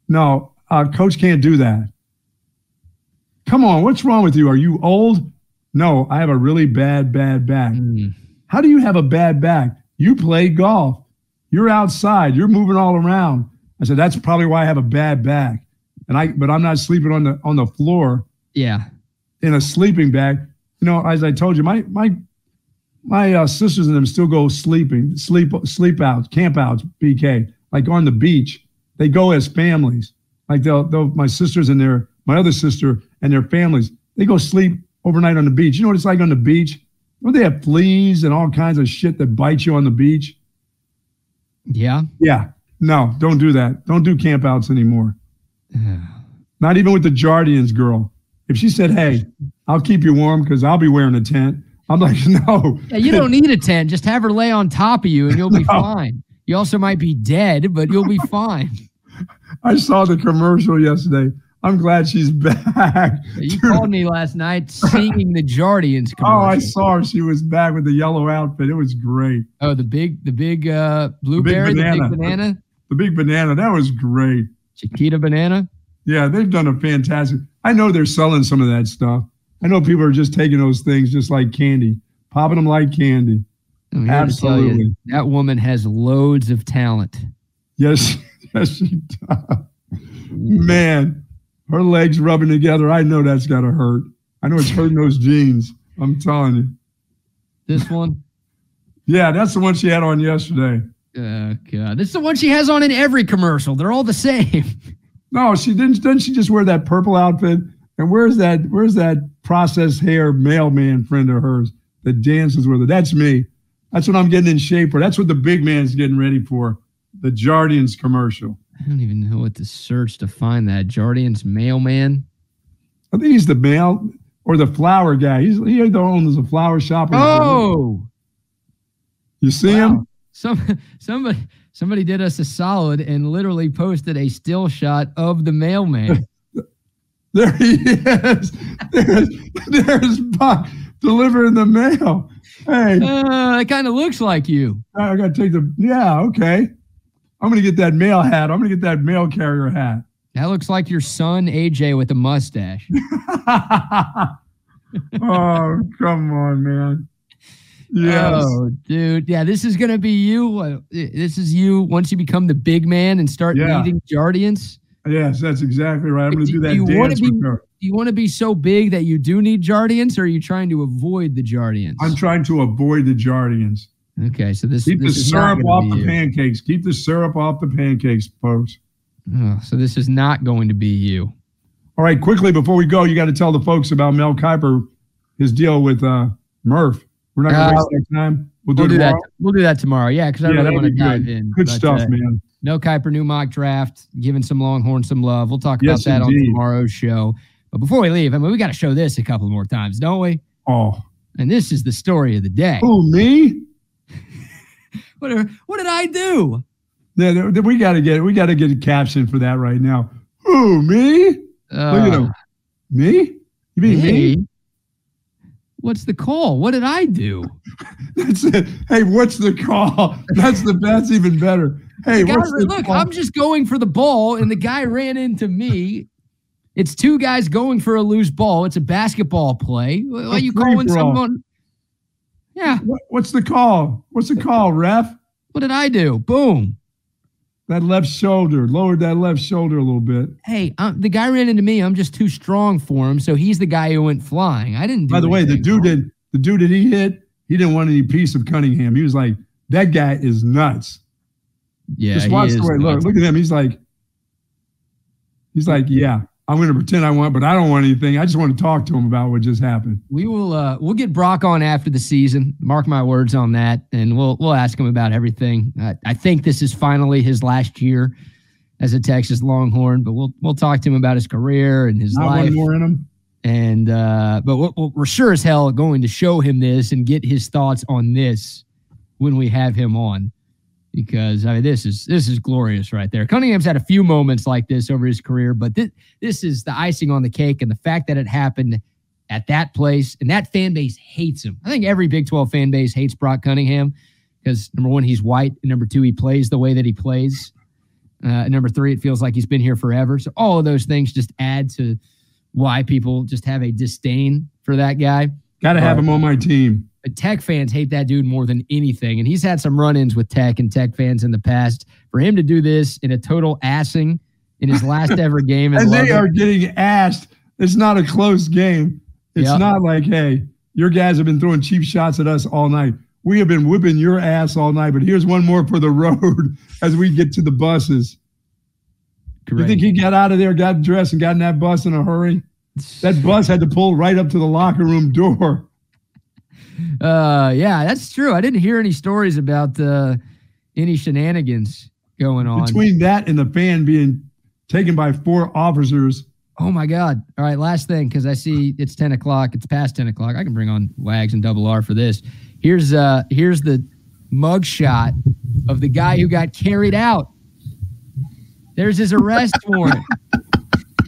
no, uh, coach can't do that. Come on, what's wrong with you? Are you old? No, I have a really bad, bad back. Mm. How do you have a bad back? You play golf. You're outside. You're moving all around. I said, that's probably why I have a bad back. And I, but I'm not sleeping on the on the floor Yeah. in a sleeping bag. You know, as I told you, my my my uh, sisters and them still go sleeping, sleep sleep out, camp outs, BK, like on the beach. They go as families. Like they'll, they'll my sisters and their my other sister and their families. They go sleep overnight on the beach. You know what it's like on the beach? Don't they have fleas and all kinds of shit that bite you on the beach? Yeah. Yeah. No, don't do that. Don't do campouts anymore. Not even with the Jardiance girl. If she said, "Hey, I'll keep you warm because I'll be wearing a tent," I'm like, "No." Yeah, you don't need a tent. Just have her lay on top of you and you'll be fine. You also might be dead, but you'll be fine. I saw the commercial yesterday. I'm glad she's back. You Dude, called me last night singing the Jardiance oh, I saw her. She was back with the yellow outfit. It was great. Oh, the big, the big uh, blueberry, the big banana. banana, The big banana. That was great. Chiquita banana. Yeah, they've done a fantastic. I know they're selling some of that stuff. I know people are just taking those things just like candy, popping them like candy. I'm tell you, Absolutely. that woman has loads of talent. Yes, yes, she does. Man, her legs rubbing together. I know that's got to hurt. I know it's hurting those jeans. I'm telling you. This one, Yeah, that's the one she had on yesterday. oh god, this is the one she has on in every commercial. They're all the same. No, she didn't. Didn't she just wear that purple outfit? And where's that? Where's that processed hair mailman friend of hers that dances with her? That's me. That's what I'm getting in shape for. That's what the big man's getting ready for. The Jardiance commercial. I don't even know what to search to find that Jardiance mailman. I think he's the mail or the flower guy. He's he owns a flower shop. Oh, you see wow. him? some somebody somebody did us a solid and literally posted a still shot of the mailman. There he is. There's, there's Buck delivering the mail. Hey, uh, it kind of looks like you. I got to take the. Yeah, okay. I'm going to get that mail hat. I'm going to get that mail carrier hat. That looks like your son AJ with a mustache. oh, come on, man. Yes. Oh, dude. Yeah, this is going to be you. Uh, This is you once you become the big man and start Yeah. leading Jardiance. Yes, that's exactly right. I'm going to do Do that you dance be- with her. Do you want to be so big that you do need Jardiance or are you trying to avoid the Jardiance? I'm trying to avoid the Jardiance. Okay, so this, Keep the this is syrup off the you. pancakes. Keep the syrup off the pancakes, folks. Oh, so this is not going to be you. All right, quickly before we go, you got to tell the folks about Mel Kiper, his deal with uh, Murph. We're not going to Uh, waste that time. We'll do We'll do that. tomorrow. We'll do that tomorrow. Yeah, because I Yeah, really want to dive good. in. Good But, stuff, uh, man. No Kiper, new mock draft, giving some Longhorn some love. We'll talk Yes, about that indeed. on tomorrow's show. But before we leave, I mean, we got to show this a couple more times, don't we? Oh, And this is the story of the day. who me? What, are- what did I do? Yeah, we got to get we got to get a caption for that right now. Who me? Look at Uh, him. Me? You mean me? what's the call? What did I do? That's it. Hey, what's the call? That's the that's even better. Hey, guy- what's the look, call? I'm just going for the ball, and the guy ran into me. It's two guys going for a loose ball. It's a basketball play. Why are you calling someone? Yeah. What- what's the call? What's the call, ref? What did I do? Boom. That left shoulder, lowered that left shoulder a little bit. Hey, um, the guy ran into me. I'm just too strong for him, so he's the guy who went flying. I didn't. Do By the way, the dude did the dude that he hit, he didn't want any piece of Cunningham. He was like, that guy is nuts. Yeah, Just he watch is the way look, look at him. He's like, he's like, yeah, I'm gonna pretend I want, but I don't want anything. I just want to talk to him about what just happened. We will. Uh, we'll get Brock on after the season. Mark my words on that, and we'll we'll ask him about everything. Uh, I think this is finally his last year as a Texas Longhorn, but we'll we'll talk to him about his career and his Not life. one more in him. And uh, but we're, we're sure as hell going to show him this and get his thoughts on this when we have him on, because I mean this is this is glorious right there. Cunningham's had a few moments like this over his career, but this this is the icing on the cake, and the fact that it happened at that place and that fan base hates him. I think every Big Twelve fan base hates Brock Cunningham because number one he's white, and number two he plays the way that he plays. Uh, number three, it feels like he's been here forever. So all of those things just add to why people just have a disdain for that guy. Got to have him on my team. But Tech fans hate that dude more than anything. And he's had some run ins with Tech and Tech fans in the past. For him to do this in a total assing in his last ever game, And they are getting asked. It's not a close game. It's Yep. not like, hey, your guys have been throwing cheap shots at us all night. We have been whipping your ass all night, but here's one more for the road as we get to the buses. You think he got out of there, got dressed, and got in that bus in a hurry? That bus had to pull right up to the locker room door. Uh, yeah, that's true. I didn't hear any stories about uh, any shenanigans going on. Between that and the fan being taken by four officers, Oh my God. All right, last thing, because I see it's 10 o'clock. It's past 10 o'clock. I can bring on Wags and Double R for this. Here's uh here's the mug shot of the guy who got carried out. There's his arrest warrant.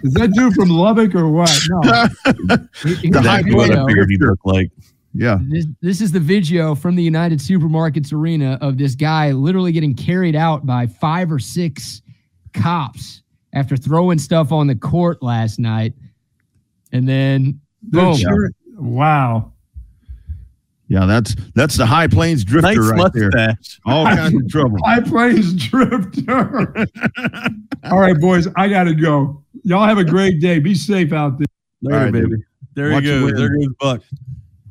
is that dude from Lubbock or what? No. He- here's The the high blood video. I figured he'd look like. Yeah. This, this is the video from the United Supermarkets arena of this guy literally getting carried out by five or six cops after throwing stuff on the court last night. And then They're boom. cheering- Wow. Yeah, that's that's the High Plains Drifter Nice right there. mustache. All kinds of trouble. High Plains Drifter. All right, boys, I got to go. Y'all have a great day. Be safe out there. Later, All right, baby. There Watch he your goes. win. There goes Buck.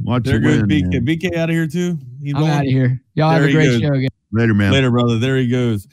Watch There you goes win, BK. man. BK out of here too. He's I'm out of here. Y'all have a great show, guys. Later, man. Later, brother. There he goes.